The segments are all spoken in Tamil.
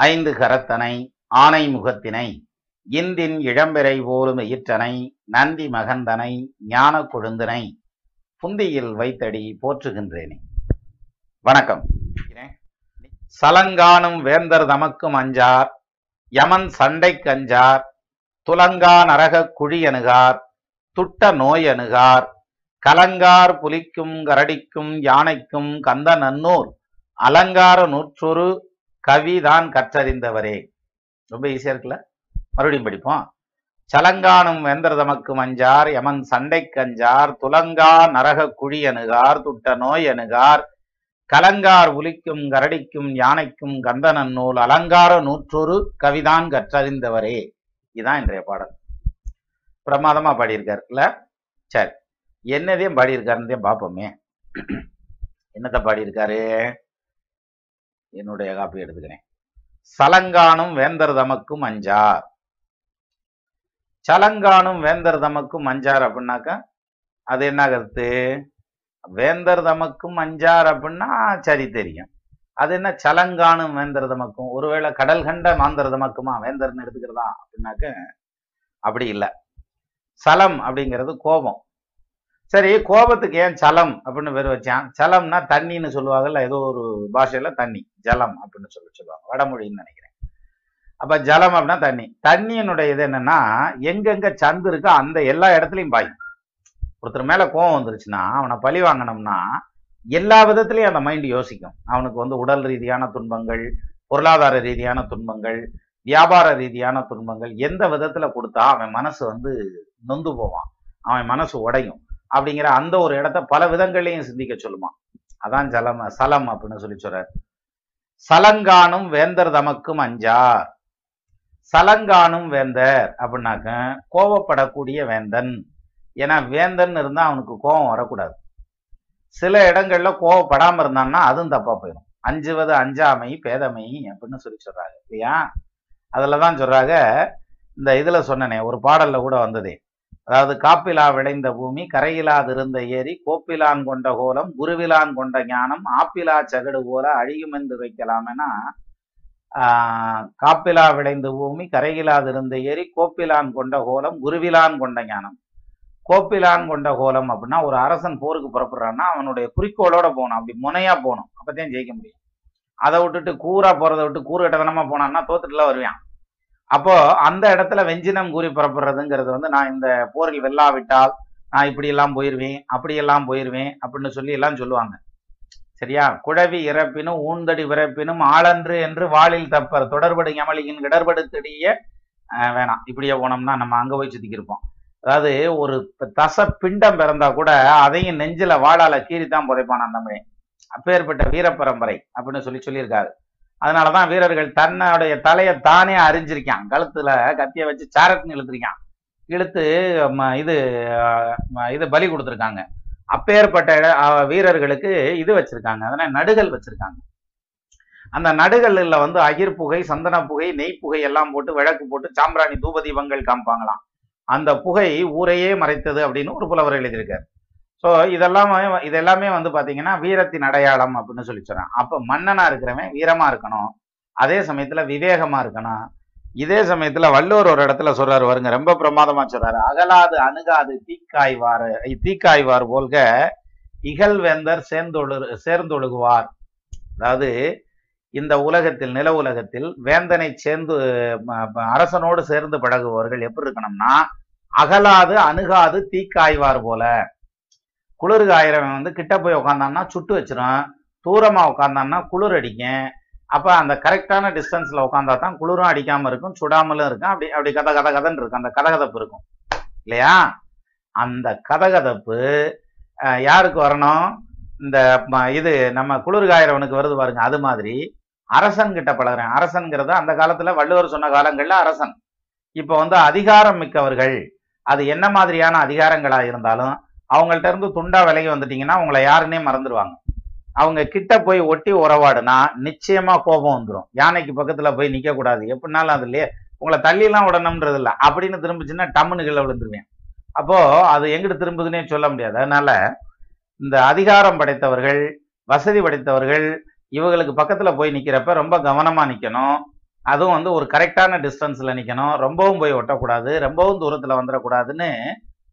ஐந்து கரத்தனை ஆனை முகத்தினை இந்தின் இளம்பெறை போலும் ஈற்றனை நந்தி மகந்தனை ஞான கொழுந்தனை புந்தியில் வைத்தடி போற்றுகின்றேனே. வணக்கம். சலங்கானும் வேந்தர் தமக்கும் அஞ்சார் யமன் சண்டை கஞ்சார் துலங்கா நரகக் குழி அணுகார் துட்ட நோய் அணுகார் கலங்கார் புலிக்கும் கரடிக்கும் யானைக்கும் கந்த நன்னூர் அலங்கார நூற்றொரு கவிதான் கற்றறிந்தவரே. ரொம்ப ஈஸியா இருக்குல்ல? மறுபடியும் படிப்போம். சலங்கானும் வெந்தர் தமக்கு அஞ்சார் யமன் சண்டை கஞ்சார் துலங்கா நரக குழி அணுகார் துட்ட நோய் அணுகார் கலங்கார் உலிக்கும் கரடிக்கும் யானைக்கும் கந்தனன் நூல் அலங்கார நூற்றொரு கவிதான் கற்றறிந்தவரே. இதுதான் இன்றைய பாடல். பிரமாதமா பாடியிருக்கார் இல்ல? சரி. என்னதையும் பாடியிருக்காருன்றதையும் பார்ப்போமே என்னத்தை பாடியிருக்காரு? என்னுடைய காப்பி எடுத்துக்கிறேன். சலங்கானும் வேந்தர் தமக்கும் அஞ்சார் சலங்கானும் வேந்தர் தமக்கும் அஞ்சார் அப்படின்னாக்கா அது என்ன கருத்து? வேந்தர் தமக்கும் அஞ்சார் அப்படின்னா சரி தெரியும். அது என்ன? சலங்கானும் வேந்தர் தமக்கும். ஒருவேளை கடல் கண்ட மாந்தர் தமக்குமா? வேந்தர்னு எடுத்துக்கிறதா? அப்படின்னாக்க அப்படி இல்லை. சலம் அப்படிங்கிறது கோபம். சரி கோபத்துக்கு ஏன் சலம் அப்படின்னு பேர் வச்சான். சலம்னா தண்ணின்னு சொல்லுவாங்கல்ல ஏதோ ஒரு பாஷையில தண்ணி ஜலம் அப்படின்னு சொல்லி சொல்லுவாங்க. வடமொழின்னு நினைக்கிறேன். அப்ப ஜலம் அப்படின்னா தண்ணி. தண்ணியினுடைய இது என்னன்னா எங்கெங்க சந்து இருக்கோ அந்த எல்லா இடத்துலையும் பாயும் ஒருத்தர் மேல கோவம் வந்துருச்சுன்னா அவனை பழி வாங்கினோம்னா எல்லா விதத்திலையும் அந்த மைண்ட் யோசிக்கும். அவனுக்கு வந்து உடல் ரீதியான துன்பங்கள் பொருளாதார ரீதியான துன்பங்கள் வியாபார ரீதியான துன்பங்கள் எந்த விதத்துல கொடுத்தா அவன் மனசு வந்து நொந்து போவான். அவன் மனசு உடையும். அப்படிங்கிற அந்த ஒரு இடத்த பல விதங்களையும் சிந்திக்க சொல்லுமா. அதான் சலம் சலம் அப்படின்னு சொல்லி சொல்றார் சலங்கானும் வேந்தர் தமக்கும் அஞ்சார் சலங்கானும் வேந்தர் அப்படின்னாக்க கோவப்படக்கூடிய வேந்தன். ஏன்னா வேந்தன் இருந்தா அவனுக்கு கோபம் வரக்கூடாது. சில இடங்கள்ல கோவப்படாம இருந்தான்னா அதுவும் தப்பா போயிடும். அஞ்சுவது அஞ்சாமை பேதமை அப்படின்னு சொல்லி சொல்றாங்க. இல்லையா? அதுலதான் சொல்றாங்க. இந்த இதுல சொன்னனே ஒரு பாடல்ல கூட வந்ததே. அதாவது காப்பிலா விளைந்த பூமி கரையிலாதிருந்த ஏரி கோப்பிலான் கொண்ட கோலம் குருவிலான் கொண்ட ஞானம் ஆப்பிலா சகடு போல அழியும் என்று வைக்கலாமெனா ஆஹ் காப்பிலா விளைந்த பூமி கரையிலாதிருந்த ஏரி கோப்பிலான் கொண்ட கோலம் குருவிலான் கொண்ட ஞானம். கோப்பிலான் கொண்ட கோலம் அப்படின்னா ஒரு அரசன் போருக்கு புறப்படுறான்னா அவனுடைய குறிக்கோளோட போகணும். அப்படி முனையா போகணும். அப்பதான் ஜெயிக்க முடியும். அதை விட்டுட்டு கூறா போறதை விட்டு கூறு கட்டதனமா போனான்னா தோத்துட்டுலாம் வருவான். அப்போ அந்த இடத்துல வெஞ்சினம் கூறி புறப்படுறதுங்கிறது வந்து நான் இந்த போரில் வெல்லாவிட்டால் நான் இப்படி எல்லாம் போயிருவேன் அப்படியெல்லாம் போயிருவேன் அப்படின்னு சொல்லி எல்லாம் சொல்லுவாங்க. சரியா? குழவி இறப்பினும் ஊந்தடி விறப்பினும் ஆளன்று என்று வாளில் தப்பர் தொடர்படு எமலியின் இடர்படுத்தடிய வேணாம். இப்படியே போனோம்னா நம்ம அங்க போய் சுத்திக்கிருப்போம் அதாவது ஒரு தச பிண்டம் பிறந்தா கூட அதையும் நெஞ்சில வாழால கீறித்தான் புதைப்பான் அந்த மாதிரி அப்பேற்பட்ட வீரப்பரம்பரை அப்படின்னு சொல்லி சொல்லியிருக்காரு. அதனாலதான் வீரர்கள் தன்னுடைய தலையை தானே அறிஞ்சிருக்கான் கழுத்துல கத்திய வச்சு சாரட்னு இழுத்திருக்கான் இழுத்து ம, இது இது பலி கொடுத்துருக்காங்க. அப்பேற்பட்ட வீரர்களுக்கு இது வச்சிருக்காங்க. அதனால நடுகள் வச்சிருக்காங்க. அந்த நடுகல்ல வந்து அகிர் புகை சந்தன புகை நெய் புகை எல்லாம் போட்டு விளக்கு போட்டு சாம்பிராணி தூப தீபங்கள் காமிப்பாங்களாம். அந்த புகை ஊரையே மறைத்தது அப்படின்னு ஒரு புலவர் எழுதியிருக்காரு. ஸோ இதெல்லாம் இதெல்லாமே வந்து பார்த்தீங்கன்னா வீரத்தின் அடையாளம் அப்படின்னு சொல்லி சொல்கிறான் அப்போ மன்னனா இருக்கிறவன் வீரமா இருக்கணும். அதே சமயத்தில் விவேகமாக இருக்கணும். இதே சமயத்தில் வள்ளுவர் ஒரு இடத்துல சொல்றாரு வருங்க ரொம்ப பிரமாதமா சொல்கிறாரு அகலாது அணுகாது தீக்காய்வார் தீக்காய்வார் போல்க இகழ்வேந்தர் சேர்ந்தொழு சேர்ந்தொழுகுவார். அதாவது இந்த உலகத்தில் நில உலகத்தில் வேந்தனை சேர்ந்து அரசனோடு சேர்ந்து பழகுபவர்கள் எப்படி இருக்கணும்னா அகலாது அணுகாது தீக்காய்வார் போல. குளிருக்கு ஆயிரவன் வந்து கிட்ட போய் உட்காந்தான்னா சுட்டு வச்சிரும். தூரமாக உட்காந்தான்னா குளிர் அடிக்கும். அப்போ அந்த கரெக்டான டிஸ்டன்ஸில் உட்காந்தா தான் குளிரும் அடிக்காமல் இருக்கும் சுடாமலும் இருக்கும். அப்படி அப்படி கத கத கதன்னு இருக்கும். அந்த கதகதப்பு இருக்கும். இல்லையா? அந்த கதகதப்பு யாருக்கு வரணும்? இந்த ம- இது நம்ம குளிர்காயிரவனுக்கு வருது பாருங்க அது மாதிரி அரசன் கிட்ட பழகுறேன். அரசன்கிறது அந்த காலத்தில் வள்ளுவர் சொன்ன காலங்களில் அரசன். இப்போ வந்து அதிகாரம் மிக்கவர்கள். அது என்ன மாதிரியான அதிகாரங்களாக இருந்தாலும் அவங்கள்ட்ட இருந்து துண்டா விலகி வந்துட்டீங்கன்னா உங்களை யாருன்னே மறந்துடுவாங்க அவங்க கிட்ட போய் ஒட்டி உறவாடுனா நிச்சயமா கோபம் வந்துடும் யானைக்கு பக்கத்துல போய் நிக்க கூடாது. எப்படினாலும் அதுலயே உங்களை தள்ளிலாம் எல்லாம் விடணும்ன்றது இல்ல. அப்படின்னு திரும்பிச்சுன்னா டம்முன்னு கீழே விழுந்துருவேன். அப்போ அது எங்கிட்டு திரும்புதுன்னே சொல்ல முடியாது. அதனால இந்த அதிகாரம் படைத்தவர்கள் வசதி படைத்தவர்கள் இவங்களுக்கு பக்கத்துல போய் நிக்கிறப்ப ரொம்ப கவனமா நிக்கணும். அதுவும் வந்து ஒரு கரெக்டான டிஸ்டன்ஸ்ல நிக்கணும். ரொம்பவும் போய் ஒட்டக்கூடாது. ரொம்பவும் தூரத்துல வந்துடக்கூடாதுன்னு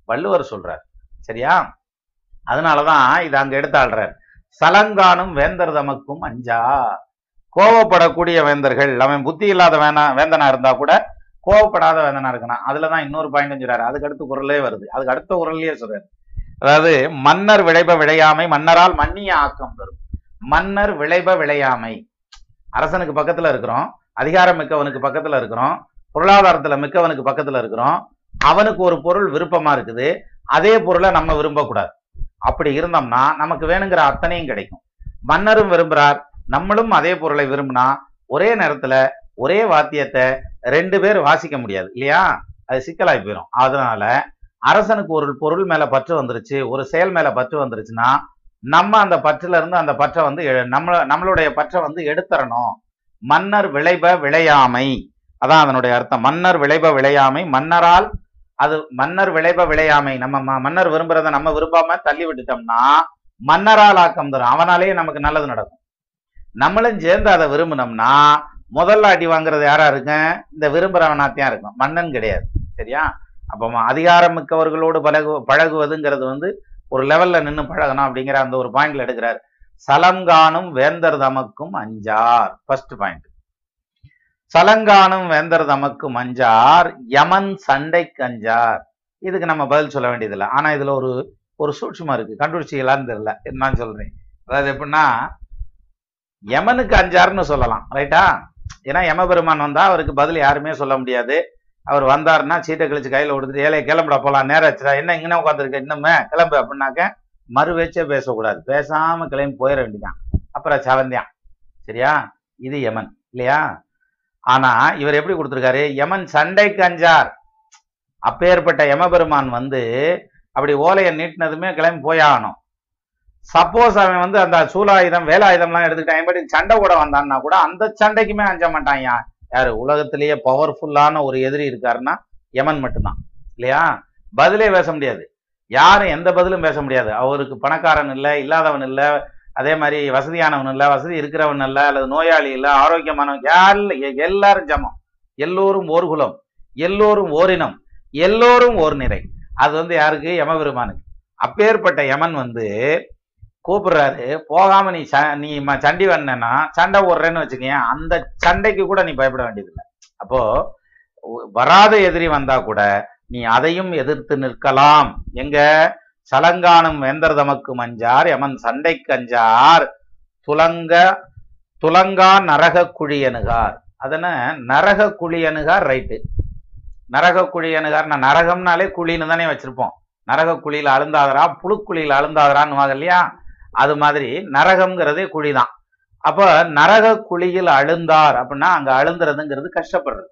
வள்ளுவர் சொல்றாரு. சரியா? அதனாலதான் இது அங்க எடுத்தாள்றார். சலங்கானும் வேந்தர் தமக்கும் அஞ்சா. கோவப்படக்கூடிய வேந்தர்கள் அவன் புத்தி இல்லாத வேணா வேந்தனா இருந்தா கூட கோவப்படாத வேந்தனா இருக்கணும் அதுலதான் இன்னொரு பாயிண்ட் சொல்றாரு. அதுக்கு அடுத்த குரலே வருது. அதுக்கு அடுத்த குரல்லையே சொல்றாரு. அதாவது மன்னர் விளைப விளையாமை மன்னரால் மன்னிய ஆக்கம் தரும். மன்னர் விளைப விளையாமை. அரசனுக்கு பக்கத்துல இருக்கிறோம். அதிகாரம் மிக்கவனுக்கு பக்கத்துல இருக்கிறோம். பொருளாதாரத்துல மிக்கவனுக்கு பக்கத்துல இருக்கிறோம். அவனுக்கு ஒரு பொருள் விருப்பமா இருக்குது. அதே பொருளை நம்ம விரும்பக்கூடாது. அப்படி இருந்தோம்னா நமக்கு வேணுங்கிற அத்தனையும் கிடைக்கும். மன்னரும் விரும்புகிறார் நம்மளும் அதே பொருளை விரும்பினா ஒரே நேரத்துல ஒரே வாத்தியத்தை ரெண்டு பேர் வாசிக்க முடியாது இல்லையா? அது சிக்கலாகி போயிடும் அதனால அரசனுக்கு ஒரு பொருள் மேல பற்று வந்துருச்சு ஒரு செயல் மேல பற்று வந்துருச்சுன்னா நம்ம அந்த பற்றுல இருந்து அந்த பற்றை வந்து எ- நம்மள நம்மளுடைய பற்றை வந்து எடுத்துறணும். மன்னர் விளைப விளையாமை. அதான் அதனுடைய அர்த்தம். மன்னர் விளைப விளையாமை மன்னரால் அது மன்னர் விளைப விளையாமை. நம்ம ம- மன்னர் விரும்புறத நம்ம விரும்பாம தள்ளி விட்டுட்டோம்னா மன்னரால் ஆக்கம் தரும் அவனாலேயே நமக்கு நல்லது நடக்கும். நம்மளும் சேர்ந்து அதை விரும்பினோம்னா முதல்ல அடி வாங்குறது யாரா இருக்கும்? இந்த விரும்புறவனாத்தையா இருக்கும். மன்னன் கிடையாது. சரியா? அப்போ அதிகாரம் மிக்கவர்களோடு பழகு பழகுவதுங்கிறது வந்து ஒரு லெவல்ல நின்று பழகணும் அப்படிங்கிற அந்த ஒரு பாயிண்ட்ல எடுக்கிறார். சலங்கானும் வேந்தர் தமக்கும் அஞ்சார். ஃபர்ஸ்ட் பாயிண்ட் சலங்கானும் வேந்தர் தமக்கும் அஞ்சார் யமன் சண்டைக்கு அஞ்சார் இதுக்கு நம்ம பதில் சொல்ல வேண்டியதில்லை. ஆனா இதுல ஒரு ஒரு சூட்சுமம் இருக்கு. கண்டுபிடிச்சிக்கலான்னு தெரியல. நான் சொல்றேன். அதாவது எப்படின்னா யமனுக்கு அஞ்சாருன்னு சொல்லலாம். ரைட்டா ஏன்னா யமபெருமான் வந்தா அவருக்கு பதில் யாருமே சொல்ல முடியாது. அவர் வந்தாருன்னா சீட்டை கழிச்சு கையில கொடுத்துட்டு ஏழைய கிளம்புடா போலாம். நேரம் ஆச்சுடா. என்ன இங்கே உட்காந்துருக்க இன்னுமே? கிளம்பு அப்படின்னாக்க மறு பேச்சே பேசக்கூடாது. பேசாம கிளம்பி போயிட வேண்டியதான் அப்புறம் சவந்தியான். சரியா? இது யமன். இல்லையா? ஆனா இவர் எப்படி கொடுத்துருக்காரு? யமன் சண்டைக்கு அஞ்சார். அப்பேற்பட்ட யமபெருமான் வந்து அப்படி ஓலையை நீட்டினதுமே கிளம்பி போயாகணும் சப்போஸ் அவன் வந்து அந்த சூலாயுதம் வேலாயுதம்லாம் எடுத்துக்கிட்டான் படி சண்டை கூட வந்தான்னா கூட அந்த சண்டைக்குமே அஞ்ச மாட்டான் யா- யாரு? உலகத்திலேயே பவர்ஃபுல்லான ஒரு எதிரி இருக்காருன்னா யமன் மட்டும்தான். இல்லையா? பதிலே பேச முடியாது. யாரும் எந்த பதிலும் பேச முடியாது. அவருக்கு பணக்காரன் இல்லை இல்லாதவன் இல்லை அதே மாதிரி வசதியானவன் இல்லை வசதி இருக்கிறவன் இல்லை அல்லது நோயாளி இல்லை ஆரோக்கியமானவன் யார் இல்லை, எல்லாரும் ஜமம். எல்லோரும் ஓர் குலம் எல்லோரும் ஓரினம் எல்லோரும் ஓர் நிறை. அது வந்து யாருக்கு? யமபெருமானுக்கு. அப்பேற்பட்ட யமன் வந்து கூப்பிடுறாரு போகாம நீ ச- நீ ம- சண்டி வந்தனா சண்டை ஓடுறேன்னு வச்சுக்கேன் அந்த சண்டைக்கு கூட நீ பயப்பட வேண்டியதில்லை. அப்போ வராத எதிரி வந்தா கூட நீ அதையும் எதிர்த்து நிற்கலாம். எங்க? சலங்கானும் வேந்தர் தமக்கு மஞ்சார் எமன் சண்டைக்கு அஞ்சார் துலங்க துலங்கா நரக குழியனுகார் அதன நரக குழியனுகார் ரைட்டு நரக குழியனுகார் நான் நரகம்னாலே குழின்னு தானே வச்சிருப்போம். நரக குழியில் அழுந்தாதரா புழுக்குழியில் அழுந்தாதரான்னு இல்லையா? அது மாதிரி நரகம்ங்கிறதே குழி தான். அப்ப நரக குழியில் அழுந்தார் அப்படின்னா அங்க அழுந்துறதுங்கிறது கஷ்டப்படுறது.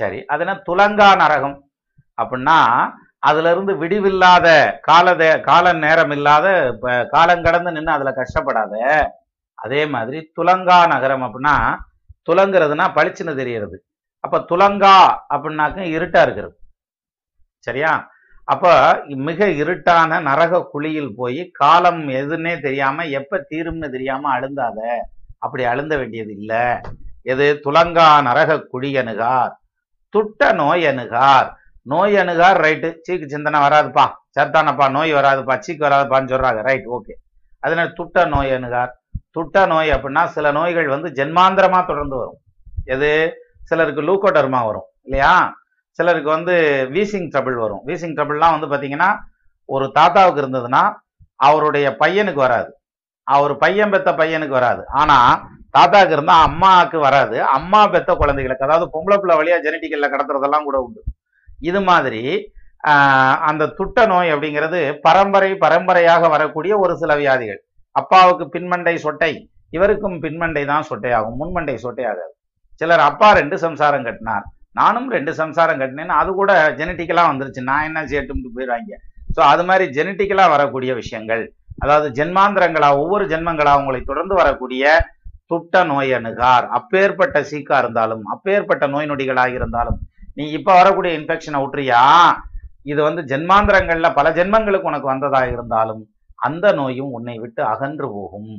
சரி அதனா துலங்கா நரகம் அப்படின்னா அதுல இருந்து விடிவில்லாத கால கால நேரம் இல்லாத காலங்கடந்து காலம் கடந்து நின்று அதுல கஷ்டப்படாத அதே மாதிரி துலங்கா நகரம் அப்படின்னா துலங்குறதுன்னா பளிச்சுன்னு தெரியறது. அப்ப துலங்கா அப்படின்னாக்க இருட்டா இருக்கிறது. சரியா? அப்ப மிக இருட்டான நரக குழியில் போய் காலம் எதுன்னே தெரியாம எப்ப தீரும்னு தெரியாம அழுந்தாத அப்படி அழுந்த வேண்டியது இல்லை. எது? துலங்கா நரக குழி அணுகார் துட்ட நோய் அணுகார். நோய் அணுகார் ரைட்டு சீக்கு சிந்தனை வராதுப்பா. சத்தானப்பா நோய் வராதுப்பா. சீக்கு வராதுப்பான்னு சொல்றாங்க. ரைட் ஓகே அதனால துட்ட நோய் அணுகார் துட்ட நோய் அப்படின்னா சில நோய்கள் வந்து ஜென்மாந்திரமா தொடர்ந்து வரும். எது? சிலருக்கு லூக்கோடர்மா வரும் இல்லையா? சிலருக்கு வந்து வீசிங் ட்ரபிள் வரும். வீசிங் ட்ரபிள்லாம் வந்து பார்த்தீங்கன்னா ஒரு தாத்தாவுக்கு இருந்ததுன்னா அவருடைய பையனுக்கு வராது. அவர் பையன் பெத்த பையனுக்கு வராது. ஆனால் தாத்தாவுக்கு இருந்தால் அம்மாவுக்கு வராது. அம்மா பெத்த குழந்தைகளுக்கு அதாவது பொம்பளை பிள்ளை வழியா ஜெனட்டிக்கலில் கடத்துறதெல்லாம் கூட உண்டு. இது மாதிரி ஆஹ், அந்த துட்ட நோய் அப்படிங்கிறது பரம்பரை பரம்பரையாக வரக்கூடிய ஒரு சில வியாதிகள். அப்பாவுக்கு பின்மண்டை சொட்டை இவருக்கும் பின்மண்டை தான் சொட்டையாகும் முன்மண்டை சொட்டையாகாது. சிலர் அப்பா ரெண்டு சம்சாரம் கட்டினார் நானும் ரெண்டு சம்சாரம் கட்டினேன்னு அது கூட ஜெனட்டிக்கலாக வந்துருச்சு. நான் என்ன செய்யட்டும்னு போயிடுவாங்க. ஸோ அது மாதிரி ஜெனட்டிக்கலாக வரக்கூடிய விஷயங்கள் அதாவது ஜென்மாந்திரங்களா ஒவ்வொரு ஜென்மங்களா உங்களை தொடர்ந்து வரக்கூடிய துட்ட நோய் அணுகார். அப்பேற்பட்ட சீக்கா இருந்தாலும் அப்பேற்பட்ட நோய் நொடிகளாக இருந்தாலும் நீ இப்ப வரக்கூடிய இன்ஃபெக்ஷனை விட்டுறியா? இது வந்து ஜென்மாந்திரங்கள்ல பல ஜென்மங்களுக்கு உனக்கு வந்ததாக இருந்தாலும் அந்த நோயும் உன்னை விட்டு அகன்று போகும்.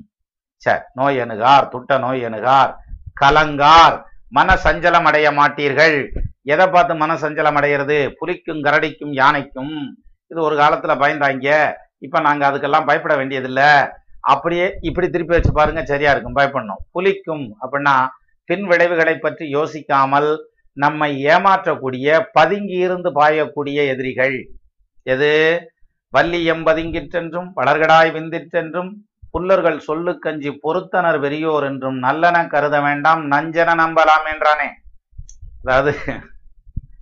சரி நோய் அணுகார் துட்ட நோய் அணுகார் கலங்கார் மன சஞ்சலம் அடைய மாட்டீர்கள். எதை பார்த்து மன சஞ்சலம் அடைகிறது புலிக்கும் கரடிக்கும் யானைக்கும். இது ஒரு காலத்துல பயந்தாங்க. இப்ப நாங்க அதுக்கெல்லாம் பயப்பட வேண்டியதில்ல. அப்படியே இப்படி திருப்பி வச்சு பாருங்க சரியா இருக்கும். பயப்படணும். புலிக்கும் அப்படின்னா பின் விளைவுகளை பற்றி யோசிக்காமல் நம்மை ஏமாற்றக்கூடிய பதுங்கி இருந்து பாயக்கூடிய எதிரிகள் எது? வள்ளி பதுங்கிற்றென்றும் வளர்கடாய் விந்திற்றென்றும் புல்லர்கள் சொல்லுக்கஞ்சி பொருத்தனர் பெரியோர் என்றும் நல்லன கருத வேண்டாம் நஞ்சன நம்பலாம் என்றானே. அதாவது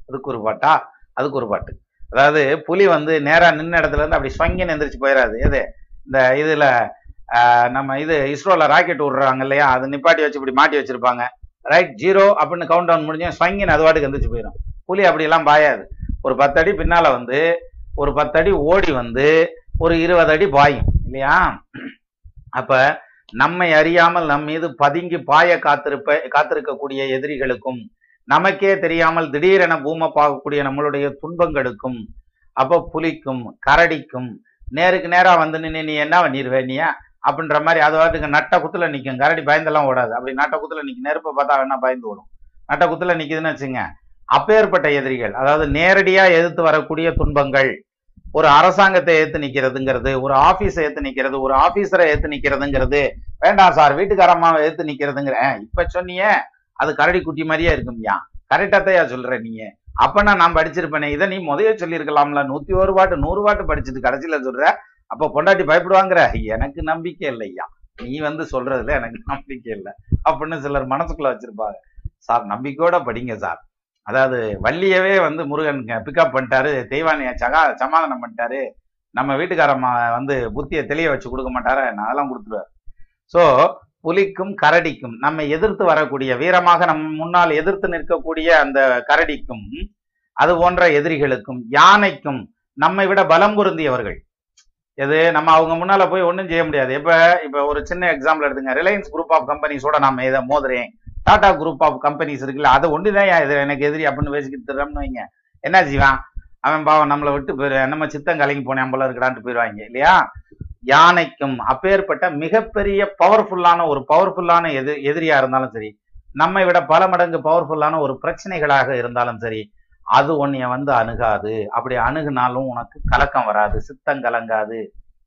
அதுக்கு ஒரு பாட்டா? அதுக்கு ஒரு பாட்டு. அதாவது புலி வந்து நேராக நின்ன இடத்துல இருந்து அப்படி ஸ்வங்கின்னு எந்திரிச்சு போயிடாது எது? இந்த இதில் நம்ம இது இஸ்ரோல ராக்கெட் விடுறாங்க இல்லையா? அது நிப்பாட்டி வச்சு இப்படி மாட்டி வச்சிருப்பாங்க. ரைட் ஜீரோ அப்படின்னு கவுண்ட் டவுன் முடிஞ்சு ஸ்வங்கின்னு அது வாட்டுக்கு எந்திரிச்சு போயிடும் புலி அப்படியெல்லாம் பாயாது. ஒரு பத்தடி பின்னால் வந்து ஒரு பத்தடி ஓடி வந்து ஒரு இருபது அடி பாயும் இல்லையா? அப்போ நம்மை அறியாமல் நம் மீது பதுங்கி பாய காத்திருப்ப காத்திருக்கக்கூடிய எதிரிகளுக்கும் நமக்கே தெரியாமல் திடீரென பூமை பார்க்கக்கூடிய நம்மளுடைய துன்பங்களுக்கும் அப்போ புலிக்கும் கரடிக்கும் நேருக்கு நேராக வந்து நின்று நீ என்ன பண்ணிடுவே நீயா? அப்படின்ற மாதிரி அது வாட்டுக்கு நட்ட குத்துல நிற்கும் கரடி பயந்தெல்லாம் ஓடாது. அப்படி நட்ட குத்துல நிற்கும் நெருப்பை பார்த்தா வேணா பயந்து ஓடும். நட்ட குத்துல நிற்குதுன்னு வச்சுங்க அப்பேற்பட்ட எதிரிகள் அதாவது நேரடியா எதிர்த்து வரக்கூடிய துன்பங்கள் ஒரு அரசாங்கத்தை ஏத்து நிற்கிறதுங்கிறது ஒரு ஆஃபீஸை ஏத்து நிக்கிறது ஒரு ஆஃபீஸரை ஏத்து நிக்கிறதுங்கிறது வேண்டாம் சார் வீட்டுக்காரமாக ஏத்து நிற்கிறதுங்கிற இப்போ இப்ப சொன்னியே அது கரடி குட்டி மாதிரியே இருக்கும்யா கரெக்டாத்தையா சொல்ற நீங்க அப்பனா நான் படிச்சிருப்பேனே இதை நீ முதைய சொல்லியிருக்கலாம்ல. நூத்தி ஒரு பாட்டு நூறு பாட்டு படிச்சுட்டு கடைசியில சொல்ற அப்ப பொண்டாட்டி பயப்படுவாங்கிற? எனக்கு நம்பிக்கை இல்லையா? நீ வந்து சொல்றதுல எனக்கு நம்பிக்கை இல்லை. அப்படின்னு சிலர் மனசுக்குள்ள வச்சிருப்பாங்க. சார் நம்பிக்கையோட படிங்க சார். அதாவது வள்ளியவே வந்து முருகன் பிக்கப் பண்ணிட்டாரு. தெய்வானிய சகா சமாதானம் பண்ணிட்டாரு. நம்ம வீட்டுக்காரம்மா வந்து புத்தியை தெளிய வச்சு கொடுக்க மாட்டாரு நான் அதெல்லாம் கொடுத்துருவார் ஸோ புலிக்கும் கரடிக்கும் நம்மை எதிர்த்து வரக்கூடிய வீரமாக நம் முன்னால் எதிர்த்து நிற்கக்கூடிய அந்த கரடிக்கும் அது போன்ற எதிரிகளுக்கும் யானைக்கும் நம்மை விட பலம் பொருந்தியவர்கள். எது? நம்ம அவங்க முன்னால போய் ஒன்றும் செய்ய முடியாது. இப்ப இப்ப ஒரு சின்ன எக்ஸாம்பிள் எடுத்துங்க. ரிலையன்ஸ் குரூப் ஆஃப் கம்பெனிஸோட நம்ம இதை மோதுறேன். டாடா குரூப் ஆஃப் கம்பெனிஸ் இருக்குல்ல அது ஒண்ணுதான் இது எனக்கு எதிரி அப்படின்னு பேசிக்கிட்டு தர்றோம்னு வைங்க. என்ன செய்வான் அவன் பாவம் நம்மளை விட்டு போயிரு. நம்ம சித்தம் கலங்கி போனேன் போல இருக்கடான்ட்டு போயிடுவாங்க இல்லையா? யானைக்கும் அப்பேற்பட்ட மிகப்பெரிய பவர்ஃபுல்லான ஒரு பவர்ஃபுல்லான எது எதிரியா இருந்தாலும் சரி நம்மை விட பல மடங்கு பவர்ஃபுல்லான ஒரு பிரச்சனைகளாக இருந்தாலும் சரி அது உன்னைய வந்து அணுகாது. அப்படி அணுகுனாலும் உனக்கு கலக்கம் வராது சித்தம் கலங்காது.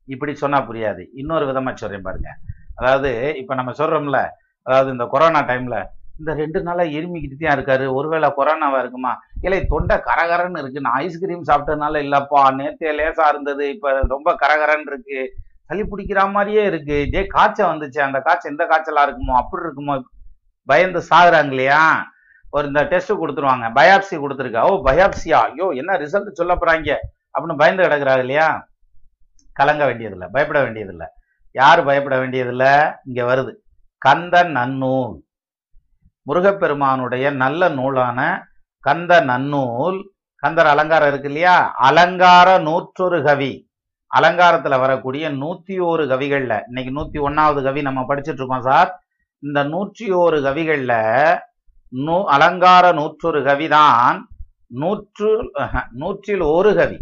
இப்படி சொன்னா புரியாது. இன்னொரு விதமா சொல்றேன் பாருங்க. அதாவது இப்ப நம்ம சொல்றோம்ல அதாவது இந்த கொரோனா டைம்ல இந்த ரெண்டு நாளா எருமிக்கிட்டு தான் இருக்காரு. ஒருவேளை கொரோனாவா இருக்குமா? இல்லை தொண்டை கரகரன்னு இருக்கு. நான் ஐஸ்கிரீம் சாப்பிட்டதுனால இல்லப்பா நேத்தே லேசா இருந்தது. இப்ப ரொம்ப கரகரன்னு இருக்கு. சளி பிடிக்கிற மாதிரியே இருக்கு. இதே காய்ச்சல் வந்துச்சு அந்த காய்ச்சல் எந்த காய்ச்சலா இருக்குமோ? அப்படி இருக்குமோ? பயந்து சாகுறாங்க இல்லையா? ஒரு இந்த டெஸ்ட் கொடுத்துருவாங்க. பயாப்சி கொடுத்துருக்கா. ஓ பயாப்சியா ஐயோ என்ன ரிசல்ட் சொல்ல போறாங்க? அப்படின்னு பயந்து கிடக்குறாங்க இல்லையா? கலங்க வேண்டியதில்லை. பயப்பட வேண்டியதில்லை. யார் பயப்பட வேண்டியதில்லை? இங்க வருது. கந்த நன்னூல். முருகப்பெருமானுடைய நல்ல நூலான கந்த நன்னூல். கந்தர் அலங்காரம் இருக்கு இல்லையா? அலங்கார நூற்றொரு கவி. அலங்காரத்துல வரக்கூடிய நூத்தி ஓரு கவிகள்ல இன்னைக்கு நூத்தி ஒன்னாவது கவி நம்ம படிச்சுட்டு இருக்கோம் சார். இந்த நூற்றி ஓரு கவிகள்ல நூ அலங்கார நூற்றொரு கவிதான். நூற்று நூற்றில் ஒரு கவி.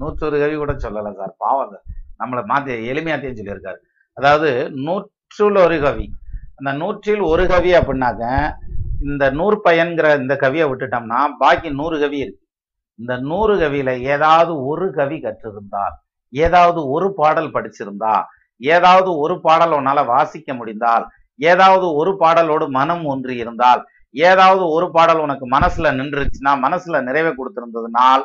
நூற்றொரு கவி கூட சொல்லலை சார் பாவம் நம்மளை மாத்தி எளிமையாத்தையும் சொல்லியிருக்காரு. அதாவது நூற்றுள் ஒரு கவி. அந்த நூற்றில் ஒரு கவி அப்படின்னாக்க இந்த நூற்பயன்கிற இந்த கவியை விட்டுட்டோம்னா பாக்கி நூறு கவி இருக்கு. இந்த நூறு கவியில ஏதாவது ஒரு கவி கற்றிருந்தால் ஏதாவது ஒரு பாடல் படிச்சிருந்தா ஏதாவது ஒரு பாடல் உன்னால வாசிக்க முடிந்தால் ஏதாவது ஒரு பாடலோடு மனம் ஒன்றி இருந்தால் ஏதாவது ஒரு பாடல் உனக்கு மனசுல நின்றுச்சுன்னா மனசுல நிறைவை கொடுத்திருந்ததுனால்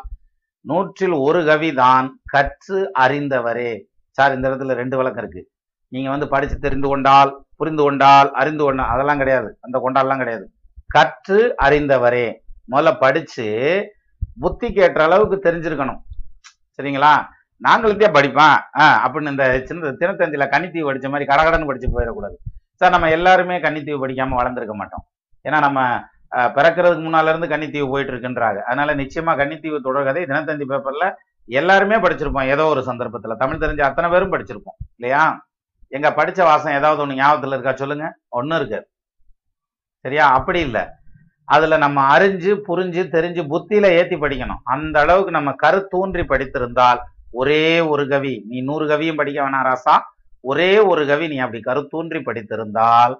நூற்றில் ஒரு கவி தான் கற்று அறிந்தவரே. சார் இந்த இடத்துல ரெண்டு விளக்கம் இருக்கு. நீங்க வந்து படிச்சு தெரிந்து கொண்டால் புரிந்து கொண்டால் அறிந்து கொண்டால் அதெல்லாம் கிடையாது. அந்த கொண்டால்லாம் கிடையாது. கற்று அறிந்தவரே. முதல்ல படிச்சு புத்தி கேட்ட அளவுக்கு தெரிஞ்சிருக்கணும். சரிங்களா? நாங்களுக்கே படிப்பேன். ஆ அப்படின்னு இந்த சின்ன தினத்தந்தியில கன்னித்தீவு படிச்ச மாதிரி கடகடன்னு படிச்சு போயிடக்கூடாது. சார் நம்ம எல்லாருமே கன்னித்தீவு படிக்காம வளர்ந்துருக்க மாட்டோம். ஏன்னா நம்ம பிறக்கிறதுக்கு முன்னால இருந்து கன்னித்தீவு போயிட்டு இருக்குன்றாங்க அதனால நிச்சயமா கன்னித்தீவு தொடர்கதை தினத்தந்தி பேப்பர்ல எல்லாருமே படிச்சிருப்போம். ஏதோ ஒரு சந்தர்ப்பத்துல. தமிழ் தெரிஞ்ச அத்தனை பேரும் படிச்சிருப்போம். இல்லையா? எங்க படிச்ச வாசம் ஏதாவது ஒண்ணு ஞாபகத்துல இருக்கா சொல்லுங்க. ஒண்ணும் இருக்காது சரியா? அப்படி இல்லை. அதுல நம்ம அறிஞ்சு புரிஞ்சு தெரிஞ்சு புத்தியில ஏத்தி படிக்கணும். அந்த அளவுக்கு நம்ம கருத்தூன்றி படித்திருந்தால் ஒரே ஒரு கவி நீ நூறு கவியும் படிக்க வேணாம் ராசா. ஒரே ஒரு கவி நீ அப்படி கருத்தூன்றி படித்திருந்தால்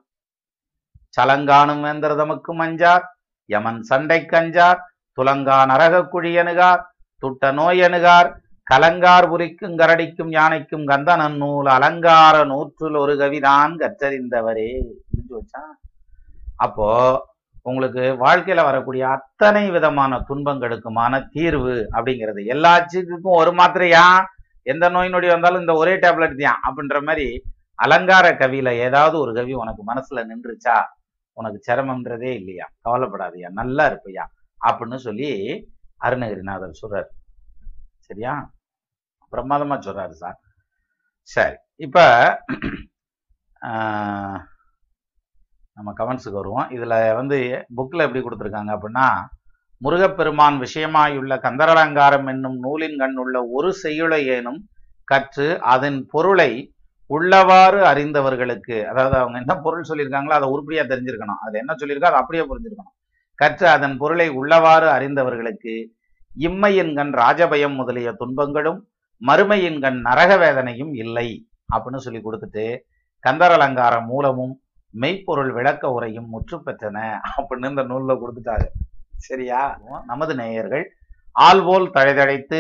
சலங்கானும் வேந்தர் தமக்கும் அஞ்சார் யமன் சண்டை கஞ்சார் துலங்கா நரக குழியணுகார் துட்ட நோயனுகார் கலங்கார் புரிக்கும் கரடிக்கும் யானைக்கும் கந்தனன் நூல் அலங்கார நூற்றுல் ஒரு கவிதான் கற்றறிந்தவரே. புரிஞ்சு வச்சா அப்போ உங்களுக்கு வாழ்க்கையில வரக்கூடிய அத்தனை விதமான துன்பங்களுக்குமான தீர்வு அப்படிங்கிறது எல்லா சீக்குக்கும் ஒரு மாத்திரையா? எந்த நோய் நொடி வந்தாலும் இந்த ஒரே டேப்லெட் தான் அப்படின்ற மாதிரி அலங்கார கவியில ஏதாவது ஒரு கவி உனக்கு மனசுல நின்றுச்சா? உனக்கு சிரமம்ன்றதே இல்லையா? கவலைப்படாதயா நல்லா இருப்பையா? அப்படின்னு சொல்லி அருணகிரிநாதர் சொல்றாரு. சரியா? பிரமாதமா சொல்றாரு சார். சரி இப்ப நம்ம கமெண்ட்ஸுக்கு வருவோம். இதுல வந்து புக்ல எப்படி கொடுத்துருக்காங்க அப்படின்னா முருகப்பெருமான் விஷயமாயுள்ள கந்தரலங்காரம் என்னும் நூலின் கண்ணுள்ள ஒரு செய்யுளை ஏனும் கற்று அதன் பொருளை உள்ளவாறு அறிந்தவர்களுக்கு அதாவது அவங்க என்ன பொருள் சொல்லியிருக்காங்களோ அதை உருப்படியாக தெரிஞ்சிருக்கணும். அது என்ன சொல்லியிருக்கோ அதை அப்படியே புரிஞ்சிருக்கணும். கற்று அதன் பொருளை உள்ளவாறு அறிந்தவர்களுக்கு இம்மையின்கண் ராஜபயம் முதலிய துன்பங்களும் மறுமையின்கண் நரக வேதனையும் இல்லை அப்படின்னு சொல்லி கொடுத்துட்டு கந்தரலங்கார அலங்காரம் மூலமும் மெய்ப்பொருள் விளக்க உரையும் முற்று பெற்றன அப்படின்னு இந்த நூல்ல கொடுத்துட்டாரு. சரியா? நமது நேயர்கள் ஆள்போல் தழைதழைத்து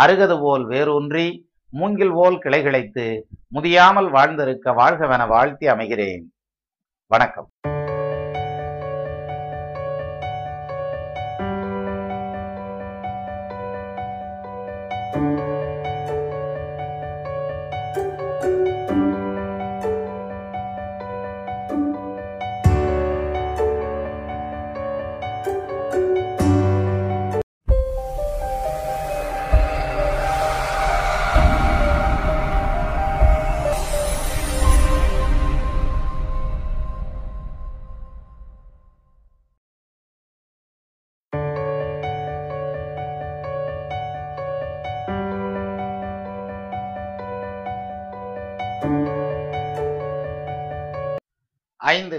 அருகது போல் வேரூன்றி மூங்கில் போல் கிளைகிளைத்து முதியாமல் வாழ்ந்திருக்க வாழ்கவென வாழ்த்தி அமைகிறேன். வணக்கம்.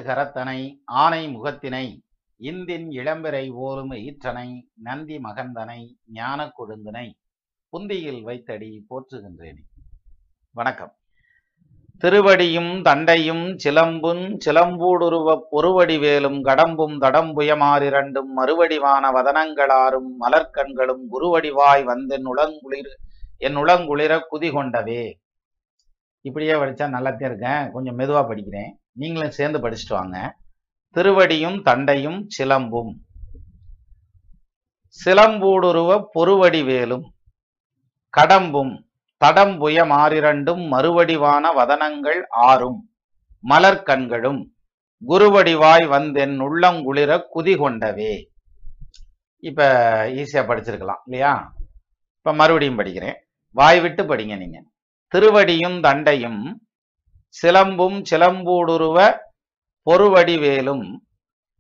கரத்தனை ஆனை முகத்தினை இந்தின் இளம்பிறை ஓரும் ஈற்றனை நந்தி மகந்தனை ஞான கொழுந்தனை புந்தியில் வைத்தடி போற்றுகின்றேனே. வணக்கம். திருவடியும் தண்டையும் சிலம்பும் சிலம்பூடுருவப் பொறுவடிவேலும் கடம்பும் தடம்புயமாறிரண்டும் மறுவடிவான வதனங்களாரும் மலர்கண்களும் குருவடிவாய் வந்தென் உளங்குளிர் என் உளங்குளிர குதி கொண்டவே இப்படியே படிச்சா நல்லாத்தான் இருக்கேன். கொஞ்சம் மெதுவா படிக்கிறேன். நீங்களும் சேர்ந்து படிச்சுட்டு வாங்க. திருவடியும் தண்டையும் சிலம்பும். சிலம்பூடுருவ பொறுவடிவேலும் கடம்பும் தடம்புய மாறிரண்டும் மறுவடிவான வதனங்கள் ஆறும். மலர்கண்களும் குருவடிவாய் வந்தென் உள்ளங்குளிர குதி கொண்டவே. இப்ப ஈஸியா படிச்சிருக்கலாம் இல்லையா? இப்ப மறுபடியும் படிக்கிறேன். வாய் விட்டு படிங்க நீங்க. திருவடியும் தண்டையும் சிலம்பும் சிலம்பூடுருவ பொறுவடிவேலும்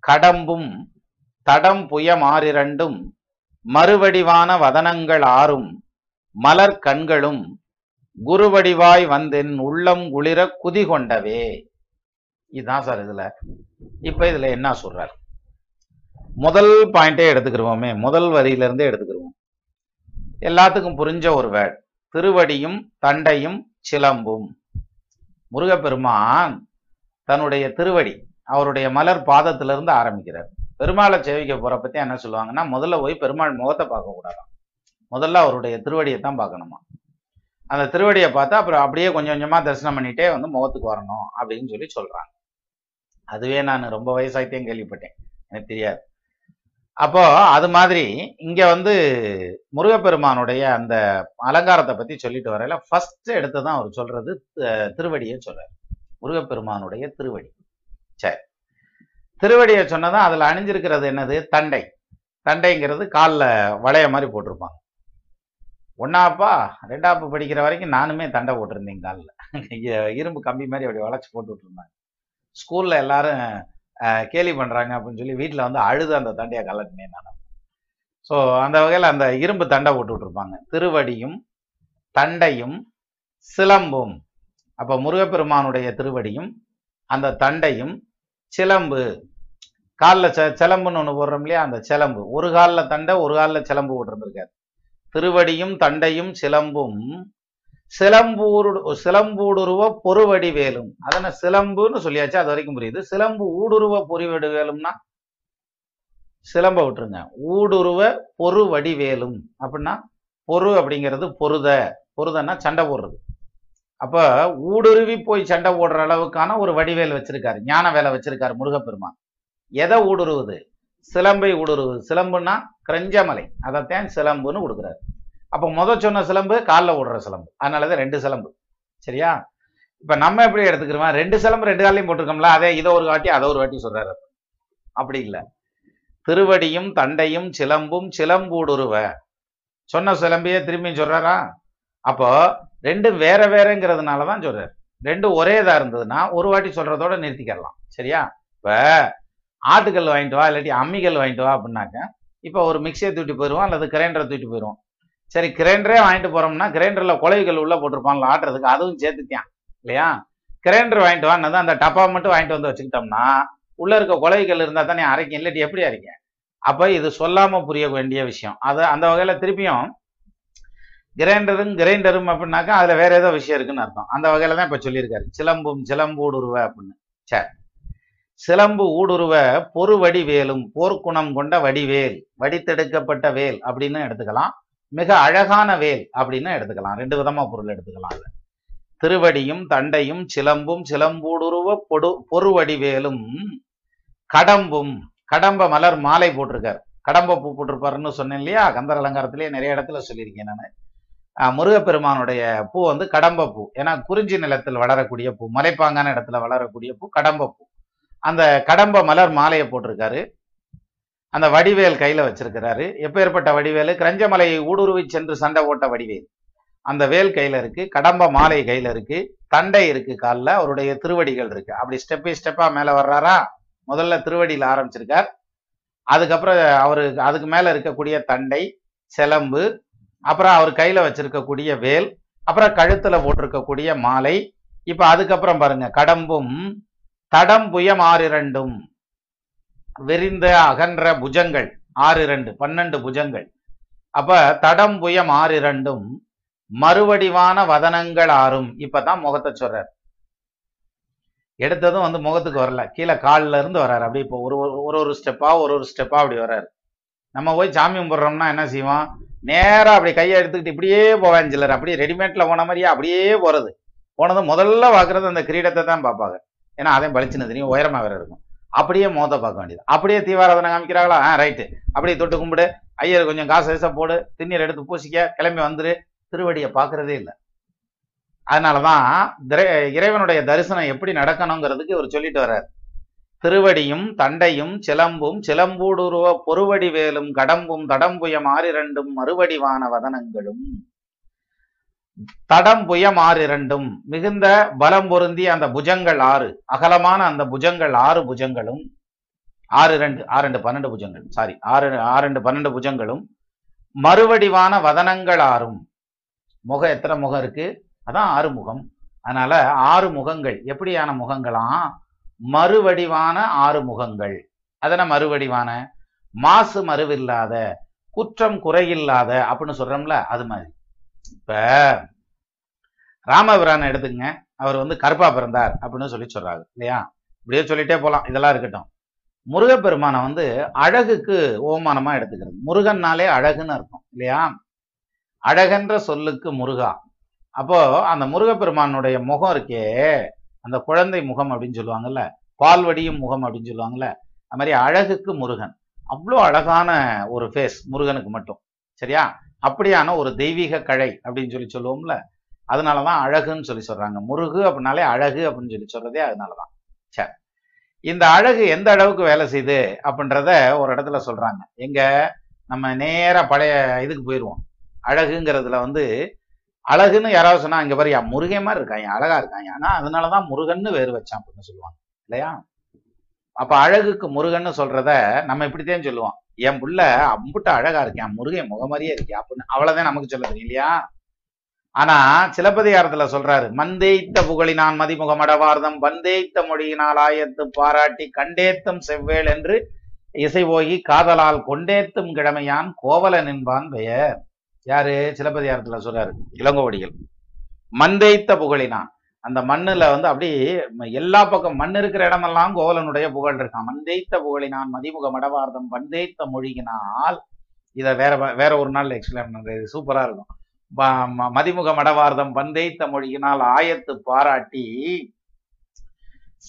கடம்பும் தடம் புய மாறிரண்டும் மறுவடிவான வதனங்கள் ஆறும் மலர் கண்களும் குருவடிவாய் வந்தென் உள்ளம் குளிர குதி கொண்டவே. இதுதான் சார் இதுல. இப்ப இதுல என்ன சொல்றார்? முதல் பாயிண்டே எடுத்துக்கிருவோமே. முதல் வரியிலிருந்தே எடுத்துக்கிருவோம். எல்லாத்துக்கும் புரிஞ்ச ஒரு வேர்ட். திருவடியும் தண்டையும் சிலம்பும். முருகப்பெருமான் தன்னுடைய திருவடி அவருடைய மலர் பாதத்திலிருந்து ஆரம்பிக்கிறார். பெருமாளை சேவிக்க போகிற பற்றி என்ன சொல்லுவாங்கன்னா முதல்ல போய் பெருமாள் முகத்தை பார்க்கக்கூடாதாம் முதல்ல அவருடைய திருவடியை தான் பார்க்கணுமா? அந்த திருவடியை பார்த்தா அப்புறம் அப்படியே கொஞ்சம் கொஞ்சமாக தரிசனம் பண்ணிட்டே வந்து முகத்துக்கு வரணும் அப்படின்னு சொல்லி சொல்கிறாங்க அதுவே நான் ரொம்ப வயசாயிட்டேன் கேள்விப்பட்டேன். எனக்கு தெரியாது. அப்போ அது மாதிரி இங்க வந்து முருகப்பெருமானுடைய அந்த அலங்காரத்தை பத்தி சொல்லிட்டு வரையில ஃபர்ஸ்ட் எடுத்து தான் அவர் சொல்றது திருவடியை சொல்றாரு. முருகப்பெருமானுடைய திருவடி. சரி. திருவடியை சொன்னதான் அதுல அணிஞ்சிருக்கிறது என்னது? தண்டை. தண்டைங்கிறது காலில் வளைய மாதிரி போட்டிருப்பாங்க. ஒன்னாப்பா ரெண்டாப்பு படிக்கிற வரைக்கும் நானுமே தண்டை போட்டிருந்தேன் காலில். இரும்பு கம்பி மாதிரி அப்படி வளைச்சு போட்டு விட்டுருந்தாங்க ஸ்கூலில் எல்லாரும் கேலி பண்றாங்க அப்படின்னு சொல்லி வீட்டில் வந்து அழுது அந்த தண்டையை கலட்டினேன் நான். ஸோ அந்த வகையில் அந்த இரும்பு தண்டை போட்டு திருவடியும் தண்டையும் சிலம்பும். அப்ப முருகப்பெருமானுடைய திருவடியும் அந்த தண்டையும் சிலம்பு. காலில் செ சிலம்புன்னு ஒன்று போடுறோம் இல்லையா? அந்த சிலம்பு. ஒரு காலில் தண்டை ஒரு காலில் சிலம்பு போட்டிருந்திருக்காரு. திருவடியும் தண்டையும் சிலம்பும் சிலம்பூரு சிலம்பூடுருவ பொறுவடி வேலும் அதன சிலம்புன்னு சொல்லியாச்சு அது வரைக்கும் புரியுது. சிலம்பு ஊடுருவ பொறிவடி வேலும்னா சிலம்ப விட்டுருங்க. ஊடுருவ பொறு வடிவேலும் அப்படின்னா பொறு அப்படிங்கிறது பொருத. பொருதன்னா சண்டை போடுறது. அப்ப ஊடுருவி போய் சண்டை போடுற அளவுக்கான ஒரு வடிவேல் வச்சிருக்காரு. ஞான வேலை வச்சிருக்காரு முருகப்பெருமான். எதை ஊடுருவுது? சிலம்பை ஊடுருவுது. சிலம்புன்னா கிரஞ்சமலை. அதைத்தான் சிலம்புன்னு கொடுக்குறாரு. அப்போ முத சொன்ன சிலம்பு காலில் ஓடுற சிலம்பு. அதனால தான் ரெண்டு சிலம்பு. சரியா? இப்போ நம்ம எப்படி எடுத்துக்கிறோமா? ரெண்டு சிலம்பு ரெண்டு காலையும் போட்டிருக்கோம்ல அதே இதை ஒரு வாட்டி அதை ஒரு வாட்டி சொல்கிறாரு அப்படி இல்லை. திருவடியும் தண்டையும் சிலம்பும் சிலம்பூடுருவ. சொன்ன சிலம்பையே திரும்பி சொல்றாரா? அப்போ ரெண்டும் வேற வேறங்கிறதுனால தான் சொல்கிறார் ரெண்டும் ஒரே இதாக இருந்ததுன்னா ஒரு வாட்டி சொல்றதோட நிறுத்திக்கிடலாம் சரியா? இப்போ ஆட்டுக்கல் வாங்கிட்டு வா இல்லாட்டி அம்மிக்கல் வாங்கிட்டு வா அப்படின்னாக்க இப்போ ஒரு மிக்சியை தூட்டி போயிடுவோம் அல்லது கிரைண்டரை தூட்டி போயிடுவோம் சரி கிரைண்டரே வாங்கிட்டு போறோம்னா கிரைண்டர்ல குலைவுகள் உள்ள போட்டிருப்பான்ல ஆட்டுறதுக்கு அதுவும் சேர்த்துத்தான் இல்லையா? கிரைண்டர் வாங்கிட்டு வானது அந்த டப்பா மட்டும் வாங்கிட்டு வந்து வச்சுக்கிட்டோம்னா உள்ள இருக்க குலைவுகள் இருந்தா தானே அரைக்கும் இல்லாட்டி எப்படி அரைக்க அப்ப இது சொல்லாம புரிய வேண்டிய விஷயம். அது அந்த வகையில திருப்பியும் கிரைண்டரும் கிரைண்டரும் அப்படின்னாக்கா அதுல வேற ஏதோ விஷயம் இருக்குன்னு அர்த்தம். அந்த வகையில தான் இப்ப சொல்லியிருக்காரு. சிலம்பும் சிலம்பூடுருவ அப்படின்னு. சரி. சிலம்பு ஊடுருவ பொறு வடிவேலும் போர்க்குணம் கொண்ட வடிவேல் வடித்தெடுக்கப்பட்ட வேல் அப்படின்னு எடுத்துக்கலாம். மிக அழகான வேல் அப்படின்னு எடுத்துக்கலாம். ரெண்டு விதமா பொருள் எடுத்துக்கலாம் திருவடியும் தண்டையும் சிலம்பும் சிலம்பூடுருவ பொடு பொறுவடிவேலும் கடம்பும் கடம்ப மலர் மாலை போட்டிருக்காரு. கடம்ப பூ போட்டிருப்பாருன்னு சொன்னேன் இல்லையா? கந்தர் அலங்காரத்திலேயே நிறைய இடத்துல சொல்லியிருக்கேன் நான். முருகப்பெருமானுடைய பூ வந்து கடம்ப பூ. ஏன்னா குறிஞ்சி நிலத்தில் வளரக்கூடிய பூ மலைப்பாங்கான இடத்துல வளரக்கூடிய பூ கடம்ப பூ. அந்த கடம்ப மலர் மாலையை போட்டிருக்காரு. அந்த வடிவேல் கையில வச்சிருக்கிறாரு. எப்பேற்பட்ட வடிவேலு? கிரஞ்சமலையை ஊடுருவி சென்று சண்டை ஓட்ட வடிவேல். அந்த வேல் கையில இருக்கு கடம்ப மாலை கையில இருக்கு தண்டை இருக்கு காலில் அவருடைய திருவடிகள் இருக்கு. அப்படி ஸ்டெப் பை ஸ்டெப்பா மேல வர்றாரா? முதல்ல திருவடியில் ஆரம்பிச்சிருக்கார். அதுக்கப்புறம் அவரு அதுக்கு மேல இருக்கக்கூடிய தண்டை சிலம்பு அப்புறம் அவர் கையில வச்சிருக்கக்கூடிய வேல் அப்புறம் கழுத்துல போட்டிருக்கக்கூடிய மாலை. இப்ப அதுக்கப்புறம் பாருங்க கடம்பும் தடம் புயம் ஆறிரண்டும் விரிந்த அகன்ற புஜங்கள் ஆறு இரண்டு பன்னெண்டு புஜங்கள். அப்ப தடம் புயம் ஆறு இரண்டும் மறுவடிவான வதனங்கள் ஆறும். இப்பதான் முகத்தை சொல்றார். எடுத்ததும் வந்து முகத்துக்கு வரல. கீழே காலில் இருந்து வர்றாரு. அப்படி இப்போ ஒரு ஒரு ஒரு ஒரு ஸ்டெப்பா ஒரு ஒரு ஸ்டெப்பா அப்படி வர்றாரு. நம்ம போய் சாமி கும்பிட்றோம்னா என்ன செய்வோம்? நேரா அப்படி கையை எடுத்துக்கிட்டு இப்படியே போவேன் சிலர் அப்படியே ரெடிமேட்ல போன மாதிரியே அப்படியே போறது. போனது முதல்ல பார்க்கறது அந்த கிரீடத்தை தான் பார்ப்பாங்க. ஏன்னா அதையும் பளிச்சுன்னு தெரியும். உயரமா வேற இருக்கும். அப்படியே மோத பார்க்க வேண்டியது. அப்படியே தீவாராதனை காமிக்கிறாங்களா? ஆ ரைட்டு அப்படியே தொட்டு கும்பிடு. ஐயர் கொஞ்சம் காசு வயசா போடு. திண்ணீர் எடுத்து பூசிக்க. கிளம்பி வந்துரு. திருவடியை பார்க்கறதே இல்லை. அதனாலதான் திரை- இறைவனுடைய தரிசனம் எப்படி நடக்கணுங்கிறதுக்கு இவர் சொல்லிட்டு வர்றார். திருவடியும் தண்டையும் சிலம்பும் சிலம்பூடுருவ பொறுவடி வேலும் கடம்பும் தடம்புயம் ஆறிரண்டும் மறுவடிவான வதனங்களும். தடம் புயம் ஆறிரண்டும் மிகுந்த பலம் பொருந்திய அந்த புஜங்கள் ஆறு. அகலமான அந்த புஜங்கள் ஆறு புஜங்களும் ஆறு ரெண்டு ஆறு ரெண்டு பன்னெண்டு புஜங்கள். சாரி ஆறு ஆறு ரெண்டு பன்னெண்டு புஜங்களும் மறுவடிவான வதனங்கள் ஆறும். முகம் எத்தனை முகம் இருக்கு? அதான் ஆறு முகம். அதனால ஆறு முகங்கள். எப்படியான முகங்களாம் மறுவடிவான ஆறு முகங்கள். அதன மறுவடிவான? மாசு மறுவில்லாத குற்றம் குறையில்லாத அப்படின்னு சொல்றோம்ல அது மாதிரி. இப்போ ராமபிரான் எடுத்துங்க. அவர் வந்து கருப்பா பிறந்தார் அப்படின்னு சொல்லி சொல்றாரு. இல்லையா? இப்படியே சொல்லிட்டே போலாம். இதெல்லாம் இருக்கட்டும். முருகப்பெருமானை வந்து அழகுக்கு ஓமானமா எடுத்துக்கிறது. முருகன்னாலே அழகுன்னு இருக்கும் இல்லையா? அழகென்ற சொல்லுக்கு முருகா. அப்போ அந்த முருகப்பெருமானுடைய முகம் இருக்கே. அந்த குழந்தை முகம் அப்படின்னு சொல்லுவாங்கல்ல. பால்வடியும் முகம் அப்படின்னு சொல்லுவாங்கல்ல. அது மாதிரி அழகுக்கு முருகன். அவ்வளோ அழகான ஒரு ஃபேஸ் முருகனுக்கு மட்டும். சரியா? அப்படியான ஒரு தெய்வீக கழை அப்படின்னு சொல்லி சொல்லுவோம்ல அதனாலதான் அழகுன்னு சொல்லி சொல்றாங்க. முருகு அப்படின்னாலே அழகு அப்படின்னு சொல்லி சொல்றதே அதனாலதான். சரி இந்த அழகு எந்த அளவுக்கு வேலை செய்யுது அப்படின்றத ஒரு இடத்துல சொல்றாங்க. எங்க நம்ம நேரா பழைய இதுக்கு போயிடுவோம் அழகுங்கிறதுல வந்து அழகுன்னு யாராவது சொன்னா இங்க பாரு முருகே மாதிரி இருக்காங்க அழகா இருக்காங்க ஆனா அதனாலதான் முருகன்னு வேறு வச்சான் அப்படின்னு சொல்லுவாங்க. இல்லையா? அப்ப அழகுக்கு முருகன்னு சொல்றத நம்ம இப்படித்தான் சொல்லுவோம். என் புள்ள அம்புட்ட அழகா இருக்கேன் முருகன் முகமாரியே இருக்கேன் அப்படின்னு அவ்வளவுதான் நமக்கு சொல்ல தெரியும் இல்லையா? ஆனா சிலப்பதிகாரத்துல சொல்றாரு மந்தேய்த்த புகழினான் மதிமுகமடவார்தம் வந்தேய்த்த மொழியினால் ஆயத்து பாராட்டி கண்டேத்தம் செவ்வேல் என்று இசை போகி காதலால் கொண்டேத்தும் கிழமையான் கோவலன் என்பான் பெயர். யாரு? சிலப்பதிகாரத்துல சொல்றாரு இளங்கோவடிகள். மந்தேய்த்த புகழினான் அந்த மண்ணுல வந்து அப்படியே எல்லா பக்கம் மண் இருக்கிற இடமெல்லாம் கோவலனுடைய புகழ் இருக்கான் மந்தேய்த்த புகழினான் மதிமுக மடவார்தம் பந்தேய்த்த மொழிகினால் இதை வேற வேற ஒரு நாள் எக்ஸ்பிளைன் பண்ணுறது சூப்பராக இருக்கும். மதிமுக மடவார்தம் பந்தேய்த்த மொழியினால் ஆயத்து பாராட்டி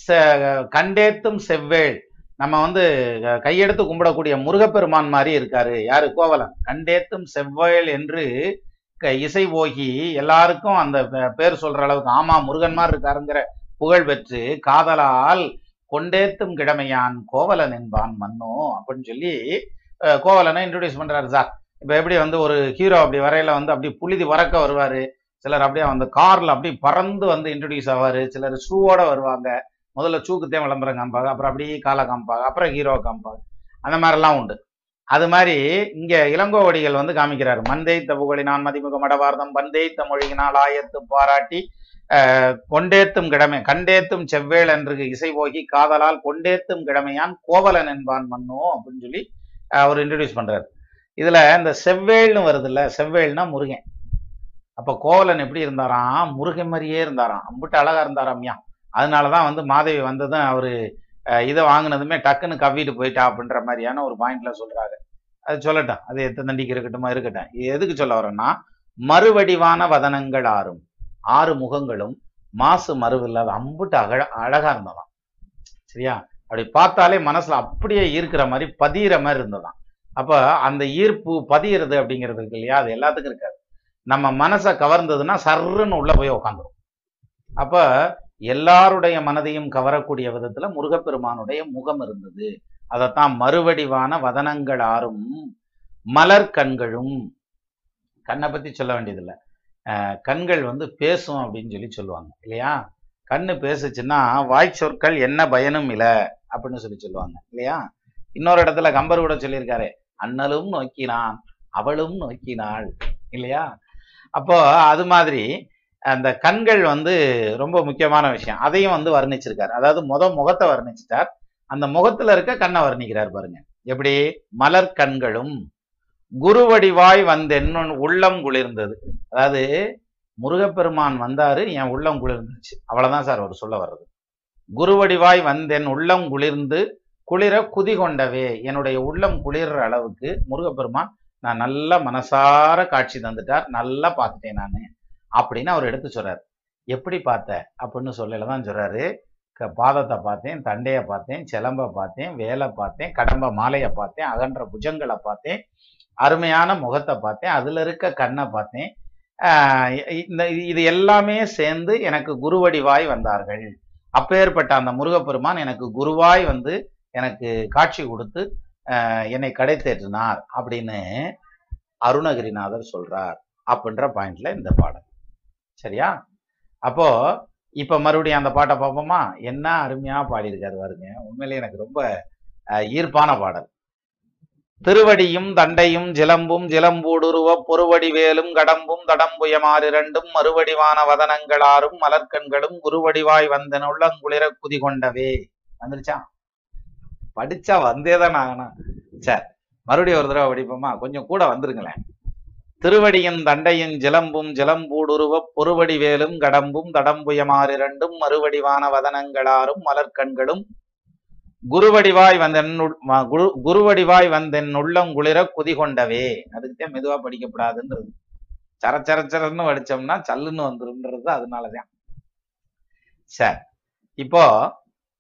செ- கண்டேத்தும் செவ்வேள். நம்ம வந்து கையெடுத்து கும்பிடக்கூடிய முருகப்பெருமான் மாதிரி இருக்காரு. யாரு? கோவலன். கண்டேத்தும் செவ்வேள் என்று இசை போகி எல்லாருக்கும் அந்த பேர் சொல்ற அளவுக்கு ஆமா முருகன் மாதிரி இருக்காருங்கிற புகழ் பெற்று காதலால் கொண்டேத்தும் கிழமையான் கோவலன் என்பான் மன்னோ அப்படின்னு சொல்லி கோவலனை இன்ட்ரடியூஸ் பண்றாரு சார் இப்ப எப்படி வந்து ஒரு ஹீரோ அப்படி வரையில வந்து அப்படி புழுதி வரக்க வருவாரு. சிலர் அப்படியே அந்த கார்ல அப்படி பறந்து வந்து இன்ட்ரடியூஸ் ஆவாரு. சிலர் ஷூவோட வருவாங்க. முதல்ல சூக்குத்தே விளம்பரம் காமிப்பாங்க அப்புறம் அப்படியே காலை காமிப்பாங்க அப்புறம் ஹீரோ காமிப்பாங்க அந்த மாதிரிலாம் உண்டு. அது மாதிரி இங்க இளங்கோவடிகள் வந்து காமிக்கிறார். மந்தேய்த்த புகழினான் மதிமுக மடவார்தம் பந்தேய்த்த மொழியினால் ஆயத்து பாராட்டி கொண்டேத்தும் கிழமை கண்டேத்தும் செவ்வேள் என்று இசை போகி காதலால் கொண்டேத்தும் கிழமையான் கோவலன் என்பான் மன்னோ அப்படின்னு சொல்லி அவர் இன்ட்ரடியூஸ் பண்றாரு. இதுல இந்த செவ்வேல்னு வருது இல்ல செவ்வேல்னா முருகன். அப்ப கோவலன் எப்படி இருந்தாராம்? முருகன் மாதிரியே இருந்தாராம். அம்பிட்டு அழகா இருந்தாராம்யா அதனாலதான் வந்து மாதவி வந்ததும் அவரு இதை வாங்கினதுமே டக்குன்னு கவ்விட்டு போயிட்டா அப்படின்ற மாதிரியான ஒரு பாயிண்ட்ல சொல்றாரு. அது சொல்லட்டும். அது எத்தனை தண்டிக்கு இருக்கட்டுமா இருக்கட்டும். இது எதுக்கு சொல்ல வரேன்னா மறுவடிவான வதனங்கள் ஆறும். ஆறு முகங்களும் மாசு மறுவில்லாத அம்புட்டு அழ அழகா இருந்ததாம். சரியா? அப்படி பார்த்தாலே மனசுல அப்படியே ஈர்க்கிற மாதிரி பதியிற மாதிரி இருந்ததாம். அப்ப அந்த ஈர்ப்பு பதியிறது அப்படிங்கிறது இருக்கு இல்லையா? அது எல்லாத்துக்கும் இருக்காது. நம்ம மனசை கவர்ந்ததுன்னா சர்ருன்னு உள்ள போய் உக்காந்துரும். அப்ப எல்லாருடைய மனதையும் கவரக்கூடிய விதத்துல முருகப்பெருமானுடைய முகம் இருந்தது. அதைத்தான் மறுவடிவான வதனங்கள் ஆறும் மலர் கண்களும். கண்ணை பத்தி சொல்ல வேண்டியதில்லை. கண்கள் வந்து பேசும் அப்படின்னு சொல்லி சொல்லுவாங்க இல்லையா? கண்ணு பேசுச்சுன்னா வாய் சொற்கள் என்ன பயனும் இல்லை அப்படின்னு சொல்லி சொல்லுவாங்க இல்லையா? இன்னொரு இடத்துல கம்பர் கூட சொல்லியிருக்காரு அண்ணலும் நோக்கினான் அவளும் நோக்கினாள் இல்லையா? அப்போ அது மாதிரி அந்த கண்கள் வந்து ரொம்ப முக்கியமான விஷயம். அதையும் வந்து வர்ணிச்சிருக்காரு. அதாவது முத முகத்தை வர்ணிச்சிட்டார். அந்த முகத்துல இருக்க கண்ணை வர்ணிக்கிறார் பாருங்க. எப்படி? மலர் கண்களும் குருவடிவாய் வந்தென் உள்ளம் குளிர்ந்தது. அதாவது முருகப்பெருமான் வந்தாரு என் உள்ளம் குளிர்ந்துச்சு. அவ்வளவுதான் சார் அவர் சொல்ல வர்றது. குருவடிவாய் வந்தென் உள்ளம் குளிர்ந்து குளிர குதி கொண்டவே என்னுடைய உள்ளம் குளிர்ற அளவுக்கு முருகப்பெருமான் நான் நல்லா மனசார காட்சி தந்துட்டார். நல்லா பார்த்துட்டேன் நான். அப்படின்னு அவர் எடுத்து சொல்றாரு. எப்படி பார்த்த? அப்படின்னு சொல்லல தான் சொல்றாரு. க- பாதத்தை பார்த்தேன் தண்டையை பார்த்தேன் சிலம்பை பார்த்தேன் வேலை பார்த்தேன் கடம்ப மாலையை பார்த்தேன் அகன்ற புஜங்களை பார்த்தேன் அருமையான முகத்தை பார்த்தேன் அதில் இருக்க கண்ணை பார்த்தேன். இந்த இது எல்லாமே சேர்ந்து எனக்கு குருவடிவாய் வந்தார்கள். அப்பேற்பட்ட அந்த முருகப்பெருமான் எனக்கு குருவாய் வந்து எனக்கு காட்சி கொடுத்து என்னை கடை தேற்றினார் அப்படின்னு அருணகிரிநாதர் சொல்றார். அப்படின்ற பாயிண்ட்ல இந்த பாடல். சரியா? அப்போ இப்ப மறுபடியும் அந்த பாட்டை பார்ப்போமா? என்ன அருமையா பாடியிருக்காரு பாருங்க. உண்மையிலேயே எனக்கு ரொம்ப ஈர்ப்பான பாடல். திருவடியும் தண்டையும் ஜிலம்பும் ஜிலம்பூடுருவ பொறுவடி வேலும் கடம்பும் தடம்புயமாறிரண்டும் மறுவடிவான வதனங்களாரும் மலர்கண்களும் குருவடிவாய் வந்தன் உள்ளங்குளிர குதி கொண்டவே. வந்துருச்சா? படிச்சா வந்தேதான் ஆகணும். சார் மறுபடியும் ஒரு தடவை படிப்போமா? கொஞ்சம் கூட வந்துருங்களேன். திருவடியின் தண்டையின் ஜிலம்பும் ஜிலம்பூடுருவ பொறுவடி வேலும் கடம்பும் தடம்புயமாறிரண்டும் மறுவடிவான வதனங்களாரும் மலர்கண்களும் குருவடிவாய் வந்தென் குரு- குருவடிவாய் வந்தென் உள்ளம் குளிர குதி கொண்டவே அதுக்குத்தான் மெதுவா படிக்கப்படாதுன்றது. சர சர சரன்னு சல்லுன்னு வந்துரும்ன்றது அதனாலதான். சரி. இப்போ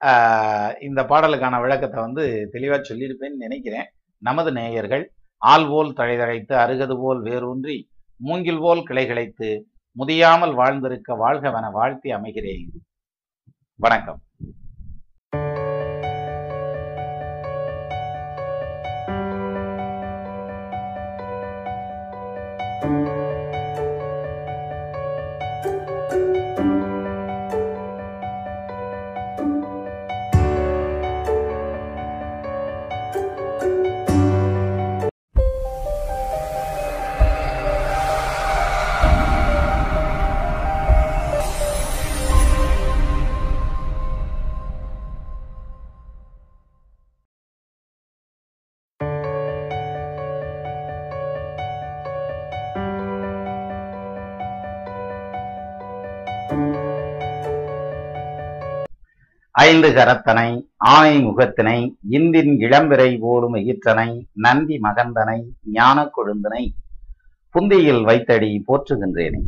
ஆஹ், இந்த பாடலுக்கான விளக்கத்தை வந்து தெளிவா சொல்லியிருப்பேன்னு நினைக்கிறேன். நமது நேயர்கள் ஆள் போல் தழைதழைத்து அருகது போல் வேரூன்றி மூங்கில் போல் கிளைகிழைத்து முதியாமல் வாழ்ந்திருக்க வாழ்கவென வாழ்த்தி அமைகிறேன். வணக்கம். ஐந்து கரத்தனை ஆனை முகத்தினை இந்தின் இளம்பிறை போலும் எயிற்றனை நந்தி மகந்தனை ஞான கொழுந்தனை புந்தியில் வைத்தடி போற்றுகின்றேனே.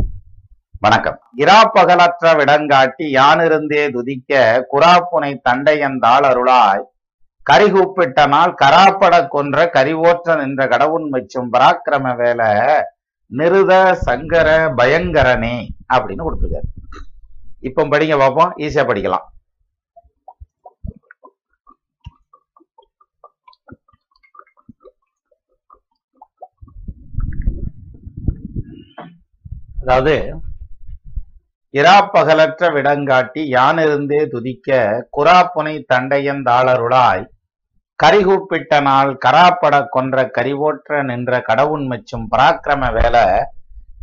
வணக்கம். இராப்பகலற்ற விடங்காட்டி யானிருந்தே துதிக்க குராப்புனை தண்டையந்தாள் அருளாய் கரிகூப்பிட்ட நாள் கராப்பட கொன்ற கரிவோற்ற நின்ற கடவுன் மச்சும் பராக்கிரம வேல நிருத சங்கர பயங்கரனே அப்படின்னு கொடுத்துருக்காரு. இப்ப படிங்க பார்ப்போம் ஈஸியா படிக்கலாம். அதாவது இராப்பகலற்ற விடங்காட்டி யானிருந்தே துதிக்க குராப்புனை தண்டையந்தாளருளாய் கரிகூப்பிட்ட நாள் கராப்பட கொன்ற கரிவோற்ற நின்ற கடவுன் மச்சும் பராக்கிரம வேலை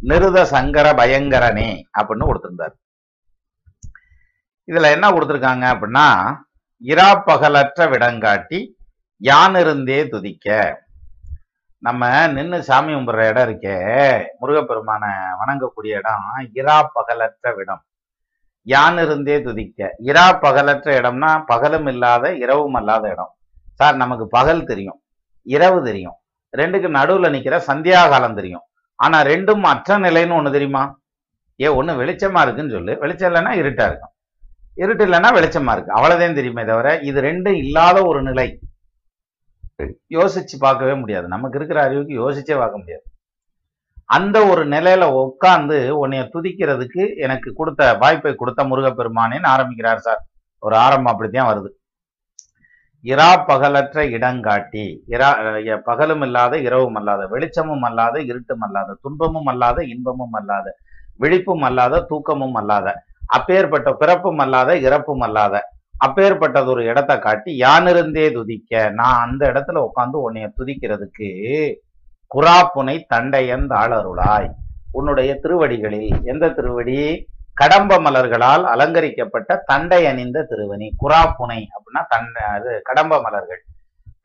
நிருத சங்கர பயங்கரனே அப்படின்னு கொடுத்திருந்தார். இதுல என்ன கொடுத்திருக்காங்க அப்படின்னா இராப்பகலற்ற விடங்காட்டி யானிருந்தே துதிக்க. நம்ம நின்னு சாமி கும்பிடுற இடம் இருக்கே முருகப்பெருமானை வணங்கக்கூடிய இடம் இரா பகலற்ற விடம். யான் இருந்தே துதிக்க. இரா பகலற்ற இடம்னா பகலும் இல்லாத இரவும் அல்லாத இடம். சார் நமக்கு பகல் தெரியும் இரவு தெரியும். ரெண்டுக்கு நடுவுல நிக்கிற சந்தியா காலம் தெரியும். ஆனா ரெண்டும் அற்ற நிலைன்னு ஒண்ணு தெரியுமா? ஏ ஒண்ணு வெளிச்சமா இருக்குன்னு சொல்லு. வெளிச்சம் இல்லைன்னா இருட்டா இருக்கும். இருட்டு இல்லைன்னா வெளிச்சமா இருக்கு. அவ்வளவுதான் தெரியுமே தவிர இது ரெண்டும் இல்லாத ஒரு நிலை. யோசிச்சு பார்க்கவே முடியாது. நமக்கு இருக்கிற அறிவுக்கு யோசிச்சே பார்க்க முடியாது. அந்த ஒரு நிலையில உட்கார்ந்து உன்னைய துதிக்கிறதுக்கு எனக்கு கொடுத்த வாய்ப்பை கொடுத்த முருகப்பெருமானேன்னு ஆரம்பிக்கிறார் சார். ஒரு ஆரம்பம் அப்படித்தான் வருது. இரா பகலற்ற இடங்காட்டி இரா பகலும் இல்லாத இரவும் அல்லாத வெளிச்சமும் அல்லாத இருட்டும் அல்லாத துன்பமும் அல்லாத இன்பமும் அல்லாத விழிப்பும் அல்லாத தூக்கமும் அல்லாத அப்பேற்பட்ட பிறப்பும் அல்லாத இறப்பும் அல்லாத அப்பேற்பட்டது ஒரு இடத்த காட்டி யானிருந்தே துதிக்க நான் அந்த இடத்துல உட்காந்து உன்னைய துதிக்கிறதுக்கு குராப்புனை தண்டையன் தாளருளாய். உன்னுடைய திருவடிகளில் எந்த திருவடி? கடம்ப மலர்களால் அலங்கரிக்கப்பட்ட தண்டை அணிந்த திருவணி. குராப்புனை அப்படின்னா தண்டை அது கடம்ப மலர்கள்.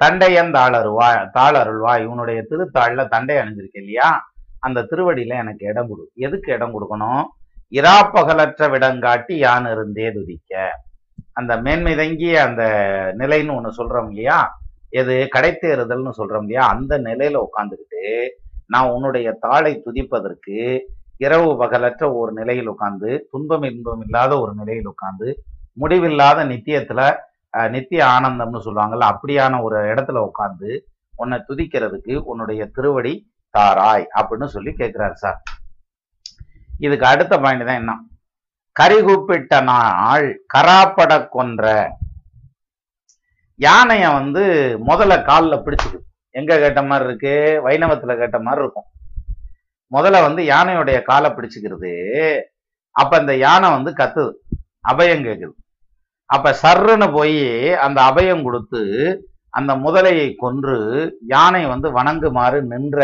தண்டையன் தாளருவாய் தாளருள்வாய். உன்னுடைய திருத்தாள்ல தண்டை அணிஞ்சிருக்கு இல்லையா? அந்த திருவடியில எனக்கு இடம் கொடு. எதுக்கு இடம் கொடுக்கணும்? இராப்பகலற்ற விடங்காட்டி யான் இருந்தே துதிக்க. அந்த மேன்மை தங்கிய அந்த நிலைன்னு ஒன்று சொல்றோம் இல்லையா? எது? கடைத்தேறுதல்னு சொல்கிறோம் இல்லையா? அந்த நிலையில் உட்காந்துக்கிட்டு நான் உன்னுடைய தாளை துதிப்பதற்கு இரவு பகலற்ற ஒரு நிலையில் உட்காந்து துன்பம் இன்பம் இல்லாத ஒரு நிலையில் உட்காந்து முடிவில்லாத நித்தியத்தில் நித்திய ஆனந்தம்னு சொல்லுவாங்கல்ல அப்படியான ஒரு இடத்துல உட்காந்து உன்னை துதிக்கிறதுக்கு உன்னுடைய திருவடி தாராய் அப்படின்னு சொல்லி கேட்குறாரு சார். இதுக்கு அடுத்த பாயிண்ட் தான் என்ன? கரிகூப்பிட்ட நாள் கராப்பட கொன்ற யானைய வந்து முதல்ல கால்ல பிடிச்சிது எங்க கேட்ட மாதிரி இருக்கு? வைணவத்துல கேட்ட மாதிரி இருக்கும். முதல்ல வந்து யானையுடைய காலை பிடிச்சுக்கிறது. அப்ப அந்த யானை வந்து கத்துது. அபயம் கேக்குது. அப்ப சர்ருன்னு போய் அந்த அபயம் கொடுத்து அந்த முதலையை கொன்று யானை வந்து வணங்குமாறு நின்ற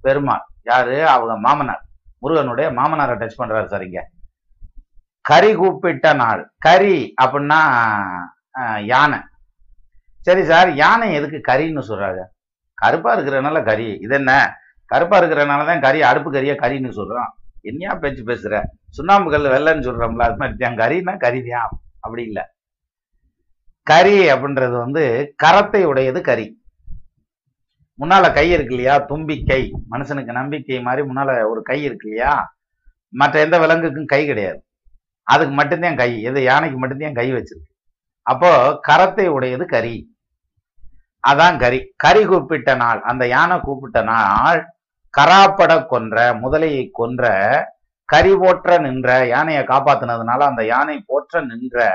பெருமாள். யாரு? அவங்க மாமனார். முருகனுடைய மாமனாரை டச் பண்றாரு சரிங்க கரி கூப்பிட்ட நாள். கரி அப்படின்னா ஆஹ், யானை. சரி சார் யானை எதுக்கு கறின்னு சொல்றாங்க? கருப்பா இருக்கிறனால கறி. இது என்ன? கருப்பா இருக்கிறனால தான் கறி அடுப்பு கறியா கறின்னு சொல்கிறோம் என்னையா பேச்சு பேசுற? சுண்ணாம்பு கல் வெள்ளைன்னு சொல்றோம்ல அது மாதிரி தான். கறின்னா கறிதான். அப்படி இல்ல. கறி அப்படின்றது வந்து கரத்தை உடையது கறி. முன்னால கை இருக்கு இல்லையா? தும்பிக்கை மனுஷனுக்கு நம்பிக்கை மாதிரி முன்னால ஒரு கை இருக்கு இல்லையா? மற்ற எந்த விலங்குக்கும் கை கிடையாது. அதுக்கு மட்டும்தான் கை எது யானைக்கு மட்டும்தான் கை வச்சிருக்கு. அப்போ கரத்தை உடையது கரி அதான் கரி கரி கூப்பிட்ட நாள் அந்த யானை கூப்பிட்ட நாள் கராப்பட கொன்ற முதலையை கொன்ற கரி போற்ற நின்ற யானையை காப்பாத்தினதுனால அந்த யானை போற்ற நின்ற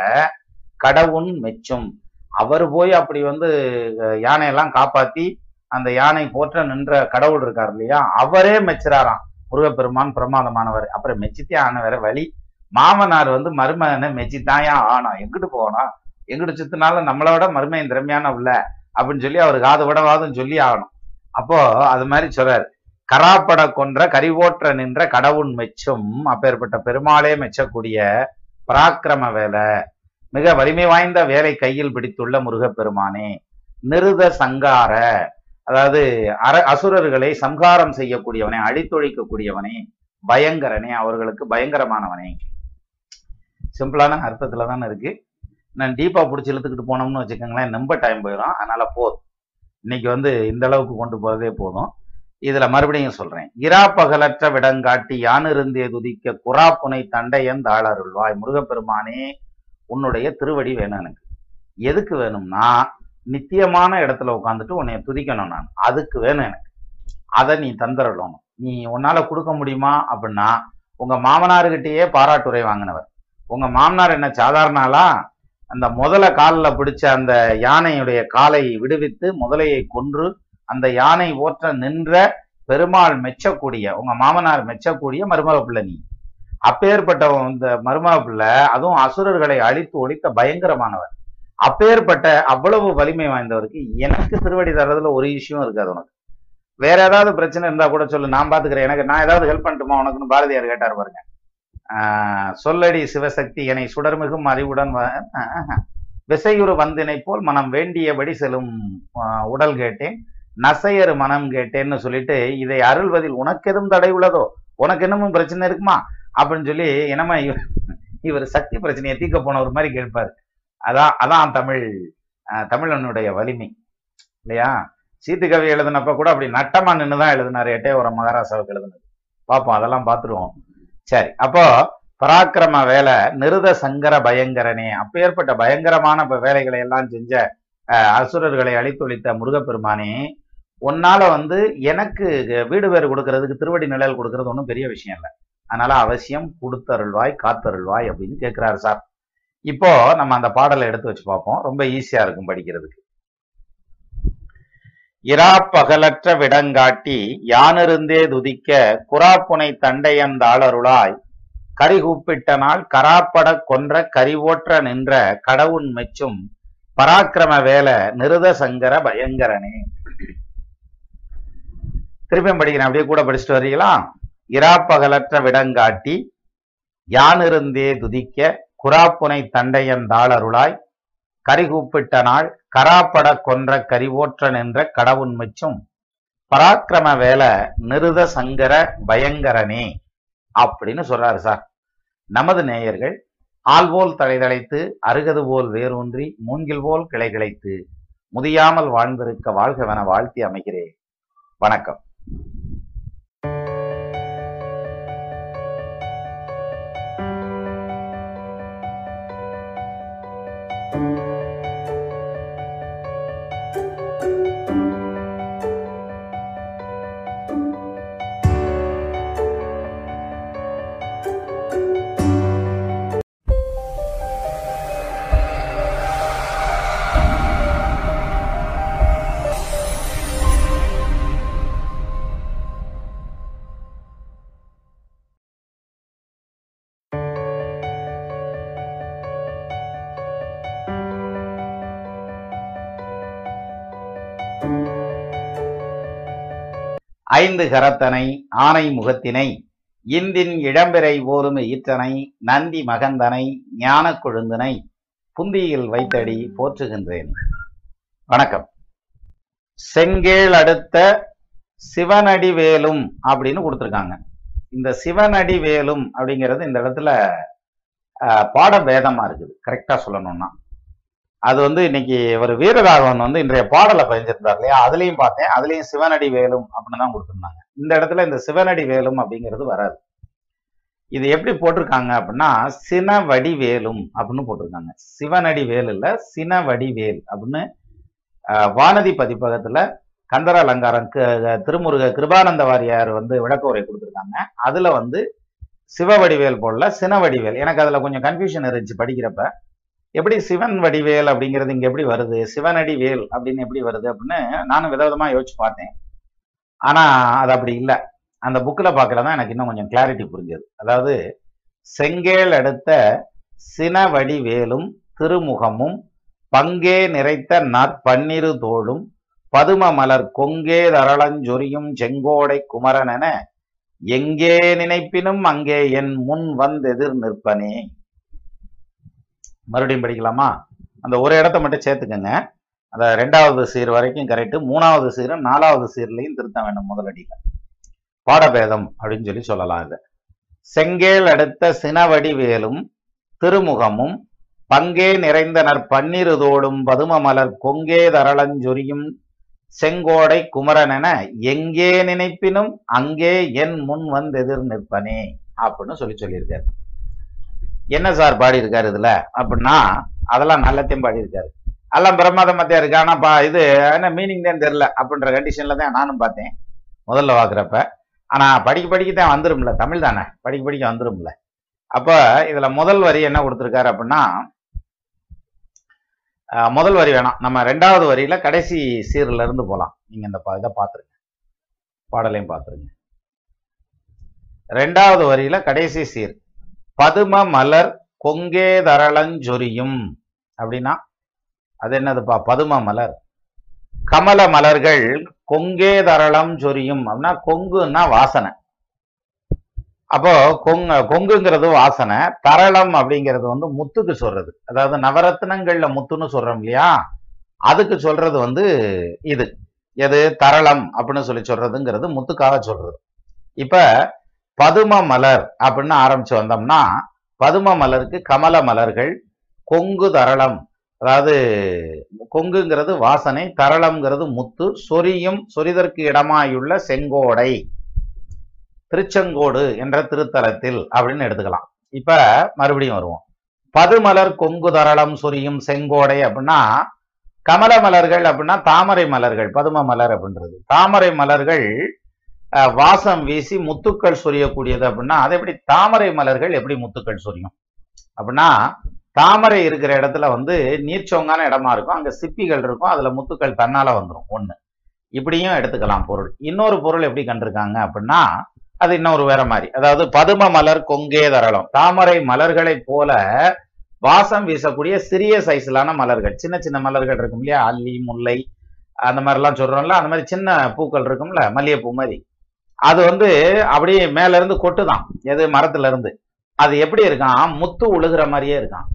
கடவுன் மெச்சும். அவர் போய் அப்படி வந்து யானையெல்லாம் காப்பாத்தி அந்த யானை போற்ற நின்ற கடவுள் இருக்கார் இல்லையா அவரே மெச்சுறாராம். முருகப்பெருமான் பிரமாதமானவர். அப்புறம் மெச்சித்தே ஆன வேற வழி மாமனார் வந்து மருமகனை மெச்சித்தாயா ஆனோம் எங்கிட்டு போகணும் எங்கிட்டு சுத்தினாலும் நம்மளோட மருமையின் திறமையான உள்ள அப்படின்னு சொல்லி அவர் காது விடவாதும் சொல்லி ஆகணும். அப்போ அது மாதிரி சொல்றாரு. கராப்பட கொன்ற கரிவோற்ற நின்ற கடவுள் மெச்சும் அப்பேற்பட்ட பெருமாளே மெச்சக்கூடிய பராக்கிரம வேலை. மிக வலிமை வாய்ந்த வேலை கையில் பிடித்துள்ள முருகப்பெருமானே நிருத சங்கார அதாவது அர அசுரர்களை சம்ஹாரம் செய்யக்கூடியவனே அழித்தொழிக்கக்கூடியவனே பயங்கரனே அவர்களுக்கு பயங்கரமானவனே. சிம்பிளான அர்த்தத்துல தானே இருக்கு. நான் டீப்பா பிடிச்சி இழுத்துக்கிட்டு போனோம்னு வச்சுக்கோங்களேன் ரொம்ப டைம் போயிடும் அதனால போதும். இன்னைக்கு வந்து இந்த அளவுக்கு கொண்டு போறதே போதும். இதுல மறுபடியும் சொல்றேன். இரா பகலற்ற விடங்காட்டி யானிருந்தே துதிக்க குறாப்புனை தண்டையன் தாளருள்வாய். முருகப்பெருமானே உன்னுடைய திருவடி வேணும் எனக்கு. எதுக்கு வேணும்னா நித்தியமான இடத்துல உட்காந்துட்டு உன்னைய துதிக்கணும் நான். அதுக்கு வேணும் எனக்கு. அதை நீ தந்துடணும் நீ உன்னால கொடுக்க முடியுமா? அப்படின்னா உங்க மாமனார்கிட்டயே பாராட்டுரை வாங்கினவர். உங்க மாமனார் என்ன சாதாரண ஆளா அந்த முதல காலில் பிடிச்ச அந்த யானையுடைய காலை விடுவித்து முதலையை கொன்று அந்த யானை ஓற்ற நின்ற பெருமாள் மெச்சக்கூடிய உங்க மாமனார் மெச்சக்கூடிய மருமக பிள்ளை நீ. அப்பேற்பட்ட இந்த மருமக பிள்ளை அதுவும் அசுரர்களை அழித்து ஒழித்த பயங்கரமானவர். அப்பேற்பட்ட அவ்வளவு வலிமை வாய்ந்தவருக்கு எனக்கு திருவடி தர்றதுல ஒரு விஷயம் இருக்காது உனக்கு. வேற ஏதாவது பிரச்சனை இருந்தா கூட சொல்லு நான் பாத்துக்கிறேன். எனக்கு நான் ஏதாவது ஹெல்ப் பண்ணட்டுமா உனக்குன்னு பாரதியார் கேட்டார் பாருங்க. சொல்லடி சிவசக்தி என சுடர்மிகும் அறிவுடன் விசையுறு வந்தினை போல் மனம் வேண்டியபடி செல்லும் ஆஹ் உடல் கேட்டேன். நசையர் மனம் கேட்டேன்னு சொல்லிட்டு இதை அருள்வதில் உனக்கு எதுவும் தடை உள்ளதோ? உனக்கு என்னமும் பிரச்சனை இருக்குமா? அப்படின்னு சொல்லி என்னமா இவர் இவர் சக்தி பிரச்சனையை தீக்க போனவர் மாதிரி கேட்பாரு. அதான் அதான் தமிழ் ஆஹ் தமிழனுடைய வலிமை. இல்லையா? சீத்துக்கவி எழுதினப்ப கூட அப்படி நட்டமா நின்று தான் எட்டே ஒரு மகாராசாவுக்கு எழுதினது. பார்ப்போம் அதெல்லாம் பார்த்துருவோம். சரி அப்போ பராக்கிரம வேலை நிருத சங்கர பயங்கரனே. அப்பேற்பட்ட பயங்கரமான வேலைகளை எல்லாம் செஞ்ச அசுரர்களை அழித்தொழித்த முருகப்பெருமானே உன்னால வந்து எனக்கு வீடு பேர் கொடுக்கறதுக்கு திருவடி நிழல் கொடுக்கறது ஒன்றும் பெரிய விஷயம் இல்லை. அதனால அவசியம் கொடுத்தருள்வாய் காத்தருள்வாய் அப்படின்னு கேட்கிறாரு சார். இப்போ நம்ம அந்த பாடலை எடுத்து வச்சு பார்ப்போம். ரொம்ப ஈஸியா இருக்கும் படிக்கிறதுக்கு. இராப்பகலற்ற விடங்காட்டி யானிருந்தே துதிக்க குராப்புனை தண்டையந்தாளருளாய் கரிகூப்பிட்ட நாள் கராப்பட கொன்ற கரிவோற்ற நின்ற கடவுன் மெச்சும் பராக்கிரம வேல நிருத சங்கர பயங்கரனே. திருப்பியும் படிக்கிறேன். அப்படியே கூட படிச்சுட்டு வரீங்களா? இராப்பகலற்ற விடங்காட்டி யானிருந்தே துதிக்க குராப்புனை தண்டையந்தாளருளாய் கரிகூப்பிட்ட நாள் கராப்பட கொன்ற கரிவோற்ற நின்ற கடவுண்மைச்சும் பராக்கிரம வேலை நிருத சங்கர பயங்கரனே அப்படின்னு சொல்றாரு சார். நமது நேயர்கள் ஆள்போல் தலைதளைத்து அருகது போல் வேரூன்றி மூங்கில் போல் கிளை கிளைத்து முதியாமல் வாழ்ந்திருக்க வாழ்கவென வாழ்த்தி அமைகிறேன். வணக்கம். ஐந்து கரத்தனை ஆனை முகத்தினை இந்தின் இளம்பிறை போலும் ஈற்றனை நந்தி மகந்தனை ஞான கொழுந்தனை புந்தியில் வைத்தடி போற்றுகின்றேன். வணக்கம். செங்கேள் அடுத்த சிவனடி வேலும் அப்படின்னு கொடுத்துருக்காங்க. இந்த சிவனடி வேலும் அப்படிங்கிறது இந்த இடத்துல பாட பேதமா இருக்குது. கரெக்டா சொல்லணும்னா. அது வந்து இன்னைக்கு ஒரு வீரராகவன் வந்து இன்றைய பாடலை பதிஞ்சிருந்தார் இல்லையா? அதுலயும் பார்த்தேன். அதுலயும் சிவனடி வேலும் அப்படின்னு தான் கொடுத்துருந்தாங்க. இந்த இடத்துல இந்த சிவனடி வேலும் அப்படிங்கிறது வராது. இது எப்படி போட்டிருக்காங்க அப்படின்னா சினவடி வேலும் அப்படின்னு போட்டிருக்காங்க. சிவனடி வேல் இல்ல சினவடி வேல் அப்படின்னு ஆஹ், வானதி பதிப்பகத்துல கந்தர அலங்காரம் திருமுருக கிருபானந்த வாரியார் வந்து விளக்க உரை கொடுத்துருக்காங்க. அதுல வந்து சிவவடிவேல் போடல சினவடிவேல் எனக்கு அதுல கொஞ்சம் கன்ஃபியூஷன் இருந்துச்சு படிக்கிறப்ப. எப்படி சிவன் வடிவேல் அப்படிங்கிறது இங்க எப்படி வருது? சிவனடி வேல் அப்படின்னு எப்படி வருது அப்படின்னு நானும் விதவிதமாக யோசிச்சு பார்த்தேன். ஆனா அது அப்படி இல்லை. அந்த புக்கில் பார்க்கல தான் எனக்கு இன்னும் கொஞ்சம் கிளாரிட்டி புரிஞ்சது. அதாவது செங்கேல் அடுத்த சினவடி வேலும் திருமுகமும் பங்கே நிறைத்த நற்பன்னிரு தோளும் பதும மலர் கொங்கே தரளஞ்சொரியும் செங்கோடை குமரன் என எங்கே நினைப்பினும் அங்கே என் முன் வந்தெதிர் நிற்பனே. மறுபடியும் படிக்கலாமா? அந்த ஒரு இடத்த மட்டும் சேர்த்துக்கங்க. அந்த ரெண்டாவது சீர் வரைக்கும் கரெக்ட் மூணாவது சீரும் நாலாவது சீர்லையும் திருத்த வேண்டும் முதலடியில பாடபேதம் அப்படின்னு சொல்லி சொல்லலாம் இது. செங்கேல் அடுத்த சினவடிவேலும் திருமுகமும் பங்கே நிறைந்தனர் பன்னிருதோடும் பதும மலர் கொங்கே தரளஞ்சொரியும் செங்கோடை குமரன் என எங்கே நினைப்பினும் அங்கே என் முன் வந்து எதிர் நிற்பனே அப்படின்னு சொல்லி சொல்லியிருக்காரு. என்ன சார் பாடியிருக்காரு இதுல? அப்படின்னா அதெல்லாம் நல்லத்தையும் பாடியிருக்காரு. எல்லாம் பிரமாதமத்தியா இருக்கு ஆனா பா இது என்ன மீனிங் தான் தெரில அப்படின்ற கண்டிஷன்ல தான் நானும் பார்த்தேன். முதல்ல பார்க்குறப்ப. ஆனா படிக்க படிக்க தான் வந்துரும்ல தமிழ் தானே? படிக்க படிக்க வந்துரும்ல. அப்ப இதுல முதல் வரி என்ன கொடுத்துருக்காரு அப்படின்னா முதல் வரி வேணாம். நம்ம ரெண்டாவது வரியில கடைசி சீர்ல இருந்து போகலாம் நீங்க இந்த பா- இதை பார்த்துருங்க. பாடலையும் பார்த்துருங்க. ரெண்டாவது வரியில கடைசி சீர். பதும மலர் கொங்கேதரளஞ்சொரியும் அப்படின்னா அது என்னதுப்பா? பதும மலர் கமல மலர்கள் கொங்கே தரளம் சொரியும். அப்படின்னா கொங்குன்னா வாசனை. அப்போ கொங்கு கொங்குங்கிறது வாசனை தரளம் அப்படிங்கிறது வந்து முத்துக்கு சொல்றது. அதாவது நவரத்னங்கள்ல முத்துன்னு சொல்றோம் இல்லையா? அதுக்கு சொல்றது வந்து இது. எது? தரளம் அப்படின்னு சொல்லி சொல்றதுங்கிறது முத்துக்காக சொல்றது. இப்ப பதும மலர் அப்படின்னு ஆரம்பிச்சு வந்தோம்னா பதும மலருக்கு கமல மலர்கள் கொங்கு தரளம். அதாவது கொங்குங்கிறது வாசனை தரளம்ங்கிறது முத்து சொரியும் சொரிதற்கு இடமாயுள்ள செங்கோடை. திருச்செங்கோடு என்ற திருத்தலத்தில் அப்படின்னு எடுத்துக்கலாம். இப்ப மறுபடியும் வருவோம். பதுமலர் கொங்கு தரளம் சொரியும் செங்கோடை அப்படின்னா கமல மலர்கள் அப்படின்னா தாமரை மலர்கள் பதும மலர் அப்படின்றது. தாமரை மலர்கள் வாசம் வீசி முத்துக்கள் சொரியக்கூடியது அப்படின்னா அது எப்படி தாமரை மலர்கள் எப்படி முத்துக்கள் சொரியும்? அப்படின்னா தாமரை இருக்கிற இடத்துல வந்து நீர்ச்சோங்கான இடமா இருக்கும். அங்க சிப்பிகள் இருக்கும். அதுல முத்துக்கள் தன்னால வந்துடும் ஒண்ணு. இப்படியும் எடுத்துக்கலாம் பொருள். இன்னொரு பொருள் எப்படி கண்டிருக்காங்க அப்படின்னா அது இன்னொரு வேற மாதிரி. அதாவது பதும மலர் கொங்கே தரளம். தாமரை மலர்களைப் போல வாசம் வீசக்கூடிய சிறிய சைஸ்லான மலர்கள். சின்ன சின்ன மலர்கள் இருக்கும் இல்லையா? அல்லி முல்லை அந்த மாதிரிலாம் சொல்றோம்ல. அந்த மாதிரி சின்ன பூக்கள் இருக்கும்ல? மல்லிகைப்பூ மாதிரி. அது வந்து அப்படியே மேல இருந்து கொட்டுதான். எது? மரத்துல இருந்து அது எப்படி இருக்கான்? முத்து உழுகிற மாதிரியே இருக்கான்.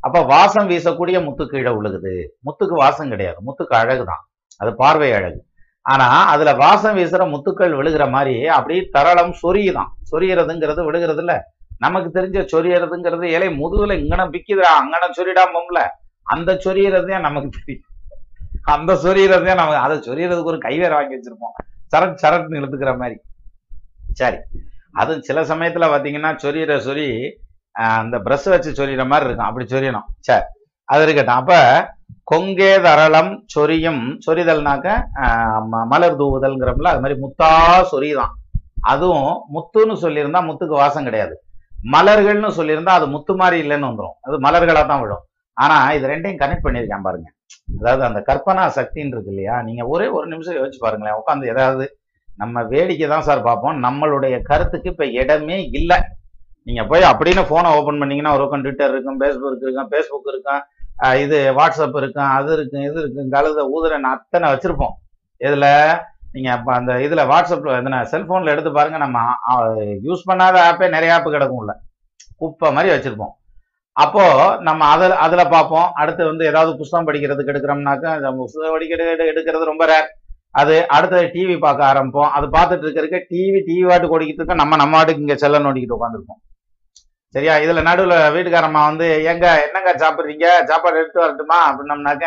அப்ப வாசம் வீசக்கூடிய முத்து கீழே உழுகுது. முத்துக்கு வாசம் கிடையாது. முத்துக்கு அழகுதான். அது பார்வை அழகு. ஆனா அதுல வாசம் வீசுற முத்துக்கள் விழுகிற மாதிரி அப்படியே தரளம் சொரியுதான். சொரியறதுங்கிறது விழுகிறது இல்ல நமக்கு தெரிஞ்ச சொரியறதுங்கிறது இலை முதுகுல இங்கன பிக்குதுடா அங்கன சொரிடாமல அந்த சொரியறதே நமக்கு தெரியும். அந்த சொரியறதே நமக்கு அதை சொரியறதுக்கு ஒரு கைவேற வாங்கி வச்சிருப்போம். சரட் சரட்னு இழுத்துக்கிற மாதிரி. சரி. அது சில சமயத்தில் பார்த்தீங்கன்னா சொரியிற சொறி அந்த ப்ரஷ் வச்சு சொரியிற மாதிரி இருக்கும். அப்படி சொரியணும். சரி. அது இருக்கட்டும். அப்போ கொங்கே தரளம் சொரியும் சொரிதல்னாக்க ம- மலர் தூவுதல்ங்கிறப்பல அது மாதிரி முத்தா சொரிதான். அதுவும் முத்துன்னு சொல்லியிருந்தா முத்துக்கு வாசம் கிடையாது. மலர்கள்னு சொல்லியிருந்தா அது முத்து மாதிரி இல்லைன்னு வந்துடும் அது மலர்களாக தான் விடும் ஆனால் இது ரெண்டையும் கனெக்ட் பண்ணியிருக்கேன் பாருங்க. அதாவது அந்த கற்பனா சக்தின்னு இருக்கு இல்லையா? நீங்க ஒரே ஒரு நிமிஷம் யோசிச்சு பாருங்களேன். உட்காந்து ஏதாவது நம்ம வேடிக்கை தான் சார் பார்ப்போம். நம்மளுடைய கருத்துக்கு இப்ப இடமே இல்லை. நீங்க போய் அப்படின்னு போனை ஓபன் பண்ணீங்கன்னா ஒரு பக்கம் ட்விட்டர் இருக்கும் ஃபேஸ்புக் இருக்கும் ஃபேஸ்புக் இருக்கும் இது வாட்ஸ்அப் இருக்கும் அது இருக்கும் இது இருக்கும் கழுத ஊதுரன் அத்தனை வச்சிருப்போம். இதுல நீங்க அந்த இதுல வாட்ஸ்அப்ல எதுனா செல்போன்ல எடுத்து பாருங்க. நம்ம யூஸ் பண்ணாத ஆப்பே நிறைய ஆப் கிடக்கும்ல. குப்பை மாதிரி வச்சிருப்போம். அப்போ நம்ம அதில் அதுல பார்ப்போம். அடுத்து வந்து ஏதாவது புஸ்தகம் படிக்கிறதுக்கு எடுக்கிறோம்னாக்கா புஸ்தகம் படிக்கிறது எடுக்கிறது ரொம்ப ரேர் அது அடுத்தது டிவி பார்க்க ஆரம்பிப்போம். அது பார்த்துட்டு இருக்கிறக்க டிவி டிவி வாட்டு ஓடிக்கிட்டு இருக்க நம்ம நம்ம வாட்டுக்கு இங்க செல்ல நோண்டிக்கிட்டு உட்காந்துருப்போம் சரியா? இதுல நடுவுல வீட்டுக்காரம்மா வந்து எங்க என்னங்க சாப்பிடுறீங்க? சாப்பாடு எடுத்து வரட்டுமா? அப்படின்னம்னாக்க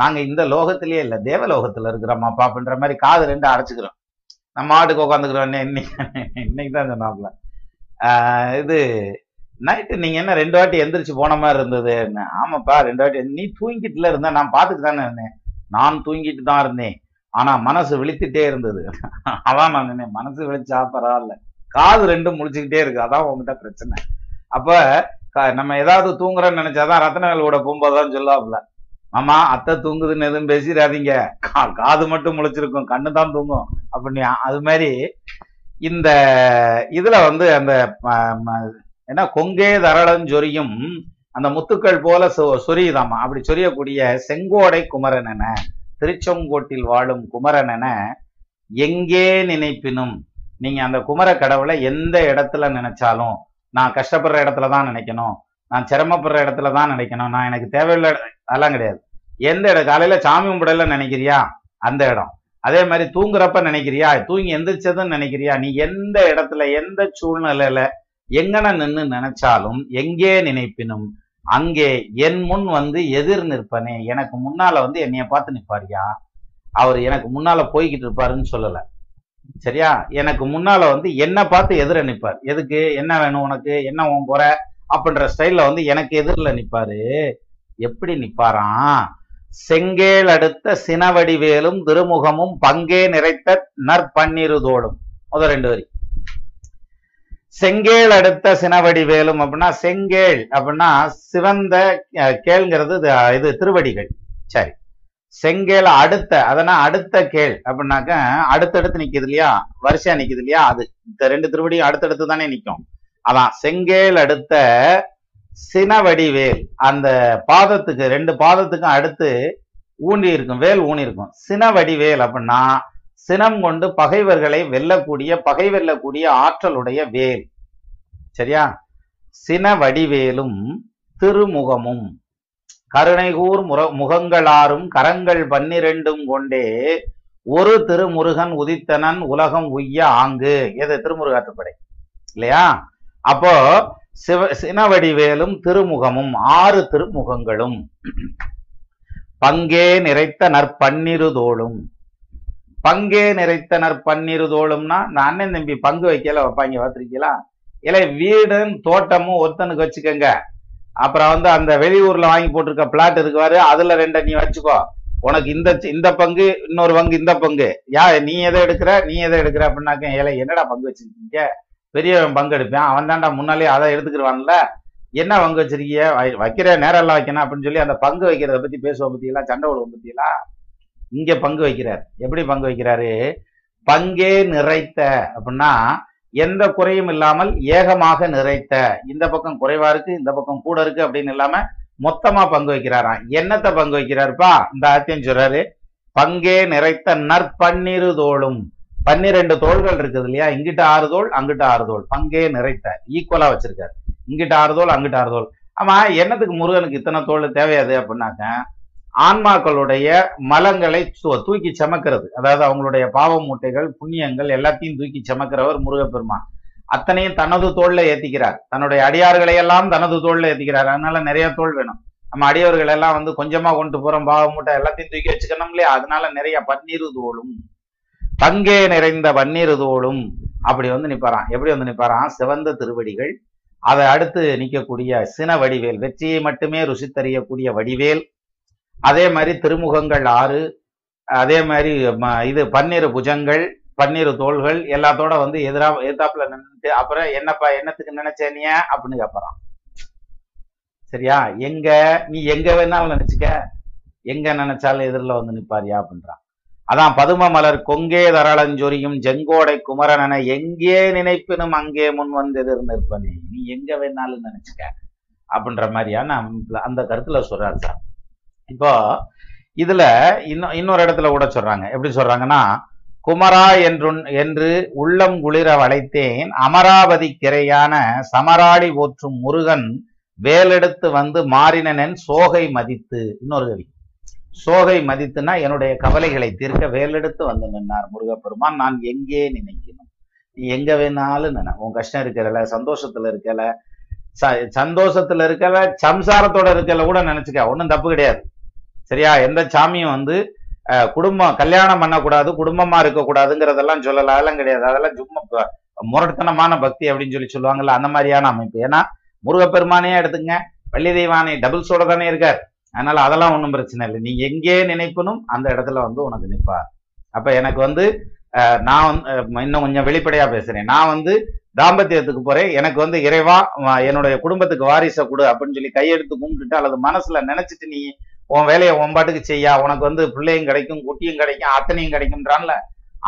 நாங்க இந்த லோகத்திலேயே இல்ல தேவலோகத்துல இருக்கிறோம்மாப்பா அப்படின்ற மாதிரி காது ரெண்டு அடைச்சிக்கிறோம். நம்ம ஆட்டுக்கு உட்காந்துக்கிறோம் இன்னைக்கு இன்னைக்கு தான் சொன்னாப்புல. ஆஹ் இது நைட்டு நீங்க என்ன ரெண்டு வாட்டி எந்திரிச்சு போன மாதிரி இருந்தது? என்ன? ஆமாப்பா ரெண்டு வாட்டி. நீ தூங்கிட்டுல இருந்த நான் பார்த்துட்டு தானே இருந்தேன். நான் தூங்கிட்டு தான் இருந்தேன். ஆனா மனசு விழித்துட்டே இருந்தது. அதான் நான் சொன்னேன் மனசு விழிச்சா பரவாயில்ல. காது ரெண்டும் முழிச்சுக்கிட்டே இருக்கு. அதான் உங்ககிட்ட பிரச்சனை. அப்ப நம்ம ஏதாவது தூங்குறோம்னு நினைச்சாதான் கூட போகும்போதுதான் சொல்லாப்ல மாமா அத்தை தூங்குதுன்னு எதுவும் பேசிடாதீங்க. காது மட்டும் முழிச்சிருக்கும். கண்ணு தான் தூங்கும். அப்படின்னு அது மாதிரி இந்த இதுல வந்து அந்த ஏன்னா கொங்கே தரளம் சொரியும் அந்த முத்துக்கள் போல சொ- சொரியுதாமா. அப்படி சொரியக்கூடிய செங்கோடை குமரன் என திருச்செங்கோட்டில் வாழும் குமரன் என எங்கே நினைப்பினும் நீங்க அந்த குமர கடவுளை எந்த இடத்துல நினைச்சாலும் நான் கஷ்டப்படுற இடத்துல தான் நினைக்கணும் நான் சிரமப்படுற இடத்துல தான் நினைக்கணும் நான் எனக்கு தேவையில்லை அதெல்லாம் கிடையாது. எந்த இடம்? காலையில சாமி கும்பிடல நினைக்கிறியா? அந்த இடம். அதே மாதிரி தூங்குறப்ப நினைக்கிறியா? தூங்கி எந்திரிச்சதுன்னு நினைக்கிறியா? நீ எந்த இடத்துல எந்த சூழ்நிலையில எங்கன நின்று நினைச்சாலும் எங்கே நினைப்பினும் அங்கே என் முன் வந்து எதிர் நிற்பனே. எனக்கு முன்னால வந்து என்னைய பார்த்து நிற்பாருயா அவர் எனக்கு முன்னால போய்கிட்டு இருப்பாருன்னு சொல்லலை. சரியா? எனக்கு முன்னால வந்து என்ன பார்த்து எதிர நிற்பார். எதுக்கு? என்ன வேணும் உனக்கு? என்ன உன் குறை? அப்படின்ற ஸ்டைல்ல வந்து எனக்கு எதிரில் நிற்பாரு. எப்படி நிற்பாராம் செங்கேல் அடுத்த சினவடிவேலும் திருமுகமும் பங்கே நிறைத்த நற்பன்னிருதோடும் முதல் ரெண்டு வரி. செங்கேல் அடுத்த சினவடிவேலும் அப்படின்னா செங்கேல் அப்படின்னா சிவந்த கேள்ங்கிறது இது திருவடிகள். சரி. செங்கேல் அடுத்த அதனா அடுத்த கேள் அப்படின்னாக்க அடுத்தடுத்து நிக்குது இல்லையா? வரிசையா நிக்குது இல்லையா? அது இந்த ரெண்டு திருவடியும் அடுத்தடுத்து தானே நிக்கும். அதான் செங்கேல் அடுத்த சினவடிவேல் அந்த பாதத்துக்கு ரெண்டு பாதத்துக்கும் அடுத்து ஊண்டி இருக்கும் வேல் ஊனி இருக்கும். சினவடிவேல் அப்படின்னா சினம் கொண்டு பகைவர்களை வெல்லக்கூடிய பகை வெல்லக்கூடிய ஆற்றலுடைய வேல். சரியா? சின வடிவேலும் திருமுகமும். கருணைகூர் முர முகங்களாரும் கரங்கள் பன்னிரெண்டும் கொண்டே ஒரு திருமுருகன் உதித்தனன் உலகம் உய்ய ஆங்கு. எது? திருமுருகாற்றுப்படை. இல்லையா? அப்போ சிவ சினவடிவேலும் திருமுகமும் ஆறு திருமுகங்களும். பங்கே நிறைத்த நற்பன்னிருதோளும் பங்கே நிறைத்த நற்பன்னிருதோளும்னா இந்த அண்ணன் தம்பி பங்கு வைக்கல வைப்பாங்க பார்த்திருக்கீங்களா? இல்லை வீடும் தோட்டமும் ஒருத்தனுக்கு வச்சுக்கோங்க. அப்புறம் வந்து அந்த வெளியூர்ல வாங்கி போட்டிருக்க பிளாட் இருக்குவாரு அதுல ரெண்டை நீ வச்சுக்கோ. உனக்கு இந்த இந்த பங்கு இன்னொரு பங்கு இந்த பங்கு. யா நீ எதை எடுக்கிற? நீ எதை எடுக்கிற அப்படின்னாக்க ஏழை என்னடா பங்கு வச்சிருக்கீங்க? பெரியவன் பங்கு எடுப்பேன் அவன் தான்டா முன்னாலே அதை எடுத்துக்கிடுவான்ல என்ன பங்கு வச்சிருக்கீங்க? வைக்கிற நேரம் எல்லாம் வைக்கணும் அப்படின்னு சொல்லி அந்த பங்கு வைக்கிறத பத்தி பேசுவோம் பத்தியெல்லாம் சண்டை விடுவோம் பத்தியெல்லாம். இங்க பங்கு வைக்கிறார். எப்படி பங்கு வைக்கிறாரு? பங்கே நிறைத்த அப்படின்னா எந்த குறையும் இல்லாமல் ஏகமாக நிறைத்த. இந்த பக்கம் குறைவா இருக்கு இந்த பக்கம் கூட இருக்கு அப்படின்னு இல்லாம மொத்தமா பங்கு வைக்கிறாராம். என்னத்தை பங்கு வைக்கிறாருப்பா? இந்த ஆத்தியம் சொல்றாரு. பங்கே நிறைத்த நற்பன்னிரு தோளும். பன்னிரெண்டு தோள்கள் இருக்குது இல்லையா? இங்கிட்ட ஆறு தோல் அங்கிட்ட ஆறு தோல் பங்கே நிறைத்த ஈக்குவலா வச்சிருக்காரு. இங்கிட்ட ஆறு தோல் அங்கிட்ட ஆறு தோல் ஆமா என்னத்துக்கு முருகனுக்கு இத்தனை தோல் தேவையாது அப்படின்னாக்க ஆன்மாக்களுடைய மலங்களை தூக்கி சமக்கிறது. அதாவது அவங்களுடைய பாவ மூட்டைகள் புண்ணியங்கள் எல்லாத்தையும் தூக்கி சமக்கிறவர் முருகப்பெருமான். அத்தனையும் தனது தோல்ல ஏத்திக்கிறார். தன்னுடைய அடியார்களை எல்லாம் தனது தோல்ல ஏத்திக்கிறார். அதனால நிறைய தோல் வேணும். நம்ம அடியவர்கள் எல்லாம் வந்து கொஞ்சமா கொண்டு போறோம் பாவ மூட்டை எல்லாத்தையும் தூக்கி வச்சுக்கணும் இல்லையா அதனால நிறைய பன்னீர் தோளும். பங்கே நிறைந்த பன்னீர் தோளும். அப்படி வந்து நிப்பாரான் எப்படி வந்து நிப்பாரான் சிவந்த திருவடிகள். அதை அடுத்து நிற்கக்கூடிய சின வடிவேல். வெற்றியை மட்டுமே ருசித்தறியக்கூடிய வடிவேல். அதே மாதிரி திருமுகங்கள் ஆறு அதே மாதிரி இது பன்னிரு புஜங்கள் பன்னிரு தோள்கள் எல்லாத்தோட வந்து எதிரா எதிர்த்தாப்புல நின்றுட்டு அப்புறம் என்னப்பா என்னத்துக்கு நினைச்சேனிய அப்படின்னு கேட்பறான் சரியா? எங்க நீ எங்க வேணாலும் நினைச்சுக்க. எங்க நினைச்சாலும் எதிரில் வந்து நிப்பாரியா அப்படின்றான். அதான் பதும மலர் கொங்கே தரளஞ்சொரியும் செங்கோடை குமரனென எங்கே நினைப்பினும் அங்கே முன் வந்து எதிர் நிற்பனே. நீ எங்க வேணாலும் நினைச்சுக்க அப்படின்ற மாதிரியான அந்த கருத்துல சொல்றாரு சார். இப்போ இதுல இன்னும் இன்னொரு இடத்துல கூட சொல்றாங்க. எப்படி சொல்றாங்கன்னா குமரா என்று என்று உள்ளம் குளிர வளைத்தேன் அமராவதி கிரையான சமராடி போற்றும் முருகன் வேலெடுத்து வந்து மாறினனன் சோகை மதித்து. இன்னொரு கவி. சோகை மதித்துனா என்னுடைய கவலைகளை தீர்க்க வேலெடுத்து வந்து நின்னார் முருகப்பெருமான். நான் எங்கே நினைக்கணும்? நீ எங்க வேணாலும் நினை உன் கஷ்டம் இருக்கல சந்தோஷத்துல இருக்கல ச- சந்தோஷத்துல இருக்கல சம்சாரத்தோட இருக்கல கூட நினைச்சுக்க. ஒன்றும் தப்பு கிடையாது. சரியா? எந்த சாமியும் வந்து குடும்பம் கல்யாணம் பண்ணக்கூடாது குடும்பமா இருக்கக்கூடாதுங்கிறதெல்லாம் சொல்லல. அதெல்லாம் கிடையாது. அதெல்லாம் சும்மா முரட்டுத்தனமான பக்தி அப்படின்னு சொல்லி சொல்லுவாங்கல்ல அந்த மாதிரியான அமைப்பு. ஏன்னா முருகப்பெருமானே எடுத்துங்க வள்ளி தெய்வானை டபுள்ஸோட தானே இருக்கார். அதனால அதெல்லாம் ஒன்றும் பிரச்சனை இல்லை. நீ எங்கே நினைப்பனும் அந்த இடத்துல வந்து உனக்கு நிற்பார் அப்ப எனக்கு வந்து நான் வந்து, இன்னும் கொஞ்சம் வெளிப்படையா பேசுறேன். நான் வந்து தாம்பத்தியத்துக்கு போறேன். எனக்கு வந்து இறைவா என்னுடைய குடும்பத்துக்கு வாரிசை கொடு அப்படின்னு சொல்லி கையெடுத்து கும்பிட்டுட்டு அல்லது மனசுல நினைச்சிட்டு நீ உன் வேலையை உன் பாட்டுக்கு செய்யா உனக்கு வந்து பிள்ளையும் கிடைக்கும் குட்டியும் கிடைக்கும் அத்தனையும் கிடைக்கும்ன்றான்ல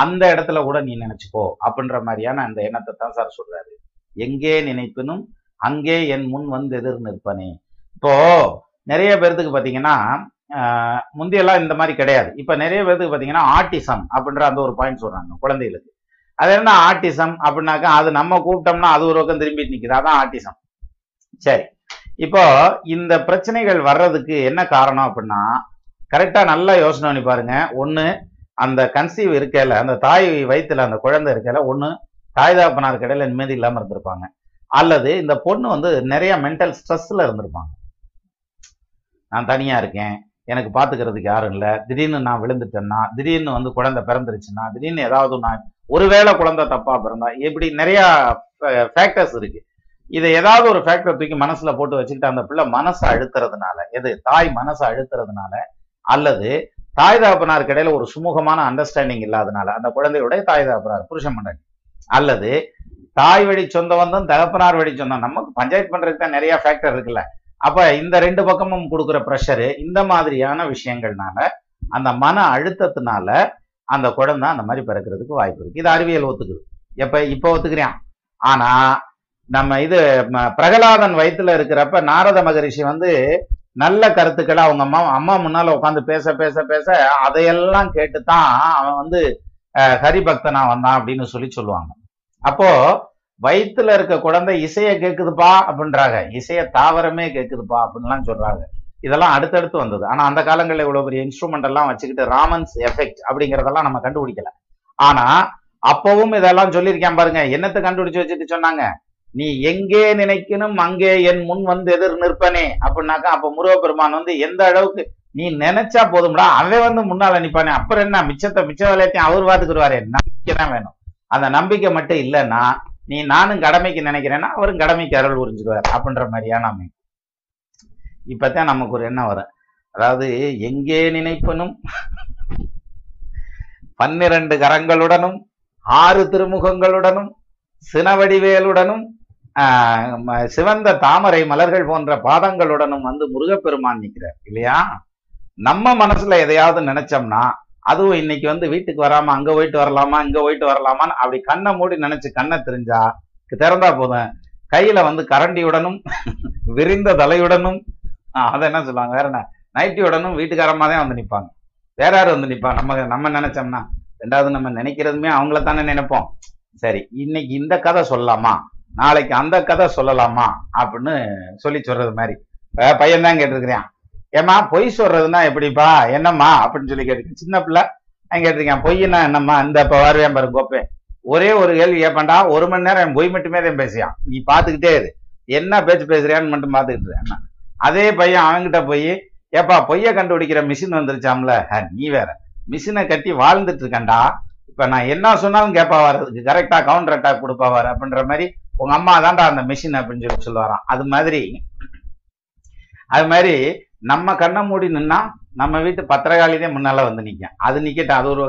அந்த இடத்துல கூட நீ நினைச்சுக்கோ அப்படின்ற மாதிரியான அந்த எண்ணத்தை தான் சார் சொல்றாரு. எங்கே நினைப்பினும் அங்கே என் முன் வந்து எதிர் நிற்பனே. இப்போ நிறைய பேர்த்துக்கு பார்த்தீங்கன்னா முந்தையெல்லாம் முந்தியெல்லாம் இந்த மாதிரி கிடையாது. இப்போ நிறைய பேர்த்துக்கு பார்த்தீங்கன்னா ஆட்டிசம் அப்படின்ற அந்த ஒரு பாயிண்ட் சொல்றாங்க குழந்தைகளுக்கு. அது என்ன ஆட்டிசம் அப்படின்னாக்கா அது நம்ம கூப்பிட்டோம்னா அது ஒரு பக்கம் திரும்பிட்டு நிக்குது. அதான் ஆட்டிசம் சரி. இப்போ இந்த பிரச்சனைகள் வர்றதுக்கு என்ன காரணம் அப்படின்னா கரெக்டாக நல்லா யோசனை பண்ணி பாருங்க. ஒன்று அந்த கன்சீவ் இருக்கல அந்த தாய் வயிற்றுல அந்த குழந்தை இருக்கல ஒன்று தாய் தாப்பனார் கடையில் நிம்மதி இல்லாமல் இருந்திருப்பாங்க. அல்லது இந்த பொண்ணு வந்து நிறைய மென்டல் ஸ்ட்ரெஸ்ஸில் இருந்திருப்பாங்க. நான் தனியாக இருக்கேன் எனக்கு பார்த்துக்கிறதுக்கு யாரும் இல்லை திடீர்னு நான் விழுந்துட்டேன்னா திடீர்னு வந்து குழந்தை பிறந்துருச்சுன்னா திடீர்னு ஏதாவது நான் ஒருவேளை குழந்தை தப்பாக பிறந்தா இப்படி நிறையா ஃபேக்டர்ஸ் இருக்குது இதை ஏதாவது ஒரு ஃபேக்டரை தூக்கி மனசுல போட்டு வச்சுக்கிட்டு அந்த பிள்ளை மனசை அழுத்துறதுனால எது? தாய் மனசை அழுத்துறதுனால அல்லது தாய் தகப்பனாருக்கு இடையில ஒரு சுமூகமான அண்டர்ஸ்டாண்டிங் இல்லாதனால அந்த குழந்தையுடைய தாய் தகப்பனார் புருஷன் பண்ணாங்க அல்லது தாய் வழி சொந்தம் வந்தும் தகப்பனார் வழி சொந்தம். நமக்கு பஞ்சாயத்து பண்றதுக்கு தான் நிறைய ஃபேக்டர் இருக்குல்ல. அப்ப இந்த ரெண்டு பக்கமும் கொடுக்குற ப்ரெஷரு இந்த மாதிரியான விஷயங்கள்னால அந்த மன அழுத்தத்தினால அந்த குழந்தை அந்த மாதிரி பிறக்கிறதுக்கு வாய்ப்பு இருக்கு. இது அறிவியல் ஒத்துக்குது. எப்ப? இப்ப ஒத்துக்கிறேன் ஆனா நம்ம இது பிரகலாதன் வயித்துல இருக்கிறப்ப நாரத மகரிஷி வந்து நல்ல கருத்துக்களை அவங்க அம்மா அம்மா முன்னால உட்காந்து பேச பேச பேச அதையெல்லாம் கேட்டுத்தான் அவன் வந்து அஹ், ஹரிபக்தனா வந்தான் அப்படின்னு சொல்லி சொல்லுவாங்க. அப்போ வயித்துல இருக்க குழந்தை இசையை கேட்குதுப்பா அப்படின்றாங்க. இசைய தாவரமே கேக்குதுப்பா அப்படின்லாம் சொல்றாங்க. இதெல்லாம் அடுத்தடுத்து வந்தது. ஆனா அந்த காலங்களில் இவ்வளவு பெரிய இன்ஸ்ட்ருமெண்ட் எல்லாம் வச்சுக்கிட்டு ராமன்ஸ் எஃபெக்ட் அப்படிங்கறதெல்லாம் நம்ம கண்டுபிடிக்கல. ஆனா அப்பவும் இதெல்லாம் சொல்லியிருக்கேன் பாருங்க. என்னத்தை கண்டுபிடிச்சு வச்சுட்டு சொன்னாங்க? நீ எங்கே நினைக்கணும் அங்கே என் முன் வந்து எதிர் நிற்பனே. அப்படின்னாக்கா அப்ப முருகப்பெருமான் வந்து எந்த அளவுக்கு நீ நினைச்சா போதும்டா அவன் வந்து முன்னால நிப்பானே. அப்புறம் என்ன மிச்சத்தை மிச்ச வேலையத்தையும் அவர் பாத்துக்குருவாரு நம்பிக்கை தான் வேணும். அந்த நம்பிக்கை மட்டும் இல்லைன்னா நீ நானும் கடமைக்கு நினைக்கிறேன்னா அவரும் கடமைக்கு அருள் புரிஞ்சுக்குவார். அப்படின்ற மாதிரியான அமைப்பு. இப்பதான் நமக்கு ஒரு எண்ணம் வரும். அதாவது எங்கே நினைப்பனும்? பன்னிரண்டு கரங்களுடனும் ஆறு திருமுகங்களுடனும் சினவடிவேலுடனும் சிவந்த தாமரை மலர்கள் போன்ற பாதங்களுடனும் வந்து முருகப்பெருமான் நிற்கிறார் இல்லையா? நம்ம மனசுல எதையாவது நினைச்சோம்னா அதுவும் இன்னைக்கு வந்து வீட்டுக்கு வராம அங்க போயிட்டு வரலாமா இங்க போயிட்டு வரலாமான்னு அப்படி கண்ணை மூடி நினைச்சு கண்ணை தெரிஞ்சா திறந்தா போதும். கையில வந்து கரண்டியுடனும் விரிந்த தலையுடனும் ஆஹ், அதை என்ன சொல்லுவாங்க வேற என்ன? நைட்டியுடனும் வீட்டுக்காரமா தான் வந்து நிப்பாங்க. வேற யாரும் வந்து நிப்பா? நம்ம நம்ம நினைச்சோம்னா ரெண்டாவது நம்ம நினைக்கிறதுமே அவங்கள தானே நினைப்போம். சரி இன்னைக்கு இந்த கதை சொல்லலாமா? நாளைக்கு அந்த கதை சொல்லலாமா அப்படின்னு சொல்லி சொல்றது மாதிரி. பையன் தான் கேட்டிருக்கிறான். ஏம்மா பொய் சொல்றதுன்னா எப்படிப்பா? என்னம்மா? அப்படின்னு சொல்லி கேட்டிருக்கேன். சின்ன பிள்ளை நான் கேட்டிருக்கேன். பொய்னா என்னம்மா? இந்த இப்போ வருவேன் பாரு கோப்பே. ஒரே ஒரு கேள்வி கேட்பேன்டா ஒரு மணி நேரம் என் பொய் மட்டுமே தான் பேசியான் நீ பாத்துக்கிட்டே இரு. என்ன பேச்சு பேசுறியான்னு மட்டும் பாத்துக்கிட்டு இருக்கேன் என்ன? அதே பையன் அவன்கிட்ட போய் ஏப்பா பொய்யை கண்டுபிடிக்கிற மிஷின் வந்துருச்சாம்ல? நீ வேற. மிஷினை கட்டி வாழ்ந்துட்டு இருக்கேன்டா. இப்ப நான் என்ன சொன்னாலும் கேட்பா வர்றதுக்கு கரெக்டா கவுண்டர் அட்டாக் கொடுப்பா வர அப்படின்ற மாதிரி உங்க அம்மா தான்டா அந்த மிஷின் அப்படின்னு சொல்லி சொல்லுவாராம். அது மாதிரி அது மாதிரி நம்ம கண்ணை மூடி நின்னா நம்ம வீட்டு பத்திரகாளிதே முன்னால வந்து நிக்க அது நிக்கட்டும் அது ஒரு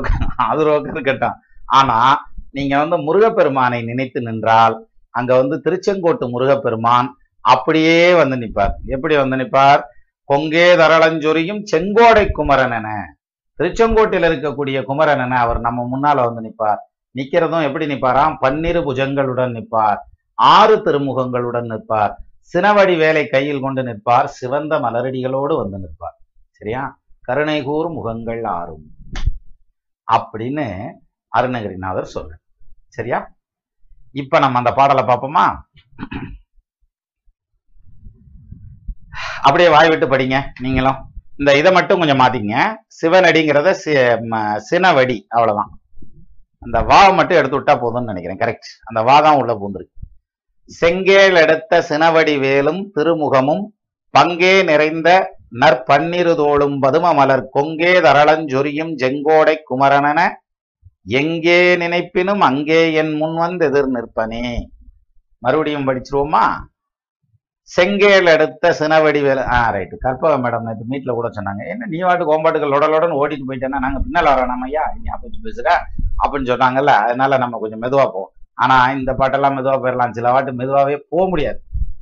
அது ஒரு பக்கம் இருக்கட்டும். ஆனா நீங்க வந்து முருகப்பெருமானை நினைத்து நின்றால் அங்க வந்து திருச்செங்கோட்டு முருகப்பெருமான் அப்படியே வந்து நிற்பார் எப்படி வந்து நிப்பார்? கொங்கே தரளஞ்சொரியும் செங்கோடை குமரன் என. திருச்செங்கோட்டில் இருக்கக்கூடிய குமரன் அவர் நம்ம முன்னால வந்து நிப்பார். நிக்கிறதும் எப்படி நிப்பாராம்? பன்னிரு புஜங்களுடன் நிற்பார் ஆறு திருமுகங்களுடன் நிற்பார். சினவடி வேலை கையில் கொண்டு நிற்பார். சிவந்த மலரடிகளோடு வந்து நிற்பார். சரியா? கருணை கூர் முகங்கள் ஆறும். அப்படின்னு அருணகிரிநாதர் சொல்ற சரியா? இப்ப நம்ம அந்த பாடலை பார்ப்போமா? அப்படியே வாய் விட்டு படிங்க நீங்களும். இந்த இதை மட்டும் கொஞ்சம் மாத்திங்க சிவனடிங்கிறத சினவடி அவ்வளவுதான். அந்த வா மட்டும் எடுத்து விட்டா போதும்னு நினைக்கிறேன். கரெக்ட் அந்த வா தான் உள்ள பூந்துருக்கு. செங்கேல் எடுத்த சினவடி வேலும் திருமுகமும் பங்கே நிறைந்த நற்பன்னிருதோளும் பதும மலர் கொங்கே தரளஞ்சொரியும் செங்கோடை குமரனென எங்கே நினைப்பினும் அங்கே என் முன் வந்து எதிர் நிற்பனே. மறுபடியும் படிச்சிருவோமா? செங்கேல் எடுத்த சினவடி வேலை ஆ ரைட்டு கற்பக மேடம் நேற்று மீட்டில் கூட சொன்னாங்க. என்ன நீ வாட்டு கோம்பாட்டுகள் லொடலோடன்னு ஓடிட்டு போயிட்டேன்னா நாங்கள் பின்னால் வரோம் ஐயா. நீ அப்படி பேசுகிற அப்படின்னு சொன்னாங்கல்ல. அதனால நம்ம கொஞ்சம் மெதுவாக போவோம். ஆனால் இந்த பாட்டெல்லாம் மெதுவாக போயிடலாம் சில வாட்டு மெதுவாகவே போக முடியாது.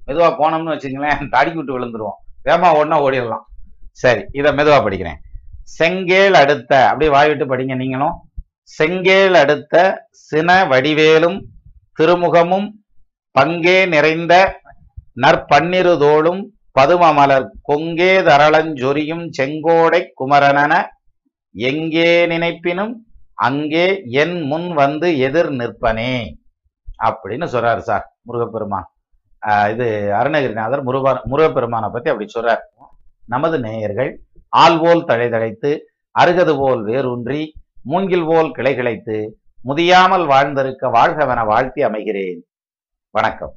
மெதுவாக போனோம்னு வச்சுங்களேன் தடுக்கி விட்டு விழுந்துருவோம். வேமா ஒன்றா ஓடிடலாம் சரி இதை மெதுவாக படிக்கிறேன். செங்கேல் அடுத்த அப்படியே வாய் விட்டு படிங்க நீங்களும். செங்கேல் அடுத்த சின வடிவேலும் திருமுகமும் பங்கே நிறைந்த நற்பன்னிருதோளும் பதும மலர் கொங்கே தரளஞ்சொரியும் செங்கோடை குமரனன எங்கே நினைப்பினும் அங்கே என் முன் வந்து எதிர் நிற்பனே. அப்படின்னு சொல்றாரு சார் முருகப்பெருமான். ஆஹ் இது அருணகிரிநாதர் முருக முருகப்பெருமானை பத்தி அப்படி சொல்றார். நமது நேயர்கள் ஆள் போல் தழைதழைத்து அருகது போல் வேரூன்றி மூங்கில் போல் கிளை கிளைத்து முதியாமல் வாழ்ந்திருக்க வாழ்கவென வாழ்த்தி அமைகிறேன். வணக்கம்.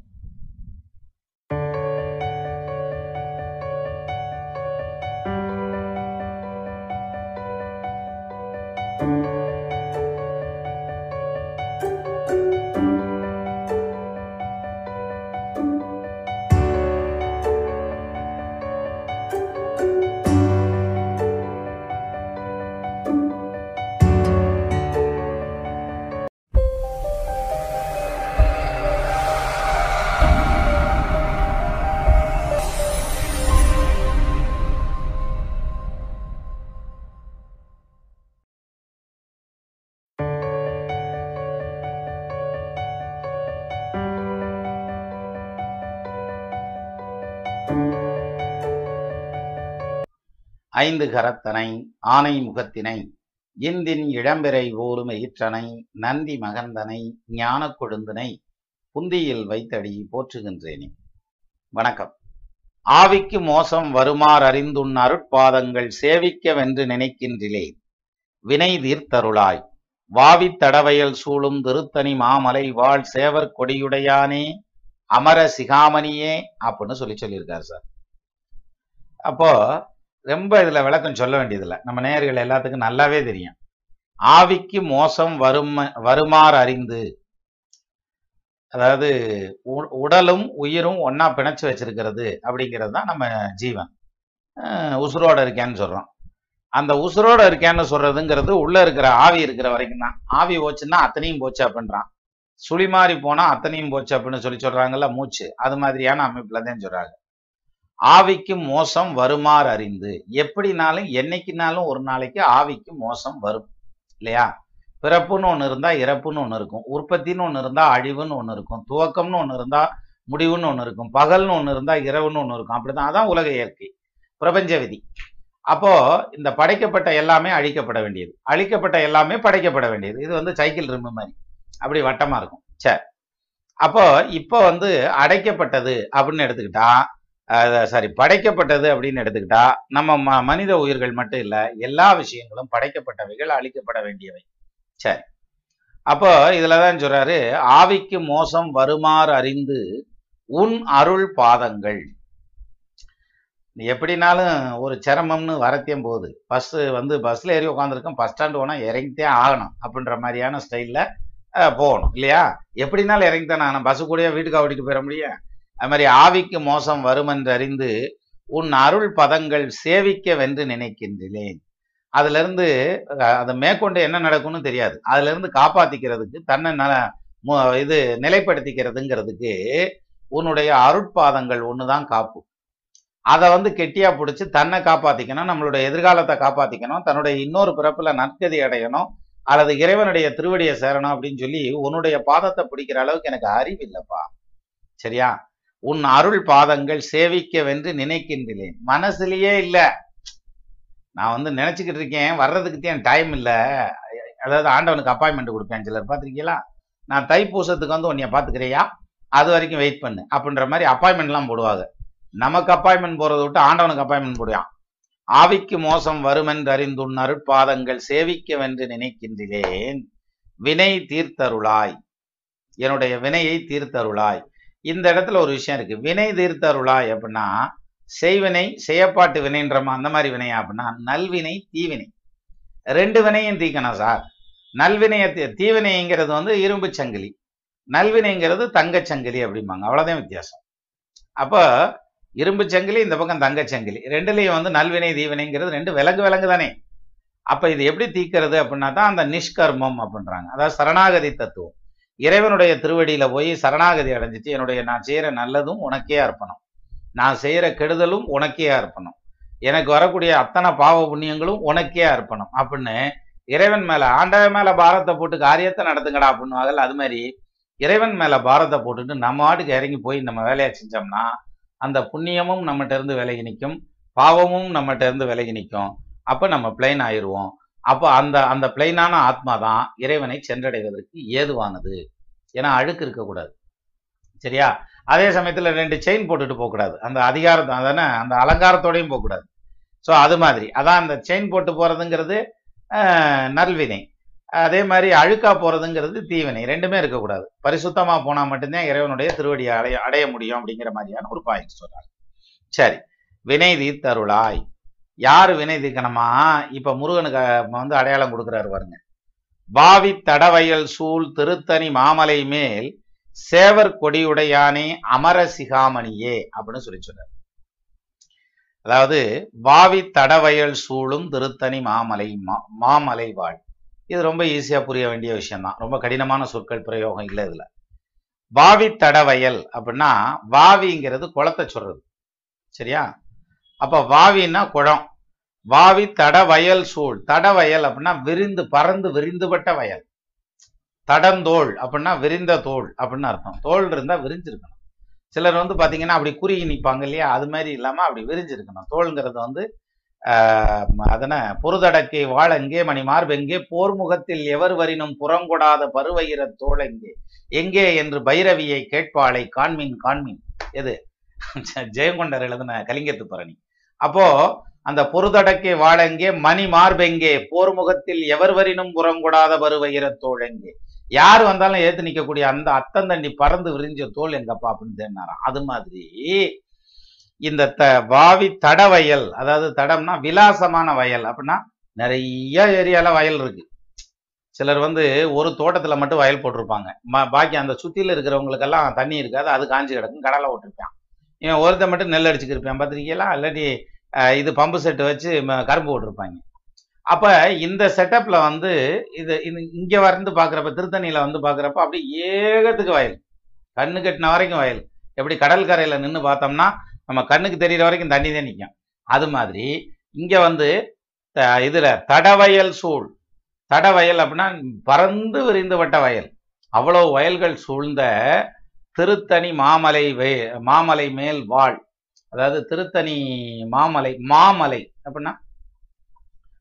ஐந்து கரத்தனை ஆனை முகத்தினை இந்தின் இளம்பிறை ஓரும் எயிற்றனை நந்தி மகந்தனை ஞான கொழுந்தனை புந்தியில் வைத்தடி போற்றுகின்றேனே. வணக்கம். ஆவிக்கு மோசம் வருமாறு அறிந்துண் அருட்பாதங்கள் சேவிக்கவென்று நினைக்கின்றிலே வினை தீர்த்தருளாய். வாவி தடவையல் சூழும் திருத்தனி மாமலை வாழ் சேவர் கொடியுடையானே அமர சிகாமணியே அப்படின்னு சொல்லி சொல்லியிருக்கார் சார். அப்போ ரொம்ப இதுல விளக்கம் சொல்ல வேண்டியதில்லை. நம்ம நேயர்கள் எல்லாத்துக்கும் நல்லாவே தெரியும். ஆவிக்கு மோசம் வரும் வருமாறு அறிந்து அதாவது உ- உடலும் உயிரும் ஒன்றா பிணைச்சு வச்சிருக்கிறது அப்படிங்கிறது தான் நம்ம ஜீவன். அஹ் உசுரோட இருக்கேன்னு சொல்றோம். அந்த உசுரோட இருக்கேன்னு சொல்றதுங்கிறது உள்ள இருக்கிற ஆவி இருக்கிற வரைக்கும் தான். ஆவி போச்சுன்னா அத்தனையும் போச்சு அப்படின்றான். சுழி மாறி போனா அத்தனையும் போச்சு அப்படின்னு சொல்லி சொல்றாங்கல்ல மூச்சு. அது மாதிரியான அமைப்புல தான் சொல்றாங்க. ஆவிக்கு மோசம் வருமாறு அறிந்து. எப்படினாலும் என்னைக்குனாலும் ஒரு நாளைக்கு ஆவிக்கு மோசம் வரும். இல்லையா? பிறப்புன்னு ஒன்று இருந்தா இறப்புன்னு ஒன்று இருக்கும். உற்பத்தின்னு ஒன்று இருந்தா அழிவுன்னு ஒன்று இருக்கும். துவக்கம்னு ஒன்று இருந்தா முடிவுன்னு ஒன்று இருக்கும். பகல்னு ஒன்று இருந்தா இரவுன்னு ஒன்று இருக்கும். அப்படிதான் அதான் உலக இயற்கை. பிரபஞ்ச விதி. அப்போ இந்த படைக்கப்பட்ட எல்லாமே அழிக்கப்பட வேண்டியது. அழிக்கப்பட்ட எல்லாமே படைக்கப்பட வேண்டியது. இது வந்து சைக்கிள் ரிம்மு மாதிரி. அப்படி வட்டமா இருக்கும். சரி அப்போ இப்போ வந்து அடைக்கப்பட்டது அப்படின்னு எடுத்துக்கிட்டா சாரி படைக்கப்பட்டது அப்படின்னு எடுத்துக்கிட்டா நம்ம ம- மனித உயிர்கள் மட்டும் இல்ல எல்லா விஷயங்களும் படைக்கப்பட்டவைகள் அழிக்கப்பட வேண்டியவை. சரி. அப்போ இதுலதான் சொல்றாரு ஆவிக்கு மோசம் வருமாறு அறிந்து உன் அருள் பாதங்கள். எப்படினாலும் ஒரு சிரமம்னு வரத்தையும் போகுது. பஸ் வந்து பஸ்ல ஏறி உட்காந்துருக்கோம் பஸ் ஸ்டாண்டு போனால் இறங்கித்தே ஆகணும் அப்படின்ற மாதிரியான ஸ்டைல்ல போகணும் இல்லையா? எப்படினாலும் இறங்கித்தானே ஆகணும். பஸ் கூடயே வீட்டுக்கு ஓடிட்டு போயிட முடியும். அது மாதிரி ஆவிக்கு மோசம் வரும் என்று அறிந்து உன் அருள் பதங்கள் சேவிக்க வென்று நினைக்கின்றேன். அதுல இருந்து அதை மேற்கொண்டு என்ன நடக்கும்னு தெரியாது. அதுல இருந்து காப்பாத்திக்கிறதுக்கு தன்னை நல இது நிலைப்படுத்திக்கிறதுங்கிறதுக்கு உன்னுடைய அருட்பாதங்கள் ஒண்ணுதான் காப்பு. அதை வந்து கெட்டியா பிடிச்சி தன்னை காப்பாத்திக்கணும் நம்மளுடைய எதிர்காலத்தை காப்பாத்திக்கணும் தன்னுடைய இன்னொரு பிறப்புல நற்கதி அடையணும் அல்லது இறைவனுடைய திருவடியை சேரணும் அப்படின்னு சொல்லி உன்னுடைய பாதத்தை பிடிக்கிற அளவுக்கு எனக்கு அறிவு இல்லைப்பா சரியா? உன் அருள் பாதங்கள் சேவிக்க வென்று நினைக்கின்றேன். மனசுலயே இல்ல. நான் வந்து நினைச்சுக்கிட்டு இருக்கேன். வர்றதுக்கு தான் டைம் இல்ல. அதாவது ஆண்டவனுக்கு அப்பாயின்மெண்ட் கொடுப்பேன் சிலர். பார்த்துருக்கீங்களா? நான் தைப்பூசத்துக்கு வந்து உன்னைய பாத்துக்கிறியா அது வரைக்கும் வெயிட் பண்ணு. அப்படின்ற மாதிரி அப்பாயின்மெண்ட்லாம் போடுவாங்க. நமக்கு அப்பாயின்மெண்ட் போகிறத விட்டு ஆண்டவனுக்கு அப்பாயின்மெண்ட் போடுவான். ஆவிக்கு மோசம் வருமென்று அறிந்துன் அருட்பாதங்கள் பாதங்கள் சேவிக்கவென்று நினைக்கின்றேன். வினை தீர்த்தருளாய். என்னுடைய வினையை தீர்த்தருளாய். இந்த இடத்துல ஒரு விஷயம் இருக்கு. வினை தீர்த்தருளாய் அப்படின்னா செய்வினை செய்யப்பாட்டு வினைன்றமா அந்த மாதிரி வினையா அப்படின்னா நல்வினை தீவினை. ரெண்டு வினையும் தீக்கணும் சார். நல்வினைய தீவினைங்கிறது வந்து இரும்பு சங்கிலி. நல்வினைங்கிறது தங்கச் சங்கிலி அப்படிம்பாங்க. அவ்வளவுதான் வித்தியாசம். அப்போ இரும்பு சங்கிலி இந்த பக்கம் தங்கச் சங்கிலி. ரெண்டுலயும் வந்து நல்வினை தீவினைங்கிறது ரெண்டு விலங்கு விலங்கு தானே. அப்ப இது எப்படி தீக்கிறது அப்படின்னா தான் அந்த நிஷ்கர்மம் அப்படின்றாங்க. அதாவது சரணாகதி தத்துவம். இறைவனுடைய திருவடியில போய் சரணாகதி அடைஞ்சிட்டு என்னுடைய நான் செய்யற நல்லதும் உனக்கே அர்ப்பணம். நான் செய்யற கெடுதலும் உனக்கே அர்ப்பணம். எனக்கு வரக்கூடிய அத்தனை பாவ புண்ணியங்களும் உனக்கே அர்ப்பணம். அப்படின்னு இறைவன் மேல ஆண்டவன் மேல பாரத்தை போட்டு காரியத்தை நடத்துங்கடா அப்படின்னுவாங்கல்ல அது மாதிரி இறைவன் மேல பாரத்தை போட்டுட்டு நம்ம ஆட்டுக்கு இறங்கி போய் நம்ம வேலையை செஞ்சோம்னா அந்த புண்ணியமும் நம்மகிட்ட இருந்து விலகி நிற்கும் பாவமும் நம்மகிட்ட இருந்து விலகி நிற்கும். அப்போ நம்ம பிளைன் ஆயிருவோம். அப்போ அந்த அந்த பிளைனான ஆத்மா தான் இறைவனை சென்றடைவதற்கு ஏதுவானது. ஏன்னா அழுக்கு இருக்கக்கூடாது சரியா? அதே சமயத்தில் ரெண்டு செயின் போட்டுட்டு போகக்கூடாது அந்த அதிகாரத்தை அதானே அந்த அலங்காரத்தோடையும் போகக்கூடாது ஸோ அது மாதிரி. அதான் அந்த செயின் போட்டு போகிறதுங்கிறது நல்வினை அதே மாதிரி அழுக்கா போகிறதுங்கிறது தீவினை. ரெண்டுமே இருக்கக்கூடாது பரிசுத்தமாக போனால் மட்டும்தான் இறைவனுடைய திருவடியை அடைய அடைய முடியும் அப்படிங்கிற மாதிரியான ஒரு பாயிண்ட் சொல்கிறாங்க சரி. வினை தருளாய் யாரு வினை தீக்கணுமா இப்ப முருகனுக்கு வந்து அடையாளம் கொடுக்குறாரு பாருங்க. பாவி தடவயல் சூழ் திருத்தணி மாமலை மேல் சேவர் கொடியுடையானே அமர சிகாமணியே அப்படின்னு சொல்லி சொன்னார். அதாவது வாவி தடவயல் சூழும் திருத்தணி மாமலை மா- மாமலை வாழ். இது ரொம்ப ஈஸியா புரிய வேண்டிய விஷயம்தான். ரொம்ப கடினமான சொற்கள் பிரயோகம் இல்லை இதுல. வாவி தடவயல் அப்படின்னா வாவிங்கிறது குளத்தை சொல்றது. சரியா? அப்ப வாவின்னா குளம் வாவி தடவயல் சூழ். தட வயல் அப்படின்னா விரிந்து பறந்து விரிந்துபட்ட வயல். தடந்தோல் அப்படின்னா விரிந்த தோல் அப்படின்னு அர்த்தம். தோல் இருந்தா விரிஞ்சிருக்கணும். சிலர் வந்து பாத்தீங்கன்னா அப்படி குறுகி நிப்பாங்க இல்லையா? அது மாதிரி இல்லாம அப்படி விரிஞ்சிருக்கணும். தோல்ங்கிறது வந்து ஆஹ், பொறுதடக்கை அதன பொருதடக்கை வாழெங்கே மணி மார்பெங்கே போர்முகத்தில் எவர் வரினும் புறங்கொடாத பருவயிர தோளெங்கே எங்கே? என்று பைரவியை கேட்பாளை காண்மின் காண்மின். எது? ஜெயங்கொண்டர் எழுதின கலிங்கத்து பரணி. அப்போ அந்த பொருதடக்கை வாழெங்கே மணி மார்பெங்கே போர்முகத்தில் எவர் வரினும் புறங்கொடாத பருவயிர தோளெங்கே யார் வந்தாலும் ஏத்து நிக்கக்கூடிய அந்த அத்தந்தண்ணி பறந்து விரிஞ்ச தோல் எங்கப்பா அப்படின்னு தேடினாராம். அது மாதிரி இந்த த வாவி தட வயல் அதாவது தடம்னா விலாசமான வயல் அப்படின்னா நிறைய ஏரியால வயல் இருக்கு. சிலர் வந்து ஒரு தோட்டத்துல மட்டும் வயல் போட்டிருப்பாங்க. பாக்கி அந்த சுத்தில இருக்கிறவங்களுக்கெல்லாம் தண்ணி இருக்காது அது காஞ்சி கிடக்கும் கடலை ஓட்டிருப்பான். இவன் ஒருத்தன் மட்டும் நெல் அடிச்சுக்கிருப்பான் பார்த்துருக்கீங்களா? இல்லாட்டி இது பம்பு செட்டு வச்சு ம- கரும்பு போட்டிருப்பாங்க. அப்போ இந்த செட்டப்பில் வந்து இது இது வந்து பார்க்குறப்ப திருத்தணியில் வந்து பார்க்குறப்ப அப்படி ஏகத்துக்கு வயல். கண்ணு கட்டின வரைக்கும் வயல். எப்படி கடல் கரையில் நின்று பார்த்தோம்னா நம்ம கண்ணுக்கு தெரிகிற வரைக்கும் தண்ணி தான் நிற்கும் அது மாதிரி இங்கே வந்து த- தடவயல் சூழ். தடவயல் அப்படின்னா பறந்து விரிந்து வட்ட வயல். அவ்வளோ வயல்கள் சூழ்ந்த திருத்தணி மாமலை வே- மாமலை மேல் வாழ். அதாவது திருத்தணி மாமலை மாமலை அப்படின்னா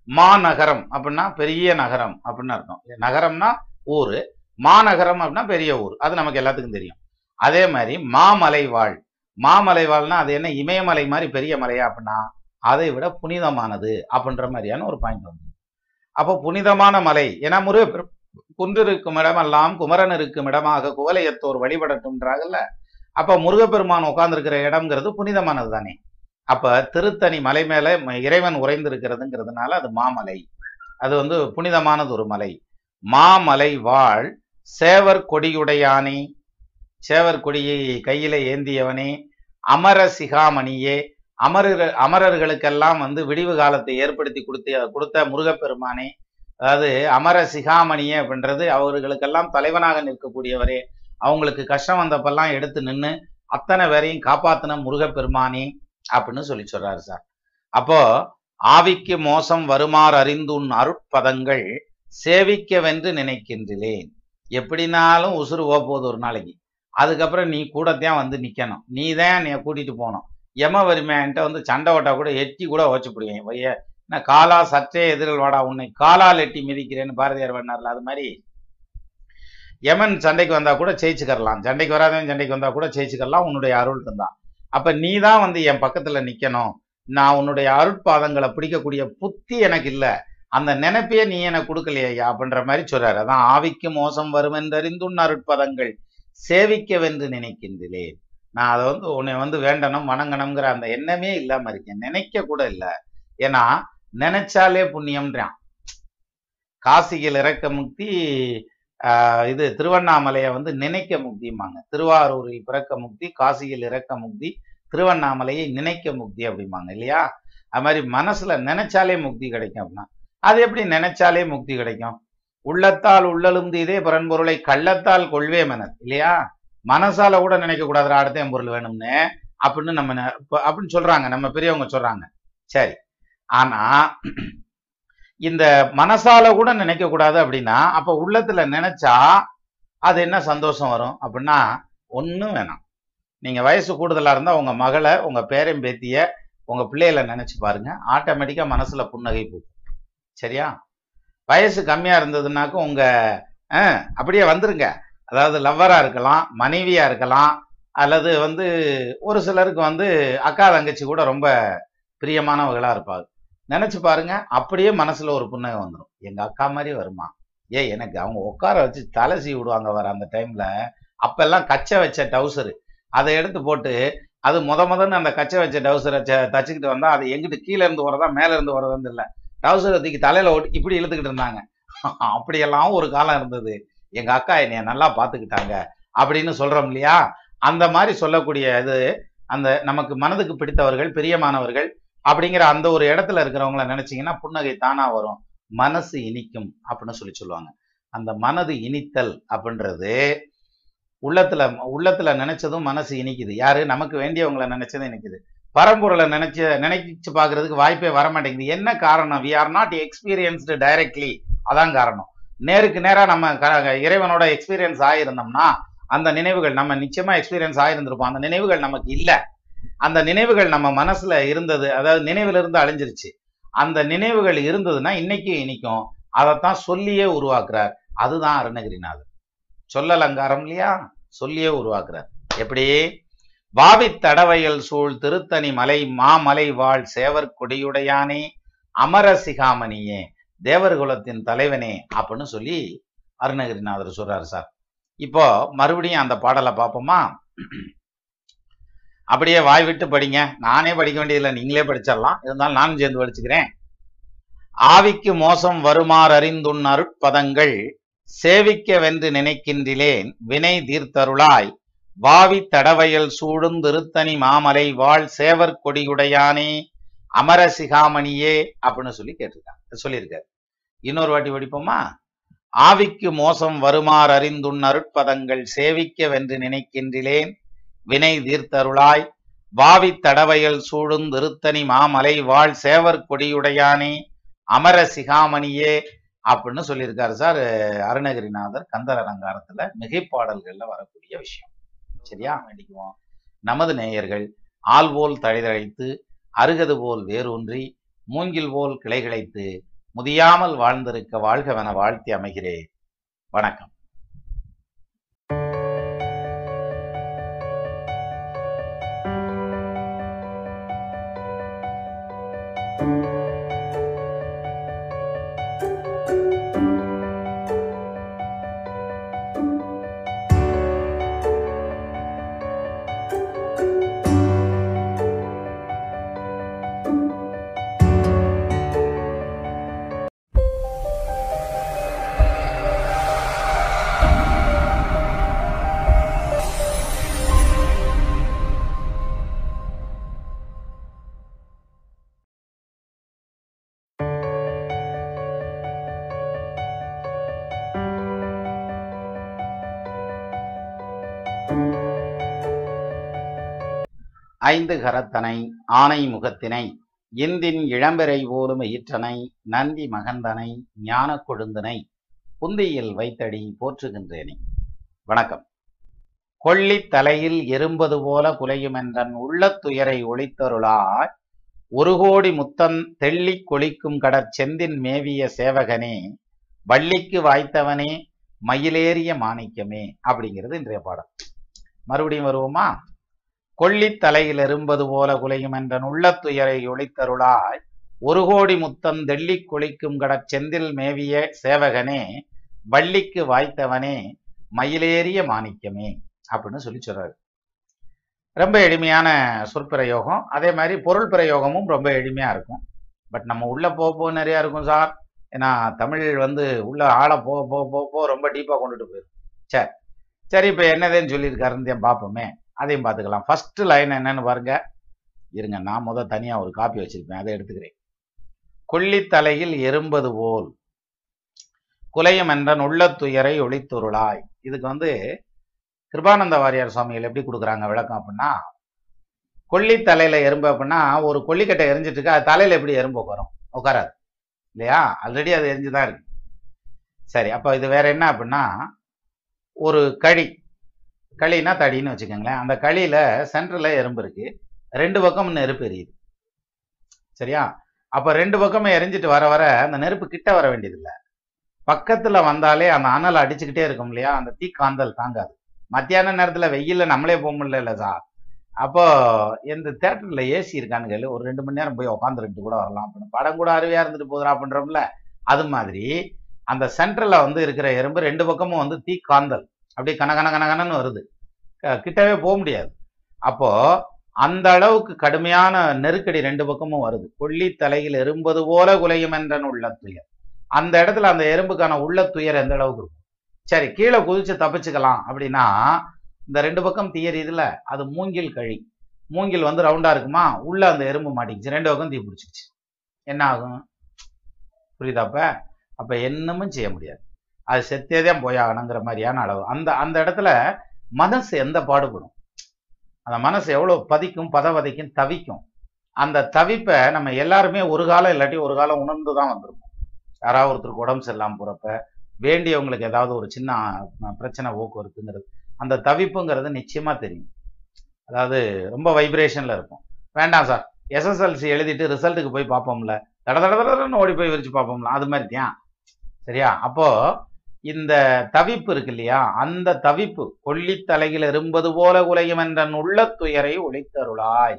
மாநகரம் அப்படின்னா பெரிய நகரம் அப்படின்னு அர்த்தம். நகரம்னா ஊரு மாநகரம் அப்படின்னா பெரிய ஊர். அது நமக்கு எல்லாத்துக்கும் தெரியும். அதே மாதிரி மாமலை வாழ். மாமலை வாழ்னா அது என்ன? இமயமலை மாதிரி பெரிய மலையா அப்படின்னா அதை விட புனிதமானது அப்படின்ற மாதிரியான ஒரு பாயிண்ட் வந்து. அப்போ புனிதமான மலை ஏன்னா முருகப்பெரும் குன்றிருக்கும் இடமெல்லாம் குமரன் இருக்கும் இடமாக குவலையத்தோர் வழிபடட்டும்ன்றாங்கல்ல. அப்ப முருகப்பெருமான் உட்கார்ந்துருக்கிற இடம்ங்கிறது புனிதமானது தானே அப்ப திருத்தணி மலை மேல இறைவன் உறைந்திருக்கிறதுங்கிறதுனால அது மாமலை. அது வந்து புனிதமானது ஒரு மலை. மாமலை வாழ் சேவர் கொடியுடையானே. சேவர் கொடியை கையில ஏந்தியவனே. அமர சிகாமணியே. அமரர் அமரர்களுக்கெல்லாம் வந்து விடிவு காலத்தை ஏற்படுத்தி கொடுத்த கொடுத்த முருகப்பெருமானே. அதாவது அமர சிகாமணியே அப்படின்றது அவர்களுக்கெல்லாம் தலைவனாக நிற்கக்கூடியவரே. அவங்களுக்கு கஷ்டம் வந்தப்பெல்லாம் எடுத்து நின்று அத்தனை பேரையும் காப்பாத்தின முருகப்பெருமானி அப்படின்னு சொல்லி சொல்றாரு சார் அப்போ ஆவிக்கு மோசம் வருமாறு அறிந்துன் அருட்பதங்கள் சேவிக்கவென்று நினைக்கின்றேன். எப்படினாலும் உசுறு போக போகுது ஒரு நாளைக்கு. அதுக்கப்புறம் நீ கூடத்தான் வந்து நிக்கணும். நீ தான் என்னை கூட்டிட்டு போகணும். எம வறுமையான்ட்ட வந்து சண்டை ஓட்டா கூட எட்டி கூட ஓச்சு நான் என்ன காலா சற்றே எதிரில் வாடா உன்னை காலால் எட்டி மிதிக்கிறேன்னு பாரதியார் பண்ணார்ல அது மாதிரி. யமன் சண்டைக்கு வந்தா கூட ஜெயிச்சுக்கரலாம் சண்டைக்கு வராதவன் சண்டைக்கு வந்தா கூட ஜெயிச்சுக்கரலாம் உன்னுடைய அருள் இருந்தான் அப்ப நீ தான் வந்து என் பக்கத்துல நிக்கணும். நான் உன்னுடைய அருட்பாதங்களை பிடிக்கக்கூடிய புத்தி எனக்கு இல்ல. அந்த நினைப்பையே நீ எனக்கு கொடுக்கலையா அப்படின்ற மாதிரி சொல்றாரு. அதான் ஆவிக்கு மோசம் வரும் என்றறிந்துன் அருட்பதங்கள் சேவிக்கவென்று நினைக்கின்றேன். நான் அதை வந்து உன்னை வந்து வேண்டணும் வணங்கணுங்கிற அந்த எண்ணமே இல்லாம இருக்கேன். நினைக்க கூட இல்ல. ஏன்னா நினைச்சாலே புண்ணியம்ன்றான். காசியில் இறக்க முக்தி ஆஹ் இது திருவண்ணாமலையை வந்து நினைக்க முக்திம்பாங்க. திருவாரூரில் பிறக்க முக்தி காசியில் இறக்க முக்தி திருவண்ணாமலையை நினைக்க முக்தி அப்படிம்பாங்க இல்லையா? அது மாதிரி மனசுல நினைச்சாலே முக்தி கிடைக்கும் அப்படின்னா அது எப்படி நினைச்சாலே முக்தி கிடைக்கும்? உள்ளத்தால் உள்ளழுந்து இதே பரன்பொருளை கள்ளத்தால் கொள்வே மனர் இல்லையா? மனசால கூட நினைக்க கூடாது அடுத்த என் பொருள் வேணும்னு அப்படின்னு நம்ம அப்படின்னு சொல்றாங்க நம்ம பெரியவங்க சொல்றாங்க. சரி. ஆனா இந்த மனசால கூட நினைக்க கூடாது அப்படின்னா அப்ப உள்ளத்துல நினைச்சா அது என்ன சந்தோஷம் வரும்? அப்படின்னா ஒன்றும் வேணாம். நீங்க வயசு கூடுதலா இருந்தா உங்க மகளை உங்க பேரம்பேத்திய உங்க பிள்ளைகளை நினைச்சு பாருங்க. ஆட்டோமேட்டிக்கா மனசுல புன்னகை பூக்கும். சரியா? வயசு கம்மியா இருந்ததுனாக்க உங்க அப்படியே வந்துருங்க. அதாவது லவ்வரா இருக்கலாம் மனைவியா இருக்கலாம் அல்லது வந்து ஒரு சிலருக்கு வந்து அக்கா தங்கச்சி கூட ரொம்ப பிரியமானவர்களாக இருப்பாங்க. நினச்சி பாருங்க அப்படியே மனசில் ஒரு புன்னகை வந்துடும் எங்கள் அக்கா மாதிரி வருமா? ஏய் எனக்கு அவங்க உட்கார வச்சு தலை சீவி விடுவாங்க வர அந்த டைமில் அப்பெல்லாம் கச்சை வச்ச டவுசரு அதை எடுத்து போட்டு அது முத முதன்னு அந்த கச்சை வச்ச டவுசரை தச்சுக்கிட்டு வந்தால் அது எங்கிட்டு கீழே இருந்து வரதா மேலே இருந்து வரதுன்னு இல்லை டவுசரை தூக்கி தலையில் ஓட்டி இப்படி இழுத்துக்கிட்டு இருந்தாங்க. அப்படியெல்லாம் ஒரு காலம் இருந்தது. எங்கள் அக்கா என்னைய நல்லா பார்த்துக்கிட்டாங்க அப்படின்னு சொல்கிறோம் இல்லையா? அந்த மாதிரி சொல்லக்கூடிய இது அந்த நமக்கு மனதுக்கு பிடித்தவர்கள் பிரியமானவர்கள் அப்படிங்கிற அந்த ஒரு இடத்துல இருக்கிறவங்கள நினைச்சீங்கன்னா புன்னகை தானா வரும். மனசு இனிக்கும் அப்படின்னு சொல்லி சொல்லுவாங்க. அந்த மனது இனித்தல் அப்படின்றது உள்ளத்துல உள்ளத்துல நினைச்சதும் மனசு இனிக்குது. யாரு? நமக்கு வேண்டியவங்களை நினைச்சதும் இனிக்குது. பரம்பொருளை நினைச்ச நினைச்சு பார்க்கறதுக்கு வாய்ப்பே வர மாட்டேங்குது என்ன காரணம்? We are not experienced directly அதான் காரணம். நேருக்கு நேராக நம்ம க- இறைவனோட எக்ஸ்பீரியன்ஸ் ஆகியிருந்தோம்னா அந்த நினைவுகள் நம்ம நிச்சயமா எக்ஸ்பீரியன்ஸ் ஆகியிருந்திருப்போம் அந்த நினைவுகள் நமக்கு இல்லை. அந்த நினைவுகள் நம்ம மனசுல இருந்தது அதாவது நினைவுல இருந்து அழிஞ்சிருச்சு. அந்த நினைவுகள் இருந்ததுன்னா இன்னைக்கு இனிக்கும். அதைத்தான் சொல்லியே உருவாக்குறார். அதுதான் அருணகிரிநாதர். சொல்லலங்காரம் இல்லையா? சொல்லியே உருவாக்குறார். எப்படி? வாவி தடவையல் சூழ் திருத்தணி மலை மாமலை வாழ் சேவர் கொடியுடையானே அமர சிகாமணியே தேவர்குலத்தின் தலைவனே அப்படின்னு சொல்லி அருணகிரிநாதர் சொல்றாரு சார். இப்போ மறுபடியும் அந்த பாடலை பார்ப்போமா? அப்படியே வாய் விட்டு படிங்க. நானே படிக்க வேண்டியதில்லை. நீங்களே படிச்சிடலாம். இருந்தாலும் நானும் சேர்ந்து படிச்சுக்கிறேன். ஆவிக்கு மோசம் வருமாறு அறிந்துண் அருட்பதங்கள் சேவிக்க வென்று நினைக்கின்றிலேன் வினை தீர்த்தருளாய். வாவி தடவையல் சூடும் திருத்தணி மாமலை வாழ் சேவர் கொடியுடையானே. அமர சிகாமணியே அப்படின்னு சொல்லி கேட்டிருக்காங்க. சொல்லியிருக்காரு. இன்னொரு வாட்டி படிப்போமா? ஆவிக்கு மோசம் வருமாறு அறிந்துண் அருட்பதங்கள் சேவிக்க வென்று நினைக்கின்றிலேன் வினை தீர்த்தருளாய். வாவி தடவையல் சூழும் திருத்தணி மாமலை வாழ் சேவர் கொடியுடையானே. அமர சிகாமணியே அப்படின்னு சொல்லியிருக்காரு சார் அருணகிரிநாதர் கந்தர் அலங்காரத்துல மிகைப்பாடல்கள்ல வரக்கூடிய விஷயம். சரியா? வேண்டிக்குவோம் நமது நேயர்கள் ஆள் போல் தழைதழைத்து அருகது போல் வேரூன்றி மூங்கில் போல் கிளைகிழைத்து முதியாமல் வாழ்ந்திருக்க வாழ்கவென வாழ்த்தி அமைகிறேன். வணக்கம். ஐந்து கரத்தனை ஆனை முகத்தினை இந்தின் இளம்பெறை போலும் ஈற்றனை நந்தி மகந்தனை ஞான கொழுந்தனை புந்தியில் வைத்தடி போற்றுகின்றேனே. வணக்கம். கொள்ளி தலையில் எறும்பது போல குலையுமென்றன் உள்ளத்துயரை ஒளித்தருளாய் ஒரு கோடி முத்தன் தெள்ளிக் கொளிக்கும் கடற் செந்தின் மேவிய சேவகனே வள்ளிக்கு வாய்த்தவனே மயிலேறிய மாணிக்கமே அப்படிங்கிறது இன்றைய பாடம். மறுபடியும் வருவோமா? கொள்ளித் தலையில் எறும்பது போல குலையும் என்றன் துயரை ஒளித்தருளாய் ஒரு கோடி முத்தம் தெள்ளி குளிக்கும் கடற் செந்தில் மேவிய சேவகனே வள்ளிக்கு வாய்த்தவனே மயிலேறிய மாணிக்கமே அப்படின்னு சொல்லி சொல்றாரு. ரொம்ப எளிமையான சொற்பிரயோகம். அதே மாதிரி பொருள் பிரயோகமும் ரொம்ப எளிமையா இருக்கும். பட் நம்ம உள்ள போக போக நிறையா இருக்கும் சார். ஏன்னா தமிழ் வந்து உள்ள ஆள போக போக போக போக ரொம்ப டீப்பாக கொண்டுட்டு போயிடும் சரி. சரி இப்போ என்னதுன்னு சொல்லியிருக்காருன்னு பார்ப்போமே அதையும் பார்த்துக்கலாம். ஃபர்ஸ்ட் லைன் என்னன்னு பாருங்க. இருங்க நான் முத தனியா ஒரு காப்பி வச்சிருப்பேன். அதை எடுத்துக்கிறேன். கொள்ளித்தலையில் எறும்பது போல் குலையம் என்றன் துயரை ஒளித்துருளாய். இதுக்கு வந்து கிருபானந்த வாரியார் சுவாமிகள் எப்படி கொடுக்குறாங்க விளக்கம் அப்படின்னா கொல்லித்தலையில எறும்பு அப்படின்னா ஒரு கொல்லிக்கட்டை எரிஞ்சிட்டு இருக்கு அது தலையில எப்படி எறும்பு உட்காரும்? உட்காராது. இல்லையா? ஆல்ரெடி அது எரிஞ்சுதான் இருக்கு. சரி அப்போ இது வேற என்ன அப்படின்னா ஒரு கழி களினா தடின்னு வச்சுக்கோங்களேன். அந்த களியில சென்டரில் எறும்பு இருக்கு. ரெண்டு பக்கம் நெருப்பு எரியுது. சரியா? அப்போ ரெண்டு பக்கமும் எரிஞ்சிட்டு வர வர அந்த நெருப்பு கிட்ட வர வேண்டியதில்லை. பக்கத்துல வந்தாலே அந்த அனல் அடிச்சுக்கிட்டே இருக்கும் இல்லையா? அந்த தீ காந்தல் தாங்காது. மத்தியான நேரத்துல வெயில்ல நம்மளே போக முடியல சார் அப்போ இந்த தேட்டர்ல ஏசி இருக்கான்னு கேளு. ஒரு ரெண்டு மணி நேரம் போய் உட்காந்துருட்டு கூட வரலாம் அப்படின்னு. படம் கூட அருவியா இருந்துட்டு போகுதுரா அப்படின்றோம்ல. அது மாதிரி அந்த சென்டர்ல வந்து இருக்கிற எறும்பு ரெண்டு பக்கமும் வந்து தீ காந்தல். அப்படியே கன கன கன கனன்னு வருது. க- கிட்டவே போக முடியாது. அப்போ அந்த அளவுக்கு கடுமையான நெருக்கடி ரெண்டு பக்கமும் வருது. கொல்லி தலையில் எறும்பது போல குலையும் என்றன் உள்ள துயர். அந்த இடத்துல அந்த எறும்புக்கான உள்ள துயர் எந்த அளவுக்கு இருக்கும்? சரி கீழே குதிச்சு தப்பிச்சுக்கலாம் அப்படின்னா இந்த ரெண்டு பக்கம் தீயறியுதுல அது மூங்கில் கழி. மூங்கில் வந்து ரவுண்டா இருக்குமா? உள்ள அந்த எறும்பு மாட்டிக்கிச்சு. ரெண்டு பக்கம் தீ பிடிச்சிச்சு என்ன ஆகும்? புரியுதாப்ப அப்ப என்னமும் செய்ய முடியாது. அது செத்தே தான் போயாகணுங்கிற மாதிரியான அளவு. அந்த அந்த இடத்துல மனசு எந்த பாடுபடும்? அந்த மனசு எவ்வளவு பதிக்கும் பதவதைக்கும் தவிக்கும்? அந்த தவிப்பை நம்ம எல்லாருமே ஒரு காலம் இல்லாட்டி ஒரு காலம் உணர்ந்து தான் வந்திருப்போம். யாராவது ஒருத்தருக்கு உடம்பு சரியில்லாம போறப்ப வேண்டியவங்களுக்கு ஏதாவது ஒரு சின்ன பிரச்சனை போக்குவரத்துங்கிறது அந்த தவிப்புங்கிறது நிச்சயமா தெரியும். அதாவது ரொம்ப வைப்ரேஷன்ல இருக்கும் வேண்டாம் சார். எஸ்எஸ்எல்சி எழுதிட்டு ரிசல்ட்டுக்கு போய் பார்ப்போம்ல. தட தட தடன்னு ஓடி போய் விரிச்சு பார்ப்போம்ல. அது மாதிரி தான் சரியா? அப்போ இந்த தவிப்பு இருக்கு இல்லையா அந்த தவிப்பு கொல்லித்தலையில் எறும்பது போல குலையும் என்ற உள்ள துயரை ஒழித்தருளாய்.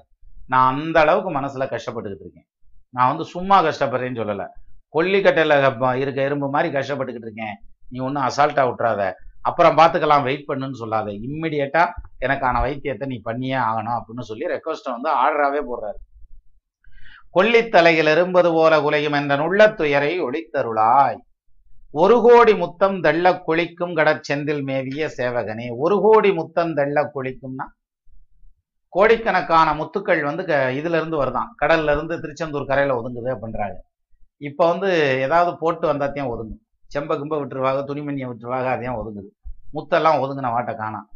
நான் அந்த அளவுக்கு மனசுல கஷ்டப்பட்டுக்கிட்டு இருக்கேன். நான் வந்து சும்மா கஷ்டப்படுறேன்னு சொல்லல. கொல்லிக்கட்டையில் இருக்க எறும்பு மாதிரி கஷ்டப்பட்டுக்கிட்டு இருக்கேன். நீ ஒன்றும் அசால்ட்டா விட்டுறாத. அப்புறம் பார்த்துக்கலாம் வெயிட் பண்ணுன்னு சொல்லாத. இம்மிடியட்டாக எனக்கான வைத்தியத்தை நீ பண்ணியே ஆகணும் அப்படின்னு சொல்லி ரெக்வஸ்ட்டை வந்து ஆர்டராகவே போடுறாரு. கொல்லித்தலையில் இரும்பது போல குலையும் என்ற உள்ள துயரை ஒளித்தருளாய் ஒரு கோடி முத்தம் தெள்ள குளிக்கும் கடற்செந்தில் மேவிய சேவகனே. ஒரு கோடி முத்தம் தெள்ள குளிக்கும்னா கோடிக்கணக்கான முத்துக்கள் வந்து க- இதுல இருந்து வருதான். கடல்ல இருந்து திருச்செந்தூர் கரையில ஒதுங்குது அப்படின்றாங்க. இப்ப வந்து ஏதாவது போட்டு வந்தாத்தையும் ஒதுங்கும். செம்ப கும்ப விட்டுருவாங்க துணிமணியை விட்டுருவாங்க அதையும் ஒதுங்குது. முத்தெல்லாம் ஒதுங்கின வாட்டை காணாம்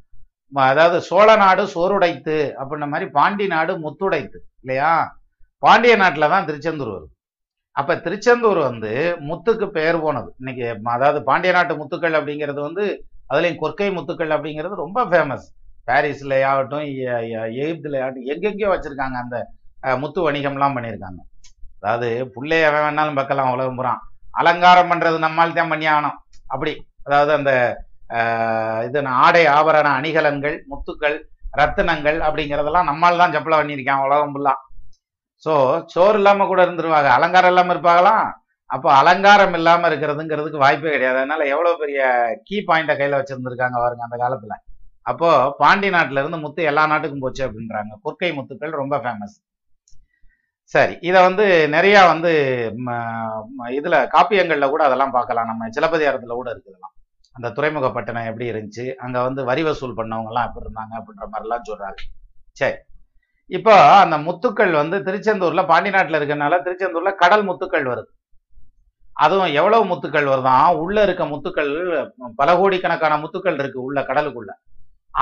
அதாவது சோழ நாடு சோறுடைத்து அப்படின்ன மாதிரி பாண்டி நாடு முத்துடைத்து இல்லையா? பாண்டிய நாட்டில் தான் திருச்செந்தூர் வருது. அப்ப திருச்செந்தூர் வந்து முத்துக்கு பெயர் போனது. இன்னைக்கு அதாவது பாண்டிய நாட்டு முத்துக்கள் அப்படிங்கிறது வந்து அதுலயும் கொற்கை முத்துக்கள் அப்படிங்கிறது ரொம்ப ஃபேமஸ் பாரிஸ்ல ஆகட்டும் எகிப்துல ஆகட்டும் எங்கெங்கேயோ வச்சிருக்காங்க அந்த முத்து வணிகம்லாம் பண்ணியிருக்காங்க அதாவது புள்ளைய வேணாலும் பார்க்கலாம் உலகம் புறம் அலங்காரம் பண்றது நம்மால் தான் பண்ணி ஆகணும். அப்படி. அதாவது அந்த இது நான் ஆடை ஆபரண அணிகலன்கள் முத்துக்கள் ரத்தினங்கள் அப்படிங்கிறதெல்லாம் நம்மால் தான் செப்பலை பண்ணியிருக்கான் உலகம் ஃபுல்லாக ஸோ சோறு இல்லாமல் கூட இருந்துருவாங்க. அலங்காரம் இல்லாமல் இருப்பாங்களாம் அப்போ அலங்காரம் இல்லாமல் இருக்கிறதுங்கிறதுக்கு வாய்ப்பே கிடையாது. அதனால எவ்வளோ பெரிய கீ பாயிண்டை கையில் வச்சுருந்துருக்காங்க பாருங்க அந்த காலத்தில். அப்போ பாண்டி நாட்டுல இருந்து முத்து எல்லா நாட்டுக்கும் போச்சு அப்படின்றாங்க. கொற்கை முத்துக்கள் ரொம்ப ஃபேமஸ் சரி இதை வந்து நிறையா வந்து ம, காப்பியங்களில் கூட அதெல்லாம் பார்க்கலாம். நம்ம சிலப்பதிகாரத்தில் கூட இருக்குதெல்லாம் அந்த துறைமுகப்பட்டினம் எப்படி இருந்துச்சு? அங்கே வந்து வரி வசூல் பண்ணவங்கலாம் எப்படி இருந்தாங்க அப்படின்ற மாதிரிலாம் சொல்கிறாங்க சரி. இப்போ அந்த முத்துக்கள் வந்து திருச்செந்தூர்ல பாண்டி நாட்டில் இருக்கறனால திருச்செந்தூர்ல கடல் முத்துக்கள் வருது. அதுவும் எவ்வளவு முத்துக்கள் வருதான் உள்ள இருக்க முத்துக்கள் பல கோடிக்கணக்கான முத்துக்கள் இருக்கு உள்ள கடலுக்குள்ள.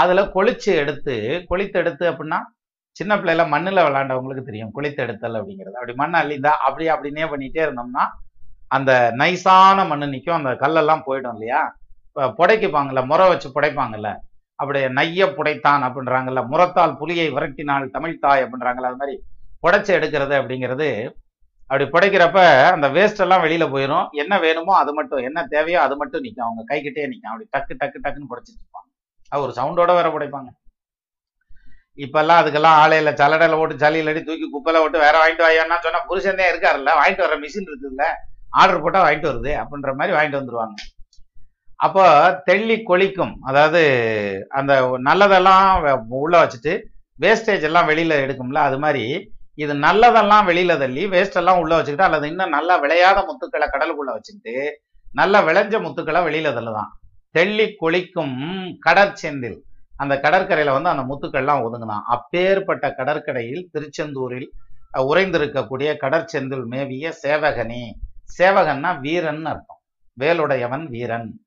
அதுல கொளிச்சு எடுத்து கொளித்து எடுத்து அப்படின்னா சின்ன பிள்ளைல மண்ணுல விளாண்டவங்களுக்கு தெரியும் கொளித்து எடுத்தல் அப்படிங்கிறது. அப்படி மண் அள்ளிந்தா அப்படி அப்படின்னே பண்ணிட்டே இருந்தோம்னா அந்த நைஸான மண்ணு நிற்கும் அந்த கல்லெல்லாம் போயிடும் இல்லையா? இப்போ புடைக்குப்பாங்கல்ல முறை வச்சு புடைப்பாங்கல்ல. அப்படி நைய புடைத்தான் அப்படின்றாங்கல்ல. முறத்தால் புலியை விரட்டினால் தமிழ்தாய் அப்படின்றாங்கல்ல. அது மாதிரி புடைச்சு எடுக்கிறது அப்படிங்கிறது அப்படி புடைக்கிறப்ப அந்த வேஸ்ட் எல்லாம் வெளியில போயிடும் என்ன வேணுமோ அது மட்டும் என்ன தேவையோ அது மட்டும் நிற்கும் அவங்க கைக்கிட்டே நிற்கும் அப்படி டக்கு டக்கு டக்குன்னு புடைச்சிட்டு இருப்பாங்க. அது ஒரு சவுண்டோட வேற புடைப்பாங்க. இப்பெல்லாம் அதுக்கெல்லாம் ஆலையில சலடையில போட்டு சளி அடி தூக்கி குப்பையில போட்டு வேற வாங்கிட்டு வாயான்னா சொன்னா புருஷன் தான் இருக்காருல்ல. வாங்கிட்டு வர மிஷின் இருக்குதுல்ல. ஆர்டர் போட்டால் வாங்கிட்டு வருது. அப்படின்ற மாதிரி வாங்கிட்டு வந்துருவாங்க. அப்போ தெள்ளி கொளிக்கும். அதாவது அந்த நல்லதெல்லாம் உள்ள வச்சுட்டு வேஸ்டேஜ் எல்லாம் வெளியில எடுக்கும்ல அது மாதிரி இது நல்லதெல்லாம் வெளியில தள்ளி வேஸ்ட் எல்லாம் உள்ள வச்சுக்கிட்டு அல்லது இன்னும் நல்லா விளையாத முத்துக்களை கடலுக்குள்ள வச்சுக்கிட்டு நல்லா விளைஞ்ச முத்துக்களை வெளியில தள்ளுதான். தெள்ளி கொளிக்கும் கடற்செந்தில் அந்த கடற்கரையில வந்து அந்த முத்துக்கள்லாம் ஒதுங்குதான். அப்பேற்பட்ட கடற்கரையில் திருச்செந்தூரில் உறைந்திருக்கக்கூடிய கடற்செந்தில் மேவிய சேவகனே. சேவகன்னா வீரன் அர்த்தம். வேலுடையவன் வீரன்.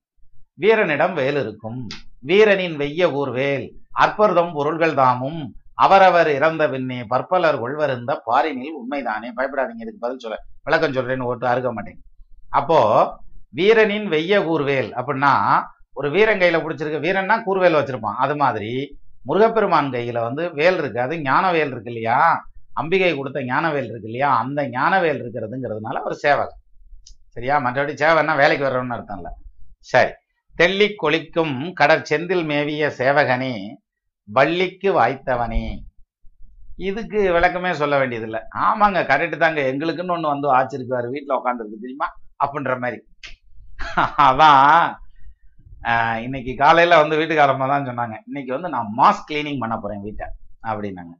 வீரனிடம் வேல் இருக்கும் வீரனின் வெய்ய ஊர்வேல் அற்புதம் பொருள்கள் தாமும். அவரவர் இறந்த பின்னே பற்பலர் கொள்வருந்த பாரினில் உண்மைதானே? பயப்படாதீங்க இதுக்கு பதில் சொல்ல விளக்கம் சொல்றேன்னு ஒருத்தர் அறுக்க மாட்டேங்க அப்போ வீரனின் வெய்ய கூர்வேல் அப்படின்னா ஒரு வீரன் கையில பிடிச்சிருக்க. வீரன்னா கூர்வேல் வச்சிருப்பான். அது மாதிரி முருகப்பெருமான் கையில வந்து வேல் இருக்கு. அது ஞானவேல் இருக்கு இல்லையா? அம்பிகை கொடுத்த ஞானவேல் இருக்கு இல்லையா? அந்த ஞானவேல் இருக்கிறதுங்கிறதுனால ஒரு சேவகன் சரியா? மற்றபடி சேவைன்னா வேலைக்கு வர்றோம்னு அர்த்தம் இல்லை. சரி. தெள்ளி கொளிக்கும் கடற்செந்தில் மேவிய சேவகனே வள்ளிக்கு வாய்த்தவனே. இதுக்கு விளக்கமே சொல்ல வேண்டியதில்லை. ஆமாங்க கரெக்டு தாங்க. எங்களுக்குன்னு ஒன்று வந்து ஆச்சிருக்குவார் வீட்டுல உட்காந்துருக்கு தெரியுமா? அப்படின்ற மாதிரி. அதான் ஆஹ், இன்னைக்கு காலையில வந்து வீட்டுக்காரம்மா தான் சொன்னாங்க இன்னைக்கு வந்து நான் மாஸ் கிளீனிங் பண்ண போறேன் வீட்டை அப்படின்னாங்க.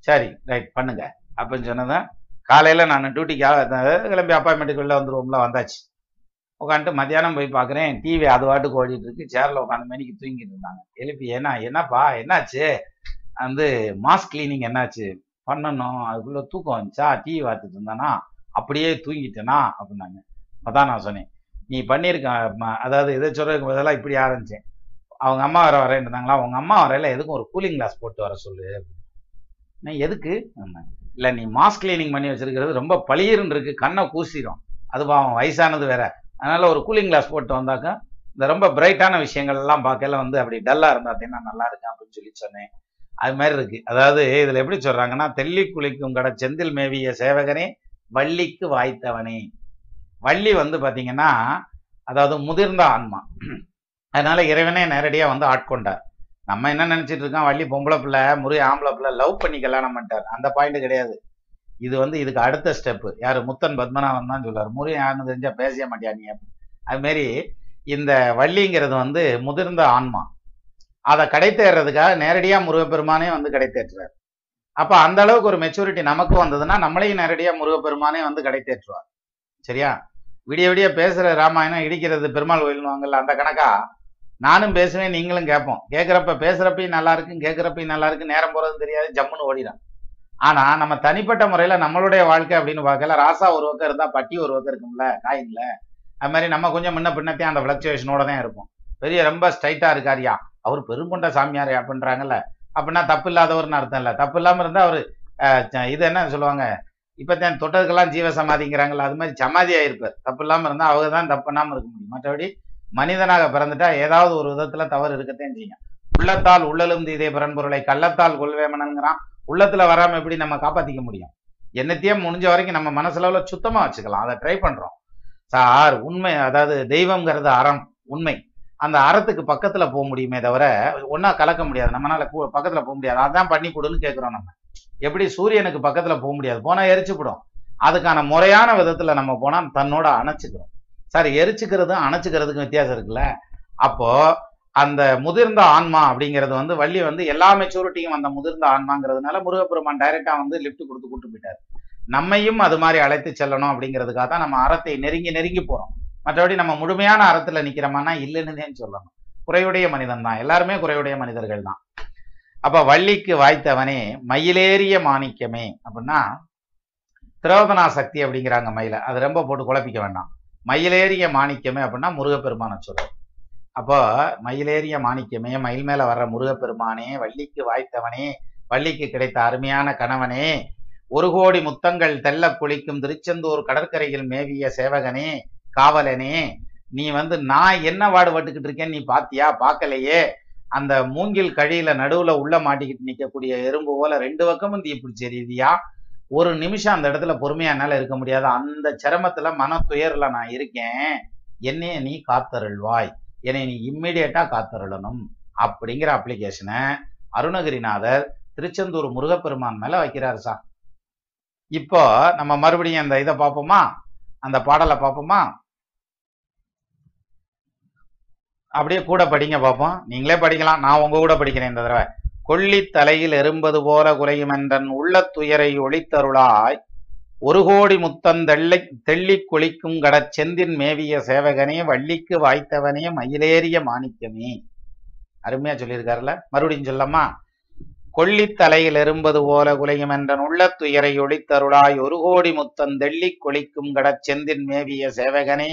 சரி ரைட் பண்ணுங்க. அப்படின்னு சொன்னதான் காலையில நான் டியூட்டிக்காக கிளம்பி அப்பாயின்மெண்ட்டுக்கு வெளில வந்துருவோம்ல வந்தாச்சு. உட்காந்துட்டு மத்தியானம் போய் பார்க்குறேன். டிவி அது வாட்டுக்கு ஓடிட்டு இருக்கு. சேரில் உட்காந்து மணிக்கு தூங்கிட்டு இருந்தாங்க எழுப்பி ஏன்னா என்னப்பா என்னாச்சு? வந்து மாஸ் கிளீனிங் என்னாச்சு? பண்ணணும். அதுக்குள்ளே தூக்கம் வந்துச்சா? டிவி பார்த்துட்டு இருந்தானா? அப்படியே தூங்கிட்டேனா? அப்படின்னாங்க. அதான் நான் சொன்னேன். நீ பண்ணியிருக்க அதாவது இதை சொல்றதுக்கு பதிலாக இப்படி ஆரம்பிச்சேன். அவங்க அம்மா வர வரேன் இருந்தாங்களா அவங்க அம்மா வரையில எதுக்கும் ஒரு கூலிங் கிளாஸ் போட்டு வர சொல்லு. நான் எதுக்கு? இல்லை நீ மாஸ்க் கிளீனிங் பண்ணி வச்சிருக்கிறது ரொம்ப பளிர்னு இருக்கு. கண்ணை கூசிரும். அது பாவம் வயசானது வேற. அதனால ஒரு கூலிங் கிளாஸ் போட்டு வந்தாக்கா இந்த ரொம்ப பிரைட்டான விஷயங்கள் எல்லாம் பார்க்கல வந்து அப்படி டல்லா இருந்தா அப்படின்னா நல்லா இருக்கும் அப்படின்னு சொல்லி சொன்னேன். அது மாதிரி இருக்கு. அதாவது இதுல எப்படி சொல்றாங்கன்னா தெள்ளி குளிக்கும் கடை செந்தில் மேவிய சேவகனே வள்ளிக்கு வாய்த்தவனே. வள்ளி வந்து பாத்தீங்கன்னா அதாவது முதிர்ந்த ஆன்மா. அதனால இறைவனே நேரடியா வந்து ஆட்கொண்டார். நம்ம என்ன நினைச்சிட்டு இருக்கோம்? வள்ளி பொம்பளை பிள்ளை முறை ஆம்பளை பிள்ளை லவ் பண்ணி கல்யாணம் பண்ணிட்டார் அந்த பாயிண்ட் கிடையாது. இது வந்து இதுக்கு அடுத்த ஸ்டெப் யாரு? முத்தன் பத்மநாபன் தான் சொல்லுவார் முருகன் யாருன்னு தெரிஞ்சா பேச மாட்டியா நீ? அது மாதிரி இந்த வள்ளிங்கிறது வந்து முதிர்ந்த ஆன்மா. அதை கடை தேர்றதுக்காக நேரடியா முருகப்பெருமானே வந்து கடை அப்போ அப்ப அந்த அளவுக்கு ஒரு மெச்சூரிட்டி நமக்கு வந்ததுன்னா நம்மளையும் நேரடியா முருகப்பெருமானே வந்து கடை சரியா? விடிய விடிய பேசுற ராமாயணம் இடிக்கிறது பெருமாள் கோயில்னுவாங்கல்ல அந்த கணக்கா? நானும் பேசுவேன் நீங்களும் கேட்போம் கேட்குறப்ப பேசுறப்பையும் நல்லா இருக்கும் கேட்குறப்பையும் நல்லா இருக்கு நேரம் போறது தெரியாது ஜம்முன்னு ஓடிடும் ஆனா நம்ம தனிப்பட்ட முறையில நம்மளுடைய வாழ்க்கை அப்படின்னு பார்க்கல. ராசா ஒரு பக்கம் இருந்தா பட்டி ஒரு பக்கம் இருக்கும்ல காயின்ல. அது மாதிரி நம்ம கொஞ்சம் முன்ன பின்னத்தையும் அந்த ஃபிளக்சுவேஷனோட தான் இருப்போம். பெரிய ரொம்ப ஸ்ட்ரைட்டா இருக்காரியா? அவர் பெருங்கொண்ட சாமியார் அப்படின்றாங்கல்ல அப்படின்னா தப்பு இல்லாதவர்னு அர்த்தம் இல்லை. தப்பு இல்லாம இருந்தா அவரு இது என்ன சொல்லுவாங்க? இப்போ தான் தொட்டதுக்கெல்லாம் ஜீவ சமாதிங்கிறாங்கல்ல அது மாதிரி சமாதி ஆயிருப்பார். தப்பு இல்லாம இருந்தா அவங்க தான் தப்பு இருக்க முடியும். மற்றபடி மனிதனாக பிறந்துட்டா ஏதாவது ஒரு விதத்துல தவறு இருக்கத்தான் செய்யும். உள்ளத்தால் உள்ளலும் இதே பிறன்பொருளை கள்ளத்தால் கொள்வேமனங்கிறான் உள்ளத்துல வராம எப்படி நம்ம காப்பாத்திக்க முடியும்? என்னத்தையும் முடிஞ்ச வரைக்கும் நம்ம மனசளவில் சுத்தமா வச்சுக்கலாம். அதை ட்ரை பண்றோம். சார் உண்மை அதாவது தெய்வம்ங்கிறது அறம் உண்மை. அந்த அறத்துக்கு பக்கத்துல போக முடியுமே தவிர ஒன்னா கலக்க முடியாது. நம்மளால பக்கத்தில் பக்கத்துல போக முடியாது. அதான் பண்ணி கொடுன்னு கேட்குறோம் நம்ம. எப்படி சூரியனுக்கு பக்கத்துல போக முடியாது? போனா எரிச்சுப்படும் அதுக்கான முறையான விதத்துல நம்ம போனா தன்னோட அணைச்சுக்கிறோம். சார் எரிச்சுக்கிறதும் அணைச்சுக்கிறதுக்கும் வித்தியாசம் இருக்குல்ல? அப்போ அந்த முதிர்ந்த ஆன்மா அப்படிங்கிறது வந்து வள்ளி வந்து எல்லா மெச்சூரிட்டியும் அந்த முதிர்ந்த ஆன்மாங்கிறதுனால முருகப்பெருமான் டைரக்டா வந்து லிஃப்ட் கொடுத்து கூட்டு போயிட்டார். நம்மையும் அது மாதிரி அழைத்து செல்லணும் அப்படிங்கிறதுக்காக தான் நம்ம அறத்தை நெருங்கி நெருங்கி போறோம். மற்றபடி நம்ம முழுமையான அறத்துல நிக்கிறோமானா இல்லைன்னு சொல்லணும். குறையுடைய மனிதன் தான். எல்லாருமே குறையுடைய மனிதர்கள் தான். அப்ப வள்ளிக்கு வாய்த்தவனே மயிலேறிய மாணிக்கமே அப்படின்னா திரோதனா சக்தி அப்படிங்கிறாங்க மயில. அது ரொம்ப போட்டு குழப்பிக்க வேண்டாம். மயிலேறிய மாணிக்கமே அப்படின்னா முருகப்பெருமானை சொல்றோம். அப்போ மயிலேறிய மாணிக்கமே மயில் மேல வர்ற முருகப்பெருமானே வள்ளிக்கு வாய்த்தவனே வள்ளிக்கு கிடைத்த அருமையான கணவனே ஒரு கோடி முத்தங்கள் தெல்ல குளிக்கும் திருச்செந்தூர் கடற்கரையில் மேவிய சேவகனே காவலனே நீ வந்து நான் என்ன வாடுபட்டுக்கிட்டு இருக்கேன் நீ பாத்தியா? பார்க்கலையே அந்த மூங்கில் கழியில நடுவுல உள்ள மாட்டிக்கிட்டு நிக்கக்கூடிய எறும்பு போல ரெண்டு பக்கமும் தீ பிடிச்சி எரியுதியா? ஒரு நிமிஷம் அந்த இடத்துல பொறுமையா என்னால இருக்க முடியாது. அந்த சிரமத்துல மன துயர்ல நான் இருக்கேன். என்னைய நீ காத்தருள்வாய். என்னை நீ இம்மிடியட்டா காத்தருளணும் அப்படிங்கிற அப்ளிகேஷனை அருணகிரிநாதர் திருச்செந்தூர் முருகப்பெருமான் மேல வைக்கிறாரு சார் இப்போ நம்ம மறுபடியும் அந்த இதை பார்ப்போமா? அந்த பாடலை பார்ப்போமா? அப்படியே கூட படிங்க பார்ப்போம். நீங்களே படிக்கலாம். நான் உங்க கூட படிக்கிறேன் இந்த தடவை. கொல்லி தலையில் எறும்பது போல குறையுமென்றன் உள்ள துயரை ஒளித்தருளாய் ஒரு கோடி முத்தந்தெள்ளை தெள்ளி கொளிக்கும் கட செந்தின் மேவிய சேவகனே வள்ளிக்கு வாய்த்தவனே மயிலேறிய மாணிக்கமே. அருமையா சொல்லியிருக்காருல்ல. மறுபடியும் சொல்லம்மா கொள்ளித் தலையில் எறும்பது போல குலையுமென்றன் உள்ள துயரை ஒளித்தருளாய் ஒரு கோடி முத்தந்தெள்ளி கொளிக்கும் கட செந்தின் மேவிய சேவகனே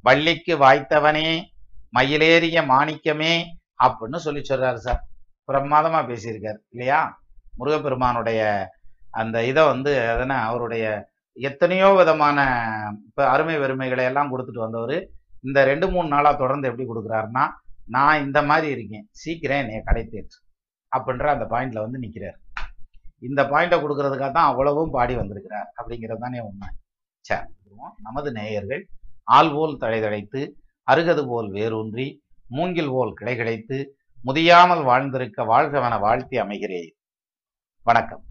வள்ளிக்கு வாய்த்தவனே மயிலேறிய மாணிக்கமே அப்படின்னு சொல்லி சொல்றாரு சார். பிரமாதமா பேசியிருக்காரு இல்லையா? முருகப்பெருமானுடைய அந்த இதை வந்து எதனா அவருடைய எத்தனையோ விதமான இப்போ அருமை வெறுமைகளை எல்லாம் கொடுத்துட்டு வந்தவர் இந்த ரெண்டு மூணு நாளாக தொடர்ந்து எப்படி கொடுக்குறாருன்னா நான் இந்த மாதிரி இருக்கேன் சீக்கிரம் என்னைய கடை தேற்று அப்படின்ற அந்த பாயிண்ட்ல வந்து நிற்கிறார் இந்த பாயிண்டை கொடுக்கறதுக்காக தான் அவ்வளவும் பாடி வந்திருக்கிறார் அப்படிங்கிறது தானே உண்மை. சரி நமது நேயர்கள் ஆள் போல் தழைதழைத்து அருகது போல் வேரூன்றி மூங்கில் போல் கிளை கிடைத்து முதியாமல் வாழ்ந்திருக்க வாழ்கவன வாழ்த்தி அமைகிறேன். வணக்கம்.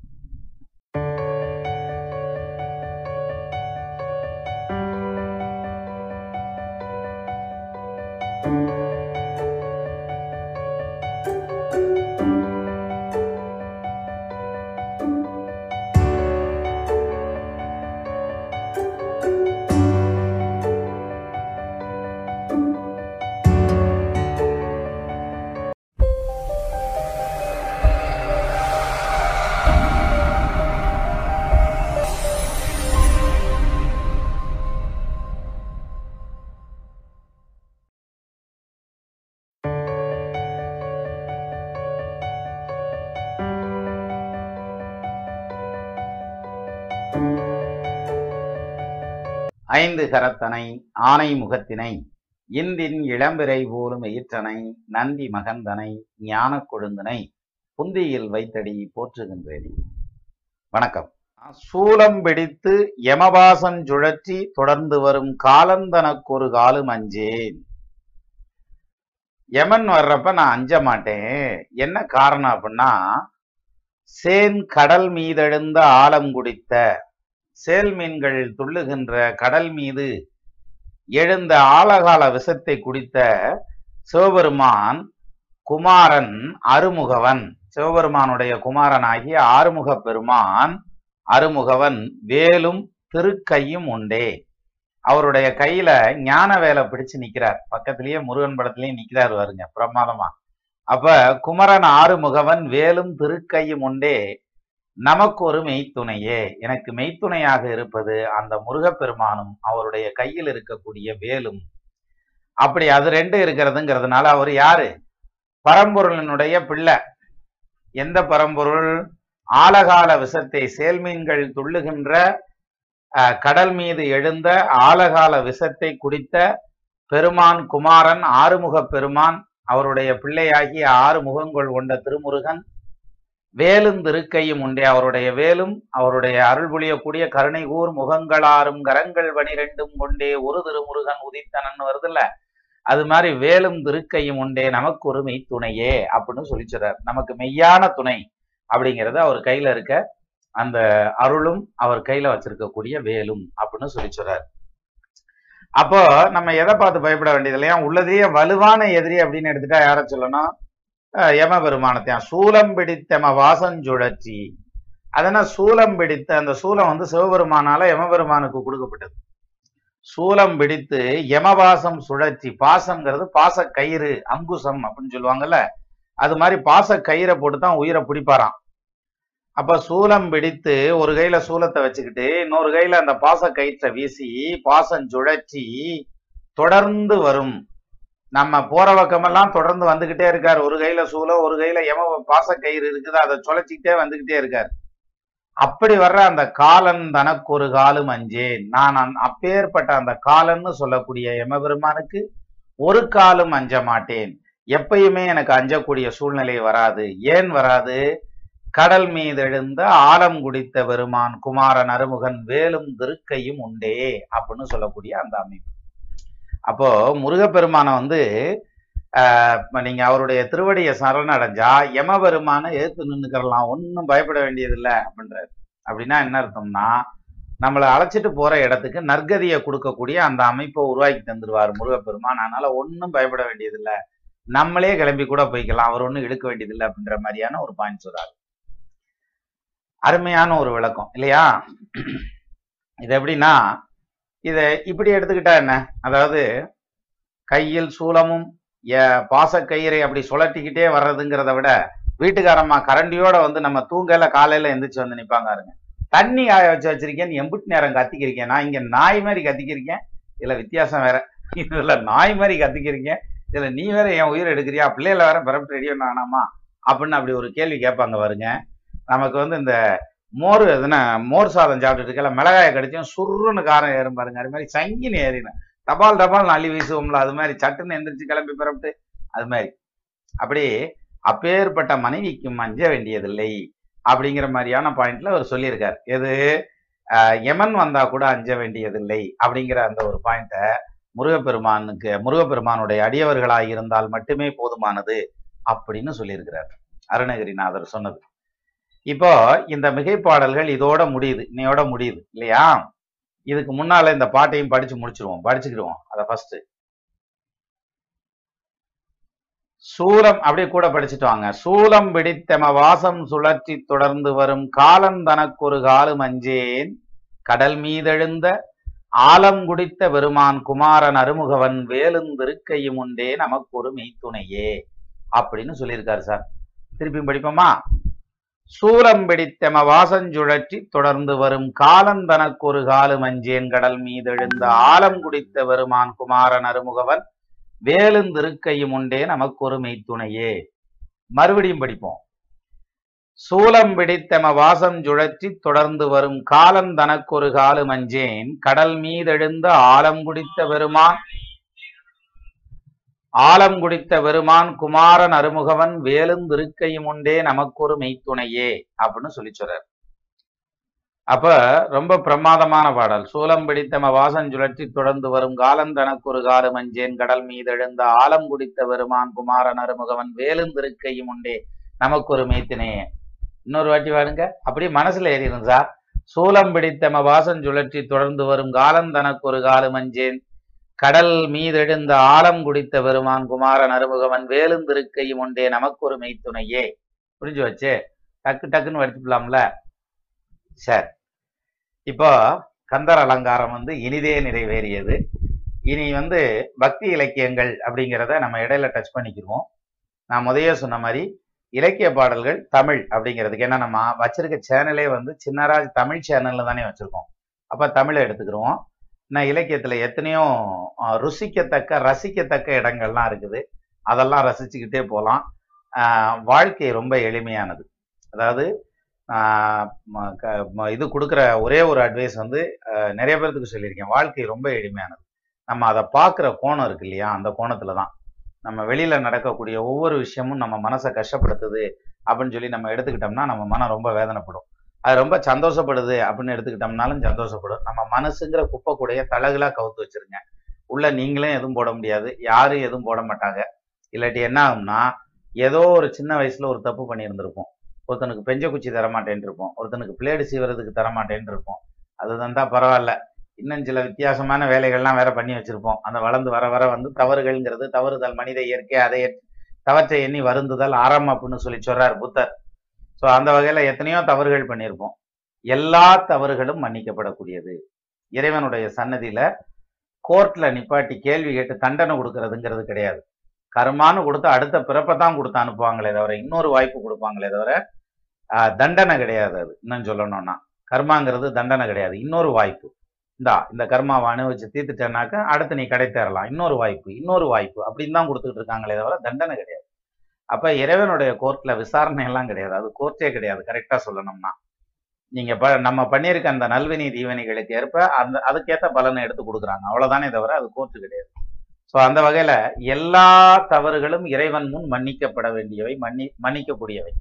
கரத்தனை ஆனை முகத்தினை இந்தின் இளம்பிரை போலும் எயிற்றனை நந்தி மகந்தனை ஞான கொழுந்தனை புந்தியில் வைத்தடி போற்றுகின்றேன். வணக்கம். சூலம் பிடித்து யமபாசம் சுழற்றி தொடர்ந்து வரும் காலந்தனக்கொரு காலும் அஞ்சேன். யமன் வர்றப்ப நான் அஞ்ச மாட்டேன். என்ன காரணம் அப்படின்னா சேன் கடல் மீதெழுந்த ஆழம் குடித்த சேல் மீன்கள் துள்ளுகின்ற கடல் மீது எழுந்த ஆழகால விஷத்தை குடித்த சிவபெருமான் குமாரன் அருமுகவன். சிவபெருமானுடைய குமாரனாகிய ஆறுமுக பெருமான் அருமுகவன் வேலும் திருக்கையும் உண்டே. அவருடைய கையில ஞான வேலை பிடிச்சு நிக்கிறார். பக்கத்திலேயே முருகன் படத்திலேயே நிக்கிறார் வருங்க பிரமாதமா. அப்ப குமரன் ஆறுமுகவன் வேலும் திருக்கையும் உண்டே. நமக்கு ஒரு மெய்த்துணையே. எனக்கு மெய்த்துணையாக இருப்பது அந்த முருகப்பெருமானும் அவருடைய கையில் இருக்கக்கூடிய வேலும். அப்படி அது ரெண்டு இருக்கிறதுங்கிறதுனால அவர் யாரு? பரம்பொருளினுடைய பிள்ளை. எந்த பரம்பொருள்? ஆழகால விஷத்தை சேல்மீன்கள் துள்ளுகின்ற அஹ், கடல் மீது எழுந்த ஆழகால விஷத்தை குடித்த பெருமான் குமாரன் ஆறுமுக பெருமான் அவருடைய பிள்ளையாகிய ஆறு முகங்கள் கொண்ட திருமுருகன் வேலும் திருக்கையும் உண்டே. அவருடைய வேலும் அவருடைய அருள் புளியக்கூடிய கருணை கூர் முகங்களாரும் கரங்கள் பனிரெண்டும் கொண்டே ஒரு திருமுருகன் உதித்தனன் வருதுல்ல? அது மாதிரி வேலும் திருக்கையும் உண்டே. நமக்கு ஒரு மெய் துணையே அப்படின்னு சொல்லிச்சுறார் நமக்கு மெய்யான துணை அப்படிங்கிறது அவர் கையில இருக்க அந்த அருளும் அவர் கையில வச்சிருக்கக்கூடிய வேலும் அப்படின்னு சொல்லி சொல்றார். அப்போ நம்ம எதை பார்த்து பயப்பட வேண்டியது இல்லையா உள்ளதையே வலுவான எதிரி அப்படின்னு எடுத்துட்டா யார சொல்லணும்? அஹ் யம பெருமானத்தையும் சூலம் பிடித்தம வாசஞ்சுழற்றி அதனால் சூலம் பிடித்த அந்த சூலம் வந்து சிவபெருமானால யமபெருமானுக்கு கொடுக்கப்பட்டது. சூலம் பிடித்து யமவாசம் சுழற்சி பாசம்ங்கிறது பாச கயிறு அங்குசம் அப்படின்னு சொல்லுவாங்கல்ல அது மாதிரி பாச கயிறை போட்டு தான் உயிரை பிடிப்பாராம். அப்ப சூலம் பிடித்து ஒரு கையில சூலத்தை வச்சுக்கிட்டு இன்னொரு கையில அந்த பாச கயிற்றை வீசி பாசம் சுழற்சி தொடர்ந்து வரும். நம்ம போற பக்கமெல்லாம் தொடர்ந்து வந்துகிட்டே இருக்கார். ஒரு கையில சூலம் ஒரு கையில யம பாச கயிறு இருக்குது அதை சுழச்சிக்கிட்டே வந்துகிட்டே இருக்கார். அப்படி வர்ற அந்த காலன் தனக்கு ஒரு காலும் அஞ்சேன் நான் அப்பேற்பட்ட அந்த காலன்னு சொல்லக்கூடிய யமபெருமானுக்கு ஒரு காலும் அஞ்ச மாட்டேன். எப்பயுமே எனக்கு அஞ்சக்கூடிய சூழ்நிலை வராது. ஏன் வராது? கடல் மீது எழுந்த ஆழம் குடித்த பெருமான் குமாரன் அருமுகன் வேலும் திருக்கையும் உண்டே அப்படின்னு சொல்லக்கூடிய அந்த அமைப்பு. அப்போ முருகப்பெருமானை வந்து நீங்க அவருடைய திருவடியை சரணடைஞ்சா யம பெருமானை ஏத்து நின்னுக்கிறலாம் ஒன்றும் பயப்பட வேண்டியதில்லை அப்படின்றாரு. அப்படின்னா என்ன அர்த்தம்னா நம்மளை அழைச்சிட்டு போற இடத்துக்கு நற்கதியை கொடுக்கக்கூடிய அந்த அமைப்பை உருவாக்கி தந்துருவார் முருகப்பெருமான். அதனால ஒன்றும் பயப்பட வேண்டியதில்லை. நம்மளே கிளம்பி கூட போய்க்கலாம் அவர் ஒன்றும் இழுக்க வேண்டியதில்லை அப்படின்ற மாதிரியான ஒரு பாயிண்ட் சொல்றாரு. அருமையான ஒரு விளக்கம் இல்லையா? இது எப்படின்னா இதை இப்படி எடுத்துக்கிட்டா என்ன? அதாவது கையில் சூலமும் பாசக்கயிறை அப்படி சுழட்டிக்கிட்டே வர்றதுங்கிறத விட வீட்டுக்காரம்மா கரண்டியோட வந்து நம்ம தூங்கல காலையில எந்திரிச்சு வந்து நிப்பாங்க தண்ணி காய வச்சு வச்சிருக்கேன் நீ எம்புட்டு நேரம் கத்திக்கிருக்கேன். நான் இங்க நாய் மாதிரி கத்திக்கிருக்கேன். இதுல வித்தியாசம் வேற. இதுல நாய் மாதிரி கத்திக்கிருக்கேன். இதுல நீ வேற என் உயிர் எடுக்கிறியா? பிள்ளைகளை வேற பிறப்பு ரெடி ஆனாமா அப்படின்னு அப்படி ஒரு கேள்வி கேட்பாங்க வருங்க நமக்கு வந்து இந்த மோர் எதுனா மோர் சாதம் சாப்பிட்டுட்டு இருக்கல மிளகாயை கடிச்சும் சுருன்னு காரம் ஏறும் பாருங்க. அது மாதிரி சங்கின்னு ஏறினேன் தபால் தபால் அள்ளி வீசுவோம்ல அது மாதிரி சட்டுன்னு எந்திரிச்சு கிளம்பி பிறப்பிட்டு அது மாதிரி. அப்படி அப்பேற்பட்ட மனைவிக்கும் அஞ்ச வேண்டியதில்லை அப்படிங்கிற மாதிரியான பாயிண்ட்ல அவர் சொல்லியிருக்கார். எது? ஆஹ் வந்தா கூட அஞ்ச வேண்டியதில்லை அப்படிங்கிற அந்த ஒரு பாயிண்ட்டை முருகப்பெருமானுக்கு முருகப்பெருமானுடைய அடியவர்களாக இருந்தால் மட்டுமே போதுமானது அப்படின்னு சொல்லியிருக்கிறார். அருணகிரிநாதர் சொன்னது. இப்போ இந்த மிகைப்பாடல்கள் இதோட முடியுது இன்னையோட முடியுது இல்லையா? இதுக்கு முன்னால இந்த பாட்டையும் படிச்சு முடிச்சிருவோம் படிச்சுக்கிடுவோம் அதை ஃபர்ஸ்ட் சூலம் அப்படியே கூட படிச்சுட்டு வாங்க. சூலம் பிடித்தம வாசம் சுழற்றி தொடர்ந்து வரும் காலம் தனக்கொரு காலும் அஞ்சேன். கடல் மீதெழுந்த ஆலம் குடித்த பெருமான் குமாரன் அருமுகவன் வேலுந்திருக்கையும் உண்டே நமக்கு ஒரு மெய்த்துணையே அப்படின்னு சொல்லியிருக்காரு சார். திருப்பியும் படிப்போமா? சூலம் பிடித்தம வாசஞ்சுழற்றி தொடர்ந்து வரும் காலம் தனக்கொரு காலும் அஞ்சேன் கடல் மீதெழுந்த ஆலம் குடித்த வருமான் குமாரன் அருமுகவன் வேலுந்திருக்கையும் உண்டே நமக்கு ஒரு மெய்த்துணையே. மறுபடியும் படிப்போம். சூலம் பிடித்தம வாசம் சுழற்றி தொடர்ந்து வரும் காலம் தனக்கொரு காலும் அஞ்சேன் கடல் மீதெழுந்த ஆலம் குடித்த பெருமான் ஆலம் குடித்த பெருமான் குமாரன் அருமுகவன் வேலும் திருக்கையும் உண்டே நமக்கொரு மெய்த்துணையே அப்படின்னு சொல்லி சொல்றார். அப்ப ரொம்ப பிரமாதமான பாடல். சூலம் பிடித்தம வாசன் சுழற்றி தொடர்ந்து வரும் காலம் தனக்கொரு காடு மஞ்சேன் கடல் மீது எழுந்த ஆலம் குடித்த பெருமான் குமாரன் அருமுகவன் வேலும் திருக்கையும் உண்டே நமக்கொரு மெய்த்தினையே இன்னொரு வாட்டி பாருங்க. அப்படியே மனசுல ஏறி இருந்தா சூலம் பிடித்தம வாசன் சுழற்றி தொடர்ந்து வரும் காலம் தனக்கொரு காடு மஞ்சேன் கடல் மீதெழுந்த ஆழம் குடித்த பெருமான் குமாரன் அருமுகவன் வேலுந்திருக்கையும் உண்டே நமக்கு ஒரு மெய்த்துணையே புரிஞ்சு வச்சு டக்கு டக்குன்னு வடிச்சுக்கலாம்ல? சரி. இப்போ கந்தர் அலங்காரம் வந்து இனிதே நிறைவேறியது. இனி வந்து பக்தி இலக்கியங்கள் அப்படிங்கிறத நம்ம இடையில டச் பண்ணிக்கிருவோம். நான் முதைய சொன்ன மாதிரி இலக்கிய பாடல்கள் தமிழ் அப்படிங்கிறதுக்கு. ஏன்னா நம்ம வச்சிருக்க சேனலே வந்து சின்னராஜ் தமிழ் சேனல்ல தானே வச்சிருக்கோம். அப்ப தமிழை எடுத்துக்கிருவோம். நான் இலக்கியத்தில் எத்தனையோ ருசிக்கத்தக்க ரசிக்கத்தக்க இடங்கள்லாம் இருக்குது. அதெல்லாம் ரசிச்சுக்கிட்டே போகலாம். வாழ்க்கை ரொம்ப எளிமையானது. அதாவது க- ம- இது கொடுக்குற ஒரே ஒரு அட்வைஸ் வந்து நிறைய பேர்த்துக்கு சொல்லியிருக்கேன். வாழ்க்கை ரொம்ப எளிமையானது. நம்ம அதை பார்க்குற கோணம் இருக்கு இல்லையா? அந்த கோணத்தில் தான். நம்ம வெளியில் நடக்கக்கூடிய ஒவ்வொரு விஷயமும் நம்ம மனசை கஷ்டப்படுத்துது அப்படின்னு சொல்லி நம்ம எடுத்துக்கிட்டோம்னா நம்ம மனம் ரொம்ப வேதனைப்படும். அது ரொம்ப சந்தோஷப்படுது அப்படின்னு எடுத்துக்கிட்டோம்னாலும் சந்தோஷப்படும். நம்ம மனசுங்கிற குப்பை கூடைய தலகுலாக கவுத்து வச்சிருங்க. உள்ள நீங்களும் எதுவும் போட முடியாது. யாரும் எதுவும் போட மாட்டாங்க. இல்லாட்டி என்ன ஆகும்னா ஏதோ ஒரு சின்ன வயசுல ஒரு தப்பு பண்ணியிருந்திருப்போம். ஒருத்தனுக்கு பெஞ்ச குச்சி தரமாட்டேன்னு இருப்போம் ஒருத்தனுக்கு பிளேடு சீவரதுக்கு தரமாட்டேன்னு இருப்போம் அது தந்தா பரவாயில்ல. இன்னும் சில வித்தியாசமான வேலைகள்லாம் வேற பண்ணி வச்சிருப்போம். அந்த வளர்ந்து வர வர வந்து தவறுகள்ங்கிறது தவறுதல் மனித இயற்கை அதை தவற்றை எண்ணி வருந்துதல் ஆறாம் அப்படின்னு சொல்லி சொல்றார் புத்தர். ஸோ அந்த வகையில எத்தனையோ தவறுகள் பண்ணியிருப்போம். எல்லா தவறுகளும் மன்னிக்கப்படக்கூடியது. இறைவனுடைய சன்னதியில் கோர்ட்ல நிப்பாட்டி கேள்வி கேட்டு தண்டனை கொடுக்கறதுங்கிறது கிடையாது. கர்மான்னு கொடுத்து அடுத்த பிறப்பை தான் கொடுத்து அனுப்புவாங்களே தவிர இன்னொரு வாய்ப்பு கொடுப்பாங்களே தவிர ஆஹ், தண்டனை கிடையாது அது. இன்னும் சொல்லணும்னா கர்மாங்கிறது தண்டனை கிடையாது. இன்னொரு வாய்ப்பு. இந்தா இந்த கர்மாவை அனுபவிச்சு தீர்த்துட்டேனாக்க அடுத்து நீ கடை தேரலாம் இன்னொரு வாய்ப்பு இன்னொரு வாய்ப்பு அப்படின்னு தான் கொடுத்துட்டு இருக்காங்களே தவிர தண்டனை கிடையாது. அப்ப இறைவனுடைய கோர்ட்ல விசாரணை எல்லாம் கிடையாது. அது கோர்ட்டே கிடையாது. கரெக்டா சொல்லணும்னா. நீங்க ப நம்ம பண்ணியிருக்க அந்த நல்வினி தீவனிகளுக்கு ஏற்ப அந்த அதுக்கேற்ற பலனை எடுத்து கொடுக்குறாங்க. அவ்வளவுதானே தவிர அது கோர்ட்டு கிடையாது. ஸோ அந்த வகையில எல்லா தவறுகளும் இறைவன் முன் மன்னிக்கப்பட வேண்டியவை மன்னி மன்னிக்கக்கூடியவை.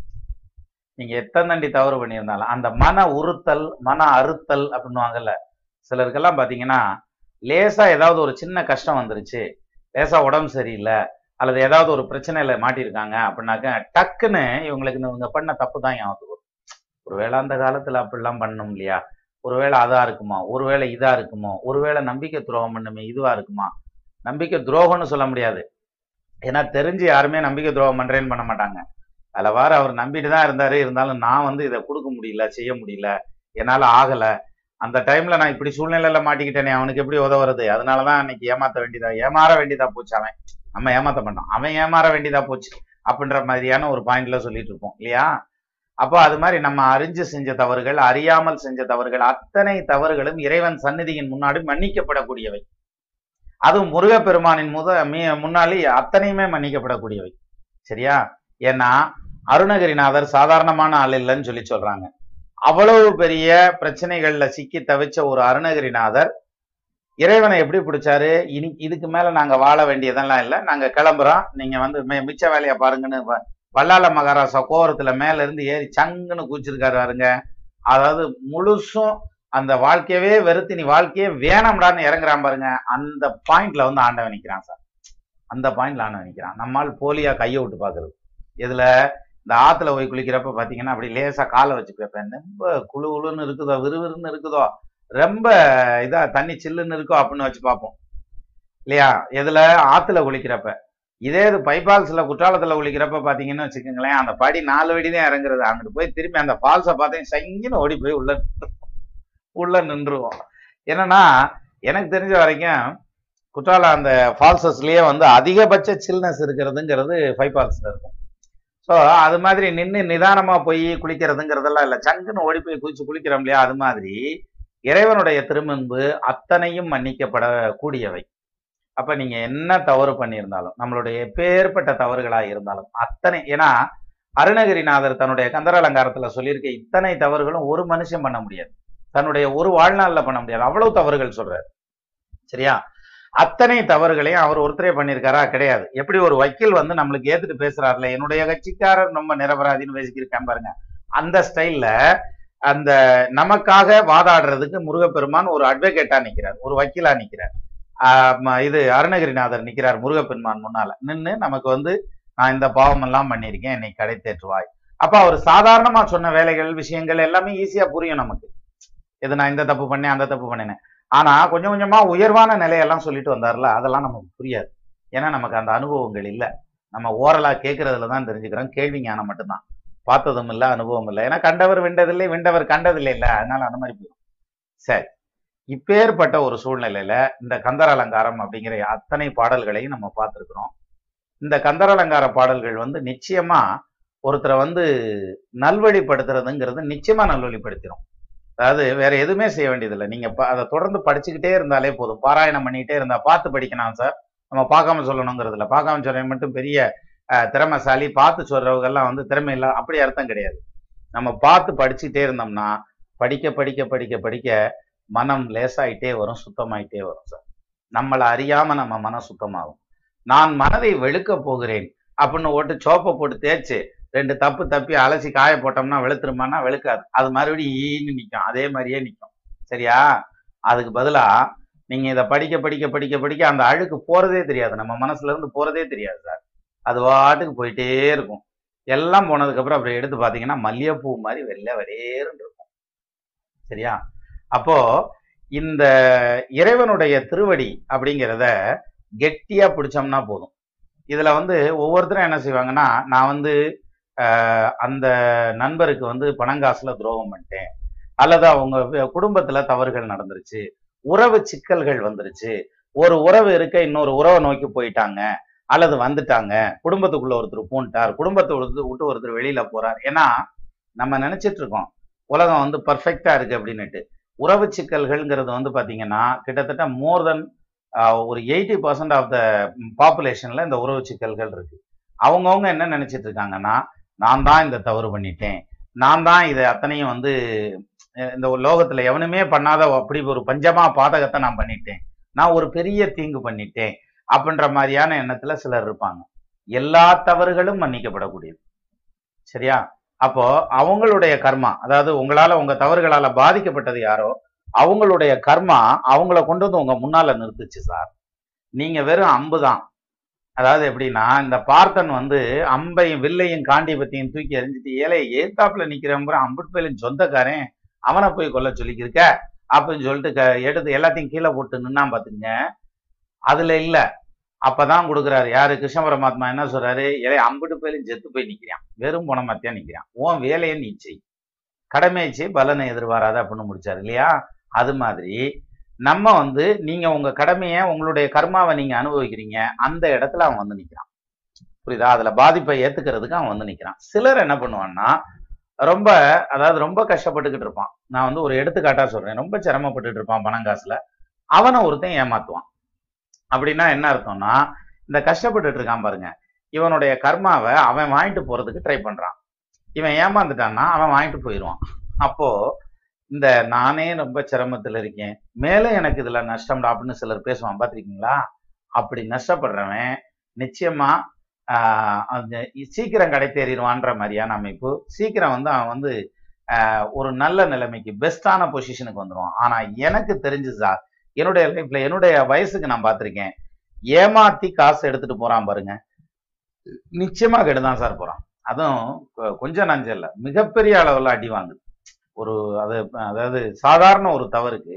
நீங்க எத்தனை தண்டி தவறு பண்ணியிருந்தாலும் அந்த மன உறுத்தல் மன அறுத்தல் அப்படின்னுவாங்கல்ல சிலருக்கெல்லாம் பாத்தீங்கன்னா லேசா ஏதாவது ஒரு சின்ன கஷ்டம் வந்துருச்சு. லேசா உடம்பு சரியில்லை. அல்லது ஏதாவது ஒரு பிரச்சனையில மாட்டியிருக்காங்க அப்படின்னாக்க டக்குன்னு இவங்களுக்கு இவங்க பண்ண தப்பு தான் ஞாபகத்துக்கு வரும். ஒருவேளை அந்த காலத்துல அப்படிலாம் பண்ணும் இல்லையா? ஒருவேளை அதா இருக்குமா? ஒருவேளை இதா இருக்குமோ? ஒருவேளை நம்பிக்கை துரோகம் பண்ணுமே இதுவா இருக்குமா? நம்பிக்கை துரோகம்னு சொல்ல முடியாது. ஏன்னா தெரிஞ்சு யாருமே நம்பிக்கை துரோகம் பண்றேன்னு பண்ண மாட்டாங்க. அதில் வார அவர் நம்பிட்டு தான் இருந்தாரு. இருந்தாலும் நான் வந்து இதை கொடுக்க முடியல செய்ய முடியல. என்னால ஆகலை. அந்த டைம்ல நான் இப்படி சூழ்நிலையில மாட்டிக்கிட்டேனே அவனுக்கு எப்படி உதவுறது? அதனாலதான் அன்னைக்கு ஏமாத்த வேண்டியதா ஏமாற வேண்டியதா போச்சு அவன். நம்ம ஏமாத்த மாட்டோம். அவன் ஏமாற வேண்டியதா போச்சு அப்படின்ற மாதிரியான ஒரு பாயிண்ட்ல சொல்லிட்டு இருப்போம் இல்லையா? அப்போ அது மாதிரி நம்ம அறிஞ்சு செஞ்ச தவறுகள் அறியாமல் செஞ்ச தவறுகள் அத்தனை தவறுகளும் இறைவன் சந்நிதியின் முன்னாடி மன்னிக்கப்படக்கூடியவை. அதுவும் முருகப்பெருமானின் முத மீ- முன்னாடி அத்தனையுமே மன்னிக்கப்படக்கூடியவை சரியா? ஏன்னா அருணகிரிநாதர் சாதாரணமான ஆள் இல்லைன்னு சொல்லி சொல்றாங்க. அவ்வளவு பெரிய பிரச்சனைகள்ல சிக்கி தவிச்ச ஒரு அருணகிரிநாதர் இறைவனை எப்படி பிடிச்சாரு? இனி இதுக்கு மேல நாங்க வாழ வேண்டியதெல்லாம் இல்லை. நாங்க கிளம்புறோம். நீங்க வந்து மிச்ச வேலையை பாருங்கன்னு வ- வல்லால மகாராசா கோவரத்துல மேல இருந்து ஏறி சங்குன்னு கூச்சிருக்காரு பாருங்க. அதாவது முழுசும் அந்த வாழ்க்கையவே வெறுத்து நீ வாழ்க்கையே வேணாம்டான்னு இறங்குறான் பாருங்க. அந்த பாயிண்ட்ல வந்து ஆண்டவன் நிக்கிறான் சார். அந்த பாயிண்ட்ல ஆண்டவன் நிக்கிறான். நம்மால் போலியா கையை விட்டு பாக்குறது. இதுல இந்த ஆத்துல போய் குளிக்கிறப்ப பாத்தீங்கன்னா அப்படி லேசா காலை வச்சு கேட்பேன் ரொம்ப குளு குளுன்னு இருக்குதோ விறுவிறுன்னு இருக்குதோ. ரொம்ப இதா தண்ணி சில்லுன்னு இருக்கோ அப்படின்னு வச்சு பார்ப்போம். இல்லையா? எதுல? ஆத்துல குளிக்கிறப்ப. இதே இது பைபால்ஸ்ல குற்றாலத்துல குளிக்கிறப்ப பாத்தீங்கன்னு வச்சுக்கோங்களேன் அந்த படி நாலு வடி தான் இறங்குறது. அங்கிட்டு போய் திரும்பி அந்த ஃபால்ஸை பார்த்தீங்கன்னா சங்கின்னு ஓடி போய் உள்ள உள்ள நின்றுவோம் என்னன்னா எனக்கு தெரிஞ்ச வரைக்கும் குற்றாலம் அந்த ஃபால்சஸ்லயே வந்து அதிகபட்ச சில்னஸ் இருக்கிறதுங்கிறது ஃபைவ் இருக்கும். ஸோ அது மாதிரி நின்று நிதானமா போய் குளிக்கிறதுங்கிறதெல்லாம் இல்லை. சங்குன்னு ஓடி போய் குளிச்சு குளிக்கிறோம் இல்லையா? அது மாதிரி இறைவனுடைய திருமன்பு அத்தனையும் மன்னிக்கப்படக்கூடியவை. அப்ப நீங்க என்ன தவறு பண்ணியிருந்தாலும் நம்மளுடைய பேர்பட்ட தவறுகளா இருந்தாலும் அத்தனை ஏன்னா அருணகிரிநாதர் தன்னுடைய கந்தர அலங்காரத்துல சொல்லியிருக்க இத்தனை தவறுகளும் ஒரு மனுஷன் பண்ண முடியாது. தன்னுடைய ஒரு வாழ்நாள்ல பண்ண முடியாது. அவ்வளவு தவறுகள் சொல்றாரு. சரியா? அத்தனை தவறுகளையும் அவர் ஒருத்தரே பண்ணியிருக்காரா? கிடையாது. எப்படி ஒரு வக்கீல் வந்து நம்மளுக்கு ஏத்துட்டு பேசுறாருல என்னுடைய கட்சிக்காரர் நம்ம நிரபராதின்னு பேசிக்கிருக்கேன் பாருங்க. அந்த ஸ்டைல்ல அந்த நமக்காக வாதாடுறதுக்கு முருகப்பெருமான் ஒரு அட்வொகேட்டா நிக்கிறார் ஒரு வக்கீலா நிக்கிறார். இது அருணகிரிநாதர் நிக்கிறார் முருகப்பெருமான் முன்னால. நின்னு நமக்கு வந்து நான் இந்த பாவம் எல்லாம் பண்ணியிருக்கேன் என்னை கடை தேற்றுவாய் அப்ப அவர் சாதாரணமா சொன்ன வேலைகள் விஷயங்கள் எல்லாமே ஈஸியா புரியும் நமக்கு. இது நான் இந்த தப்பு பண்ணேன் அந்த தப்பு பண்ணினேன். ஆனா கொஞ்சம் கொஞ்சமா உயர்வான நிலையெல்லாம் சொல்லிட்டு வந்தார்ல அதெல்லாம் நமக்கு புரியாது. ஏன்னா நமக்கு அந்த அனுபவங்கள் இல்லை. நம்ம ஓரலா கேட்கறதுல தான் தெரிஞ்சுக்கிறோம். கேள்வி ஞானம் மட்டும்தான். பார்த்ததும் இல்லை அனுபவம் இல்லை. ஏன்னா கண்டவர் விண்டதில்லை விண்டவர் கண்டதில்லை இல்லை. அதனால அந்த மாதிரி போயிடும். சரி. இப்பேற்பட்ட ஒரு சூழ்நிலையில இந்த கந்தர் அலங்காரம் அப்படிங்கிற அத்தனை பாடல்களையும் நம்ம பார்த்திருக்கிறோம். இந்த கந்தர் அலங்கார பாடல்கள் வந்து நிச்சயமா ஒருத்தரை வந்து நல்வழிப்படுத்துறதுங்கிறது நிச்சயமா நல்வழிப்படுத்திடும் அதாவது வேற எதுவுமே செய்ய வேண்டியதில்லை. நீங்க அதை தொடர்ந்து படிச்சுக்கிட்டே இருந்தாலே போதும். பாராயணம் பண்ணிக்கிட்டே இருந்தா பார்த்து படிக்கணும் சார். நம்ம பார்க்காம சொல்லணுங்கிறதுல பார்க்காம சொல்ல மட்டும் பெரிய திறமைசாலி பார்த்து சொல்றவங்க எல்லாம் வந்து திறமை இல்லை அப்படி அர்த்தம் கிடையாது. நம்ம பார்த்து படிச்சுட்டே இருந்தோம்னா படிக்க படிக்க படிக்க படிக்க மனம் லேசாயிட்டே வரும் சுத்தமாயிட்டே வரும் சார். நம்மளை அறியாம நம்ம மனம் சுத்தமாகும். நான் மனதை வெளுக்க போகிறேன் அப்படின்னு ஓட்டு சோப்பை போட்டு தேய்ச்சு ரெண்டு தப்பு தப்பி அலசி காய போட்டோம்னா வெளுத்துருமானா வெளுக்காது. அது மறுபடியும் ஈன்னு நிற்கும் அதே மாதிரியே நிற்கும் சரியா? அதுக்கு பதிலா நீங்க இதை படிக்க படிக்க படிக்க படிக்க அந்த அழுக்கு போறதே தெரியாது. நம்ம மனசுல இருந்து போறதே தெரியாது சார். அது வாட்டுக்கு போயிட்டே இருக்கும். எல்லாம் போனதுக்கப்புறம் அப்புறம் எடுத்து பார்த்தீங்கன்னா மல்லிகைப்பூ மாதிரி வெள்ளை வரேறுன்னு இருக்கும். சரியா? அப்போ இந்த இறைவனுடைய திருவடி அப்படிங்கிறத கெட்டியாக பிடிச்சோம்னா போதும். இதில் வந்து ஒவ்வொருத்தரும் என்ன செய்வாங்கன்னா நான் வந்து அந்த நண்பருக்கு வந்து பணங்காசில் துரோகம் பண்ணிட்டேன். அல்லது அவங்க குடும்பத்தில் தவறுகள் நடந்துருச்சு. உறவு சிக்கல்கள் வந்துருச்சு. ஒரு உறவு இருக்க இன்னொரு உறவை நோக்கி போயிட்டாங்க. அல்லது வந்துட்டாங்க குடும்பத்துக்குள்ள ஒருத்தர் பூண்டார் குடும்பத்தை ஒருத்தர் விட்டு ஒருத்தர் வெளியில போறார். ஏன்னா நம்ம நினைச்சிட்டு இருக்கோம் உலகம் வந்து பர்ஃபெக்டா இருக்கு அப்படின்னுட்டு. உறவு சிக்கல்கள்ங்கிறது வந்து பாத்தீங்கன்னா கிட்டத்தட்ட மோர் தென் ஒரு எயிட்டி பர்சன்ட் ஆஃப் த பாப்புலேஷன்ல இந்த உறவு சிக்கல்கள் இருக்கு. அவங்கவுங்க என்ன நினைச்சிட்டு இருக்காங்கன்னா நான் தான் இந்த தவறு பண்ணிட்டேன். நான் தான் இதை அத்தனையும் வந்து இந்த லோகத்துல எவனுமே பண்ணாத அப்படி ஒரு பஞ்சமா பாதகத்தை நான் பண்ணிட்டேன். நான் ஒரு பெரிய தீங்கு பண்ணிட்டேன். அப்படின்ற மாதிரியான எண்ணத்துல சிலர் இருப்பாங்க. எல்லா தவறுகளும் மன்னிக்கப்படக்கூடியது. சரியா? அப்போ அவங்களுடைய கர்மா அதாவது உங்களால உங்க தவறுகளால பாதிக்கப்பட்டது யாரோ அவங்களுடைய கர்மா அவங்கள கொண்டு வந்து உங்க முன்னால நிறுத்துச்சு சார். நீங்க வெறும் அம்பு தான். அதாவது எப்படின்னா இந்த பார்த்தன் வந்து அம்பையும் வில்லையும் காண்டிபத்தையும் தூக்கி எறிஞ்சிட்டு ஏழை ஏத்தாப்புல நிக்கிறவங்க அம்புட்பேலின் சொந்தக்காரன் அவனை போய் கொல்ல சொல்லிக்கிருக்க அப்படின்னு சொல்லிட்டு க- எடுத்து எல்லாத்தையும் கீழே போட்டு நின்னா பாத்துங்க அதுல இல்ல. அப்பதான் கொடுக்குறாரு. யாரு? கிருஷ்ண பரமாத்மா என்ன சொல்றாரு? ஏழை அம்புட்டு போயிலும் செத்து போய் நிக்கிறான். வெறும் பணமாத்தியா நிக்கிறான். உன் வேலையை நீ செய். கடமையை செய் பலனை எதிர்பாராத அப்படின்னு முடிச்சாரு இல்லையா? அது மாதிரி நம்ம வந்து நீங்க உங்க கடமையை உங்களுடைய கர்மாவை நீங்க அனுபவிக்கிறீங்க. அந்த இடத்துல அவன் வந்து நிக்கிறான். புரியுதா? அதுல பாதிப்பை ஏத்துக்கிறதுக்கு அவன் வந்து நிக்கிறான். சிலர் என்ன பண்ணுவான்னா ரொம்ப அதாவது ரொம்ப கஷ்டப்பட்டுக்கிட்டு இருப்பான். நான் வந்து ஒரு எடுத்துக்காட்டா சொல்றேன். ரொம்ப சிரமப்பட்டுட்டு இருப்பான் பணம் காசுல. அவனை ஒருத்தன் ஏமாத்துவான். அப்படின்னா என்ன அர்த்தம்னா இந்த கஷ்டப்பட்டுட்டு இருக்கான் பாருங்க. இவனுடைய கர்மாவை அவன் வாங்கிட்டு போறதுக்கு ட்ரை பண்றான். இவன் ஏமாந்துட்டான்னா அவன் வாங்கிட்டு போயிடுவான் அப்போ இந்த நானே ரொம்ப சிரமத்துல இருக்கேன். மேலே எனக்கு இதுல நஷ்டம்டா அப்படின்னு சிலர் பேசுவான் பார்த்துருக்கீங்களா? அப்படி நஷ்டப்படுறவன் நிச்சயமா அந்த சீக்கிரம் கடை தேறிடுவான்ற மாதிரியான அமைப்பு. சீக்கிரம் வந்து அவன் வந்து ஒரு நல்ல நிலைமைக்கு பெஸ்டான பொசிஷனுக்கு வந்துடுவான் ஆனா எனக்கு தெரிஞ்சு சார் என்னுடைய லைஃப்ல என்னுடைய வயசுக்கு நான் பார்த்துருக்கேன். ஏமாத்தி காசு எடுத்துட்டு போறான் பாருங்க. நிச்சயமா கெடுதான் சார் போறான். அதுவும் கொஞ்சம் நஞ்சம் இல்லை. மிகப்பெரிய அளவில் அடி வாங்குது. ஒரு அது அதாவது சாதாரண ஒரு தவறுக்கு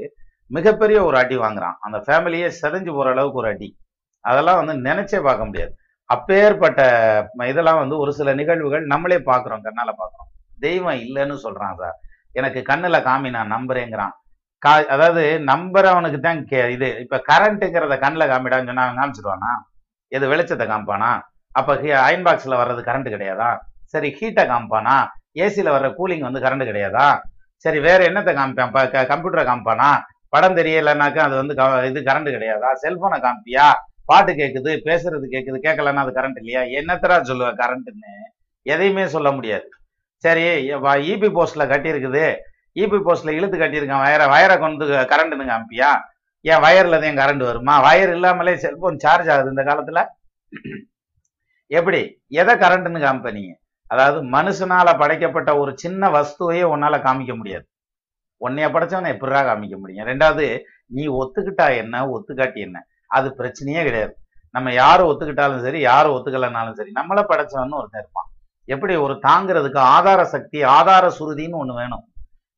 மிகப்பெரிய ஒரு அடி வாங்குறான். அந்த ஃபேமிலியே செதஞ்சு போற அளவுக்கு ஒரு அடி. அதெல்லாம் வந்து நினைச்சே பார்க்க முடியாது. அப்பேற்பட்ட இதெல்லாம் வந்து ஒரு சில நிகழ்வுகள் நம்மளே பார்க்குறோம் கண்ணால் பார்க்குறோம். தெய்வம் இல்லைன்னு சொல்கிறான் சார். எனக்கு கண்ணில் காமி நான் நம்புறேங்கிறான். கா அதாவது நம்புறவனுக்கு தான் கே இது இப்ப கரண்ட்டுங்கிறத கண்ணில் காமிடான்னு சொன்னா காமிச்சிடுவானா எது வெளிச்சத்தை காமிப்பானா? அப்போ அயன் பாக்ஸ்ல வர்றது கரண்ட் கிடையாதா? சரி ஹீட்டை காமிப்பானா? ஏசில வர்ற கூலிங் வந்து கரண்ட் கிடையாதா? சரி வேற என்னத்தை காமிப்பான்? கம்ப்யூட்டரை காமிப்பானா? படம் தெரியலைனாக்கா அது வந்து க- இது கரண்ட் கிடையாதா? செல்போனை காமிப்பியா? பாட்டு கேட்குது பேசுறது கேட்குது கேட்கலன்னா அது கரண்ட் இல்லையா? என்னத்தரா சொல்லுவ கரண்ட்டுன்னு எதையுமே சொல்ல முடியாது. சரி இபி போஸ்ட்ல கட்டியிருக்குது. இபி போஸ்ட்ல இழுத்து கட்டியிருக்கான். வயரை வயரை கொண்டு கரண்ட்னு காமிப்பியா ஏன் வயர்ல தான் கரண்ட் வருமா? வயர் இல்லாமலே செல்போன் சார்ஜ் ஆகுது இந்த காலத்துல. எப்படி? எதை கரண்ட்னு காமிப்பீங்க அதாவது மனுஷனால படைக்கப்பட்ட ஒரு சின்ன வஸ்துவையே உன்னால காமிக்க முடியாது. உன்னைய படைச்சவனை எப்படிரா காமிக்க முடியும்? ரெண்டாவது நீ ஒத்துக்கிட்டா என்ன? ஒத்துக்காட்டி என்ன? அது பிரச்சனையே கிடையாது. நம்ம யாரை ஒத்துக்கிட்டாலும் சரி யாரை ஒத்துக்கலைனாலும் சரி நம்மள படைச்சவன்னு ஒருத்தன் இருப்பான். எப்படி? ஒரு தாங்கிறதுக்கு ஆதார சக்தி ஆதார சுருதின்னு ஒண்ணு வேணும்.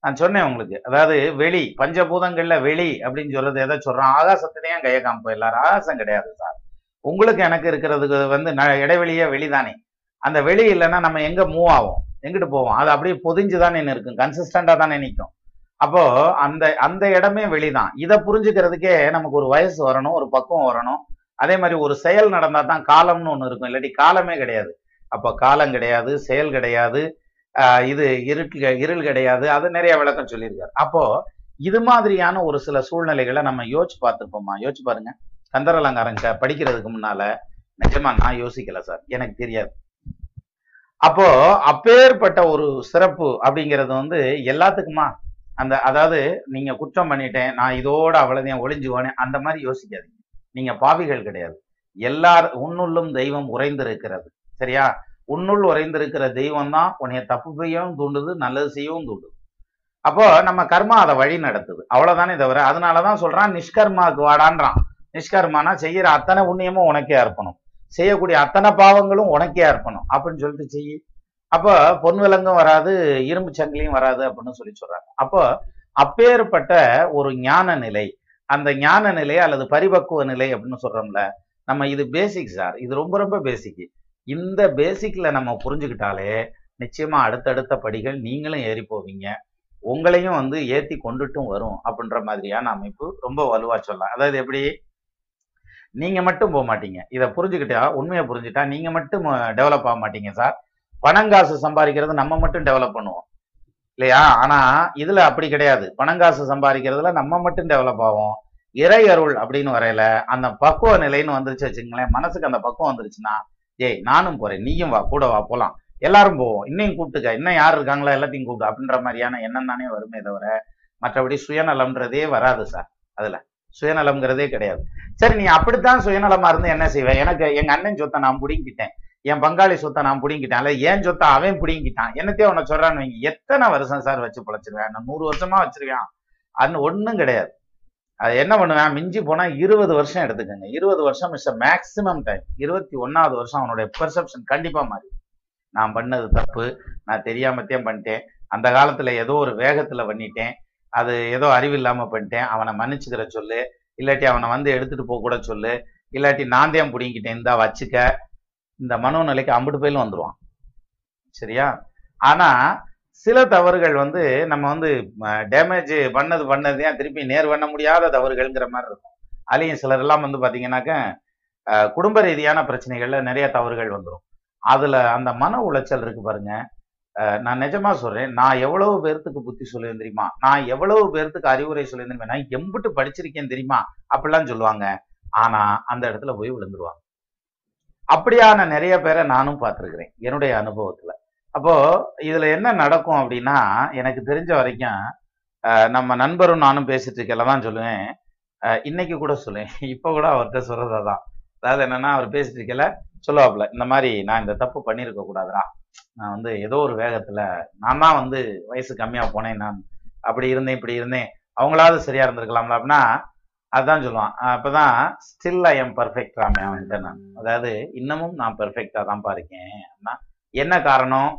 நான் சொன்னேன் உங்களுக்கு. அதாவது வெளி பஞ்சபூதங்கள்ல வெளி அப்படின்னு சொல்றது எதை சொல்றான்? ஆகாசத்திலேயே கையை காமிப்போம் எல்லாரும். ஆகாசம் கிடையாது சார். உங்களுக்கு எனக்கு இருக்கிறதுக்கு வந்து ந- இடைவெளியே வெளிதானே. அந்த வெளி இல்லைன்னா நம்ம எங்க மூவ் ஆகும் எங்கிட்டு போவோம்? அது அப்படியே பொதிஞ்சு தானே இருக்கும் கன்சிஸ்டண்டா தானே நிற்கும். அப்போ அந்த அந்த இடமே வெளிதான். இதை புரிஞ்சுக்கிறதுக்கே நமக்கு ஒரு வயசு வரணும் ஒரு பக்குவம் வரணும். அதே மாதிரி ஒரு செயல் நடந்தா தான் காலம்னு ஒன்று இருக்கும். இல்லாட்டி காலமே கிடையாது. அப்போ காலம் கிடையாது செயல் கிடையாது. இது இருட்டு இருள் கிடையாது. அது நிறைய விளக்கம் சொல்லியிருக்காரு. அப்போ இது மாதிரியான ஒரு சில சூழ்நிலைகளை நம்ம யோசிச்சு பார்த்துருப்போமா யோசிச்சு பாருங்க. கந்தரலங்காரங்க படிக்கிறதுக்கு முன்னால நிஜமா நான் யோசிக்கல சார். எனக்கு தெரியாது. அப்போ அப்பேற்பட்ட ஒரு சிறப்பு அப்படிங்கிறது வந்து எல்லாத்துக்குமா? அந்த அதாவது நீங்க குற்றம் பண்ணிட்டேன் நான் இதோட அவ்வளவுதான் ஒளிஞ்சுவானே அந்த மாதிரி யோசிக்காதீங்க. நீங்க பாவிகள் கிடையாது. எல்லார் உன்னுள்ளும் தெய்வம் உறைந்திருக்கிறது. சரியா? உன்னுள் உறைந்திருக்கிற தெய்வம் தான் உன்னைய தப்பு செய்யவும் தூண்டுது நல்லது செய்யவும் தூண்டுது. அப்போ நம்ம கர்மா அதை வழி நடத்துது. அவ்வளவுதானே தவிர அதனாலதான் சொல்றான் நிஷ்கர்மாவுக்கு வாடான்றான். நிஷ்கர்மானா செய்யற அத்தனை புண்ணியமும் உனக்கே அர்ப்பணும். செய்யக்கூடிய அத்தனை பாவங்களும் உனக்கே அர்ப்பணும். அப்படின்னு சொல்லிட்டு செய்யி. அப்போ பொன் விலங்கும் வராது இரும்பு சங்கிலியும் வராது அப்படின்னு சொல்லி சொல்றாங்க. அப்போ அப்பேற்பட்ட ஒரு ஞான நிலை அந்த ஞான நிலை அல்லது பரிபக்குவ நிலை அப்படின்னு சொல்றோம்ல நம்ம இது பேசிக் சார் இது ரொம்ப ரொம்ப பேசிக் இந்த பேசிக்ல நம்ம புரிஞ்சுக்கிட்டாலே நிச்சயமா அடுத்தடுத்த படிகள் நீங்களும் ஏறி போவீங்க. உங்களையும் வந்து ஏத்தி கொண்டுட்டும் வரும் அப்படின்ற மாதிரியான அமைப்பு ரொம்ப வலுவா சொல்லலாம். அதாவது எப்படி? நீங்க மட்டும் போக மாட்டீங்க. இதை புரிஞ்சுக்கிட்டா உண்மையை புரிஞ்சுட்டா நீங்க மட்டும் டெவலப் ஆக மாட்டீங்க சார். பணங்காசு சம்பாதிக்கிறது நம்ம மட்டும் டெவலப் பண்ணுவோம். இல்லையா? ஆனா இதுல அப்படி கிடையாது. பணங்காசு சம்பாதிக்கிறதுல நம்ம மட்டும் டெவலப் ஆகும் இறை அருள் அப்படின்னு வரையில அந்த பக்குவ நிலைன்னு வந்துருச்சு வச்சுங்களேன் மனசுக்கு அந்த பக்குவம் வந்துருச்சுன்னா ஏய் நானும் போறேன். நீயும் வா கூட வா போலாம். எல்லாரும் போவோம். இன்னையும் கூப்பிட்டுக்க. இன்னும் யார் இருக்காங்களோ எல்லாத்தையும் கூப்பிட்டு அப்படின்ற மாதிரியான எண்ணம் தானே வருமே தவிர மற்றபடி சுயநலம்ன்றதே வராது சார் அதுல. சுயநலம்ங்கிறதே கிடையாது. சரி நீ அப்படித்தான் சுயநலமா இருந்து என்ன செய்வேன் எனக்கு எங்க அண்ணன் சொத்தை நான் புடிங்கிட்டேன். என் பங்காளி சொத்தை நான் புடிங்கிட்டேன். அல்ல ஏன் சொத்தை அவன் புடிங்கிட்டான். என்னத்தையும் உன்னை சொல்றான்னு வைங்க. எத்தனை வருஷம் சார் வச்சு பிழைச்சிருவேன்? நான் நூறு வருஷமா வச்சிருக்கேன். அது ஒன்றும் கிடையாது. அது என்ன பண்ணுவேன் மிஞ்சி போனால் இருபது வருஷம் எடுத்துக்கோங்க. இருபது வருஷம் இஸ் மேக்சிமம் டைம் இருபத்தி ஒன்றாவது வருஷம் அவனுடைய பெர்செப்ஷன் கண்டிப்பாக மாறி. நான் பண்ணது தப்பு நான் தெரியாமத்தையும் பண்ணிட்டேன். அந்த காலத்தில் ஏதோ ஒரு வேகத்தில் பண்ணிட்டேன். அது ஏதோ அறிவில்லாமல் பண்ணிட்டேன். அவனை மன்னிச்சுக்கிற சொல்லு. இல்லாட்டி அவனை வந்து எடுத்துகிட்டு போக கூட சொல்லு. இல்லாட்டி நான் தான் பிடிங்கிட்டேன் இந்தா வச்சுக்க. இந்த மனோநிலைக்கு அம்பிட்டு போயிலும் வந்துருவான். சரியா? ஆனால் சில தவறுகள் வந்து நம்ம வந்து டேமேஜ் பண்ணது பண்ணது ஏன் திருப்பி நேர் பண்ண முடியாத தவறுகள்ங்கிற மாதிரி இருக்கும். அலையும் சிலர் எல்லாம் வந்து பார்த்தீங்கன்னாக்க அஹ், குடும்ப ரீதியான பிரச்சனைகள்ல நிறைய தவறுகள் வந்துடும் அதுல அந்த மன உளைச்சல் இருக்கு பாருங்க. நான் நிஜமா சொல்றேன் நான் எவ்வளவு பேர்த்துக்கு புத்தி சொல்லுவேன் தெரியுமா? நான் எவ்வளவு பேர்த்துக்கு அறிவுரை சொல்லுவேன் தெரியுமா? நான் எம்பிட்டு படிச்சிருக்கேன் தெரியுமா? அப்படிலாம் சொல்லுவாங்க. ஆனா அந்த இடத்துல போய் விழுந்துருவாங்க. அப்படியான நிறைய பேரை நானும் பார்த்திருக்கிறேன் என்னுடைய அனுபவத்துல. அப்போ இதுல என்ன நடக்கும் அப்படின்னா எனக்கு தெரிஞ்ச வரைக்கும் நம்ம நண்பரும் நானும் பேசிட்டு இருக்கல தான் சொல்லுவேன். இன்னைக்கு கூட சொல்லுவேன். இப்ப கூட அவர்கிட்ட சொல்றது தான். அதாவது என்னன்னா அவர் பேசிட்டு இருக்கல சொல்லுவாப்புல இந்த மாதிரி நான் இந்த தப்பு பண்ணியிருக்க கூடாதுடா. நான் வந்து ஏதோ ஒரு வேகத்துல நான் தான் வந்து வயசு கம்மியா போனேன் நான். அப்படி இருந்தேன் இப்படி இருந்தேன். அவங்களாவது சரியா இருந்திருக்கலாம்ல அப்படின்னா அதான் சொல்லுவான். அப்பதான் ஸ்டில் ஐ எம் பர்ஃபெக்ட் ராமே அவன்கிட்ட நான். அதாவது இன்னமும் நான் பெர்ஃபெக்டா தான்ப்பா இருக்கேன். அப்படின்னா என்ன காரணம்?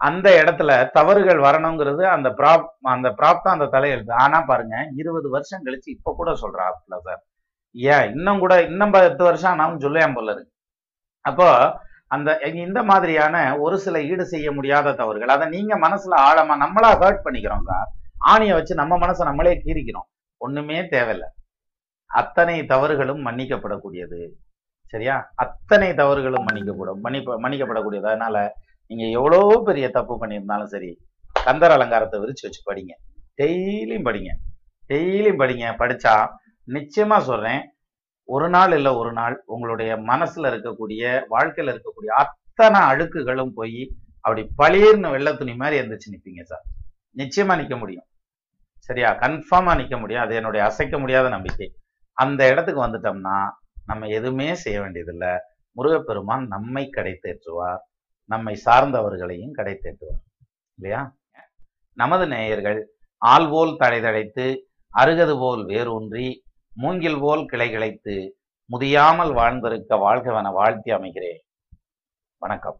அந்த இடத்துல தவறுகள் வரணுங்கிறது அந்த ப்ராப் அந்த ப்ராப் தான் அந்த தலையெழுத்து. ஆனா பாருங்க இருபது வருஷம் கழிச்சு இப்ப கூட சொல்றாப்புல சார் ஏன்? இன்னும் கூட இன்னும் பத்து வருஷம் ஆனாலும் சொல்லுவேன் போல இருக்கு. அப்போ அந்த இந்த மாதிரியான ஒரு சில ஈடு செய்ய முடியாத தவறுகள் அதை நீங்க மனசுல ஆழமா நம்மளா ஹர்ட் பண்ணிக்கிறோம் சார் ஆணியை வச்சு நம்ம மனசை நம்மளே கீறிக்கிறோம். ஒண்ணுமே தேவையில்லை. அத்தனை தவறுகளும் மன்னிக்கப்படக்கூடியது. சரியா? அத்தனை தவறுகளும் மன்னிக்கப்படும். மன்னிப்ப மன்னிக்கப்படக்கூடியது. அதனால நீங்க எவ்வளவு பெரிய தப்பு பண்ணியிருந்தாலும் சரி கந்தர் அலங்காரத்தை விரிச்சு வச்சு படிங்க. டெய்லியும் படிங்க. டெய்லியும் படிங்க. படிச்சா நிச்சயமா சொல்றேன் ஒரு நாள் இல்ல ஒரு நாள் உங்களுடைய மனசுல இருக்கக்கூடிய வாழ்க்கையில இருக்கக்கூடிய அத்தனை அழுக்குகளும் போய் அப்படி பளிர்னு வெள்ளை துணி மாதிரி எந்திரிச்சு நிப்பீங்க சார். நிச்சயமா நிக்க முடியும். சரியா? கன்ஃபார்மா நிக்க முடியும். அது என்னுடைய அசைக்க முடியாத நம்பிக்கை. அந்த இடத்துக்கு வந்துட்டோம்னா நம்ம எதுவுமே செய்ய வேண்டியதில்லை. முருகப்பெருமான் நம்மை கடை தேற்றுவார் நம்மை சார்ந்தவர்களையும் கடை தேற்றுவார் இல்லையா? நமது நேயர்கள் ஆள் போல் தடைதடைத்து அருகது போல் வேரூன்றி மூங்கில் போல் கிளை கிளைத்து முதியாமல் வாழ்ந்திருக்க வாழ்கவன வாழ்த்தி அமைகிறேன். வணக்கம்.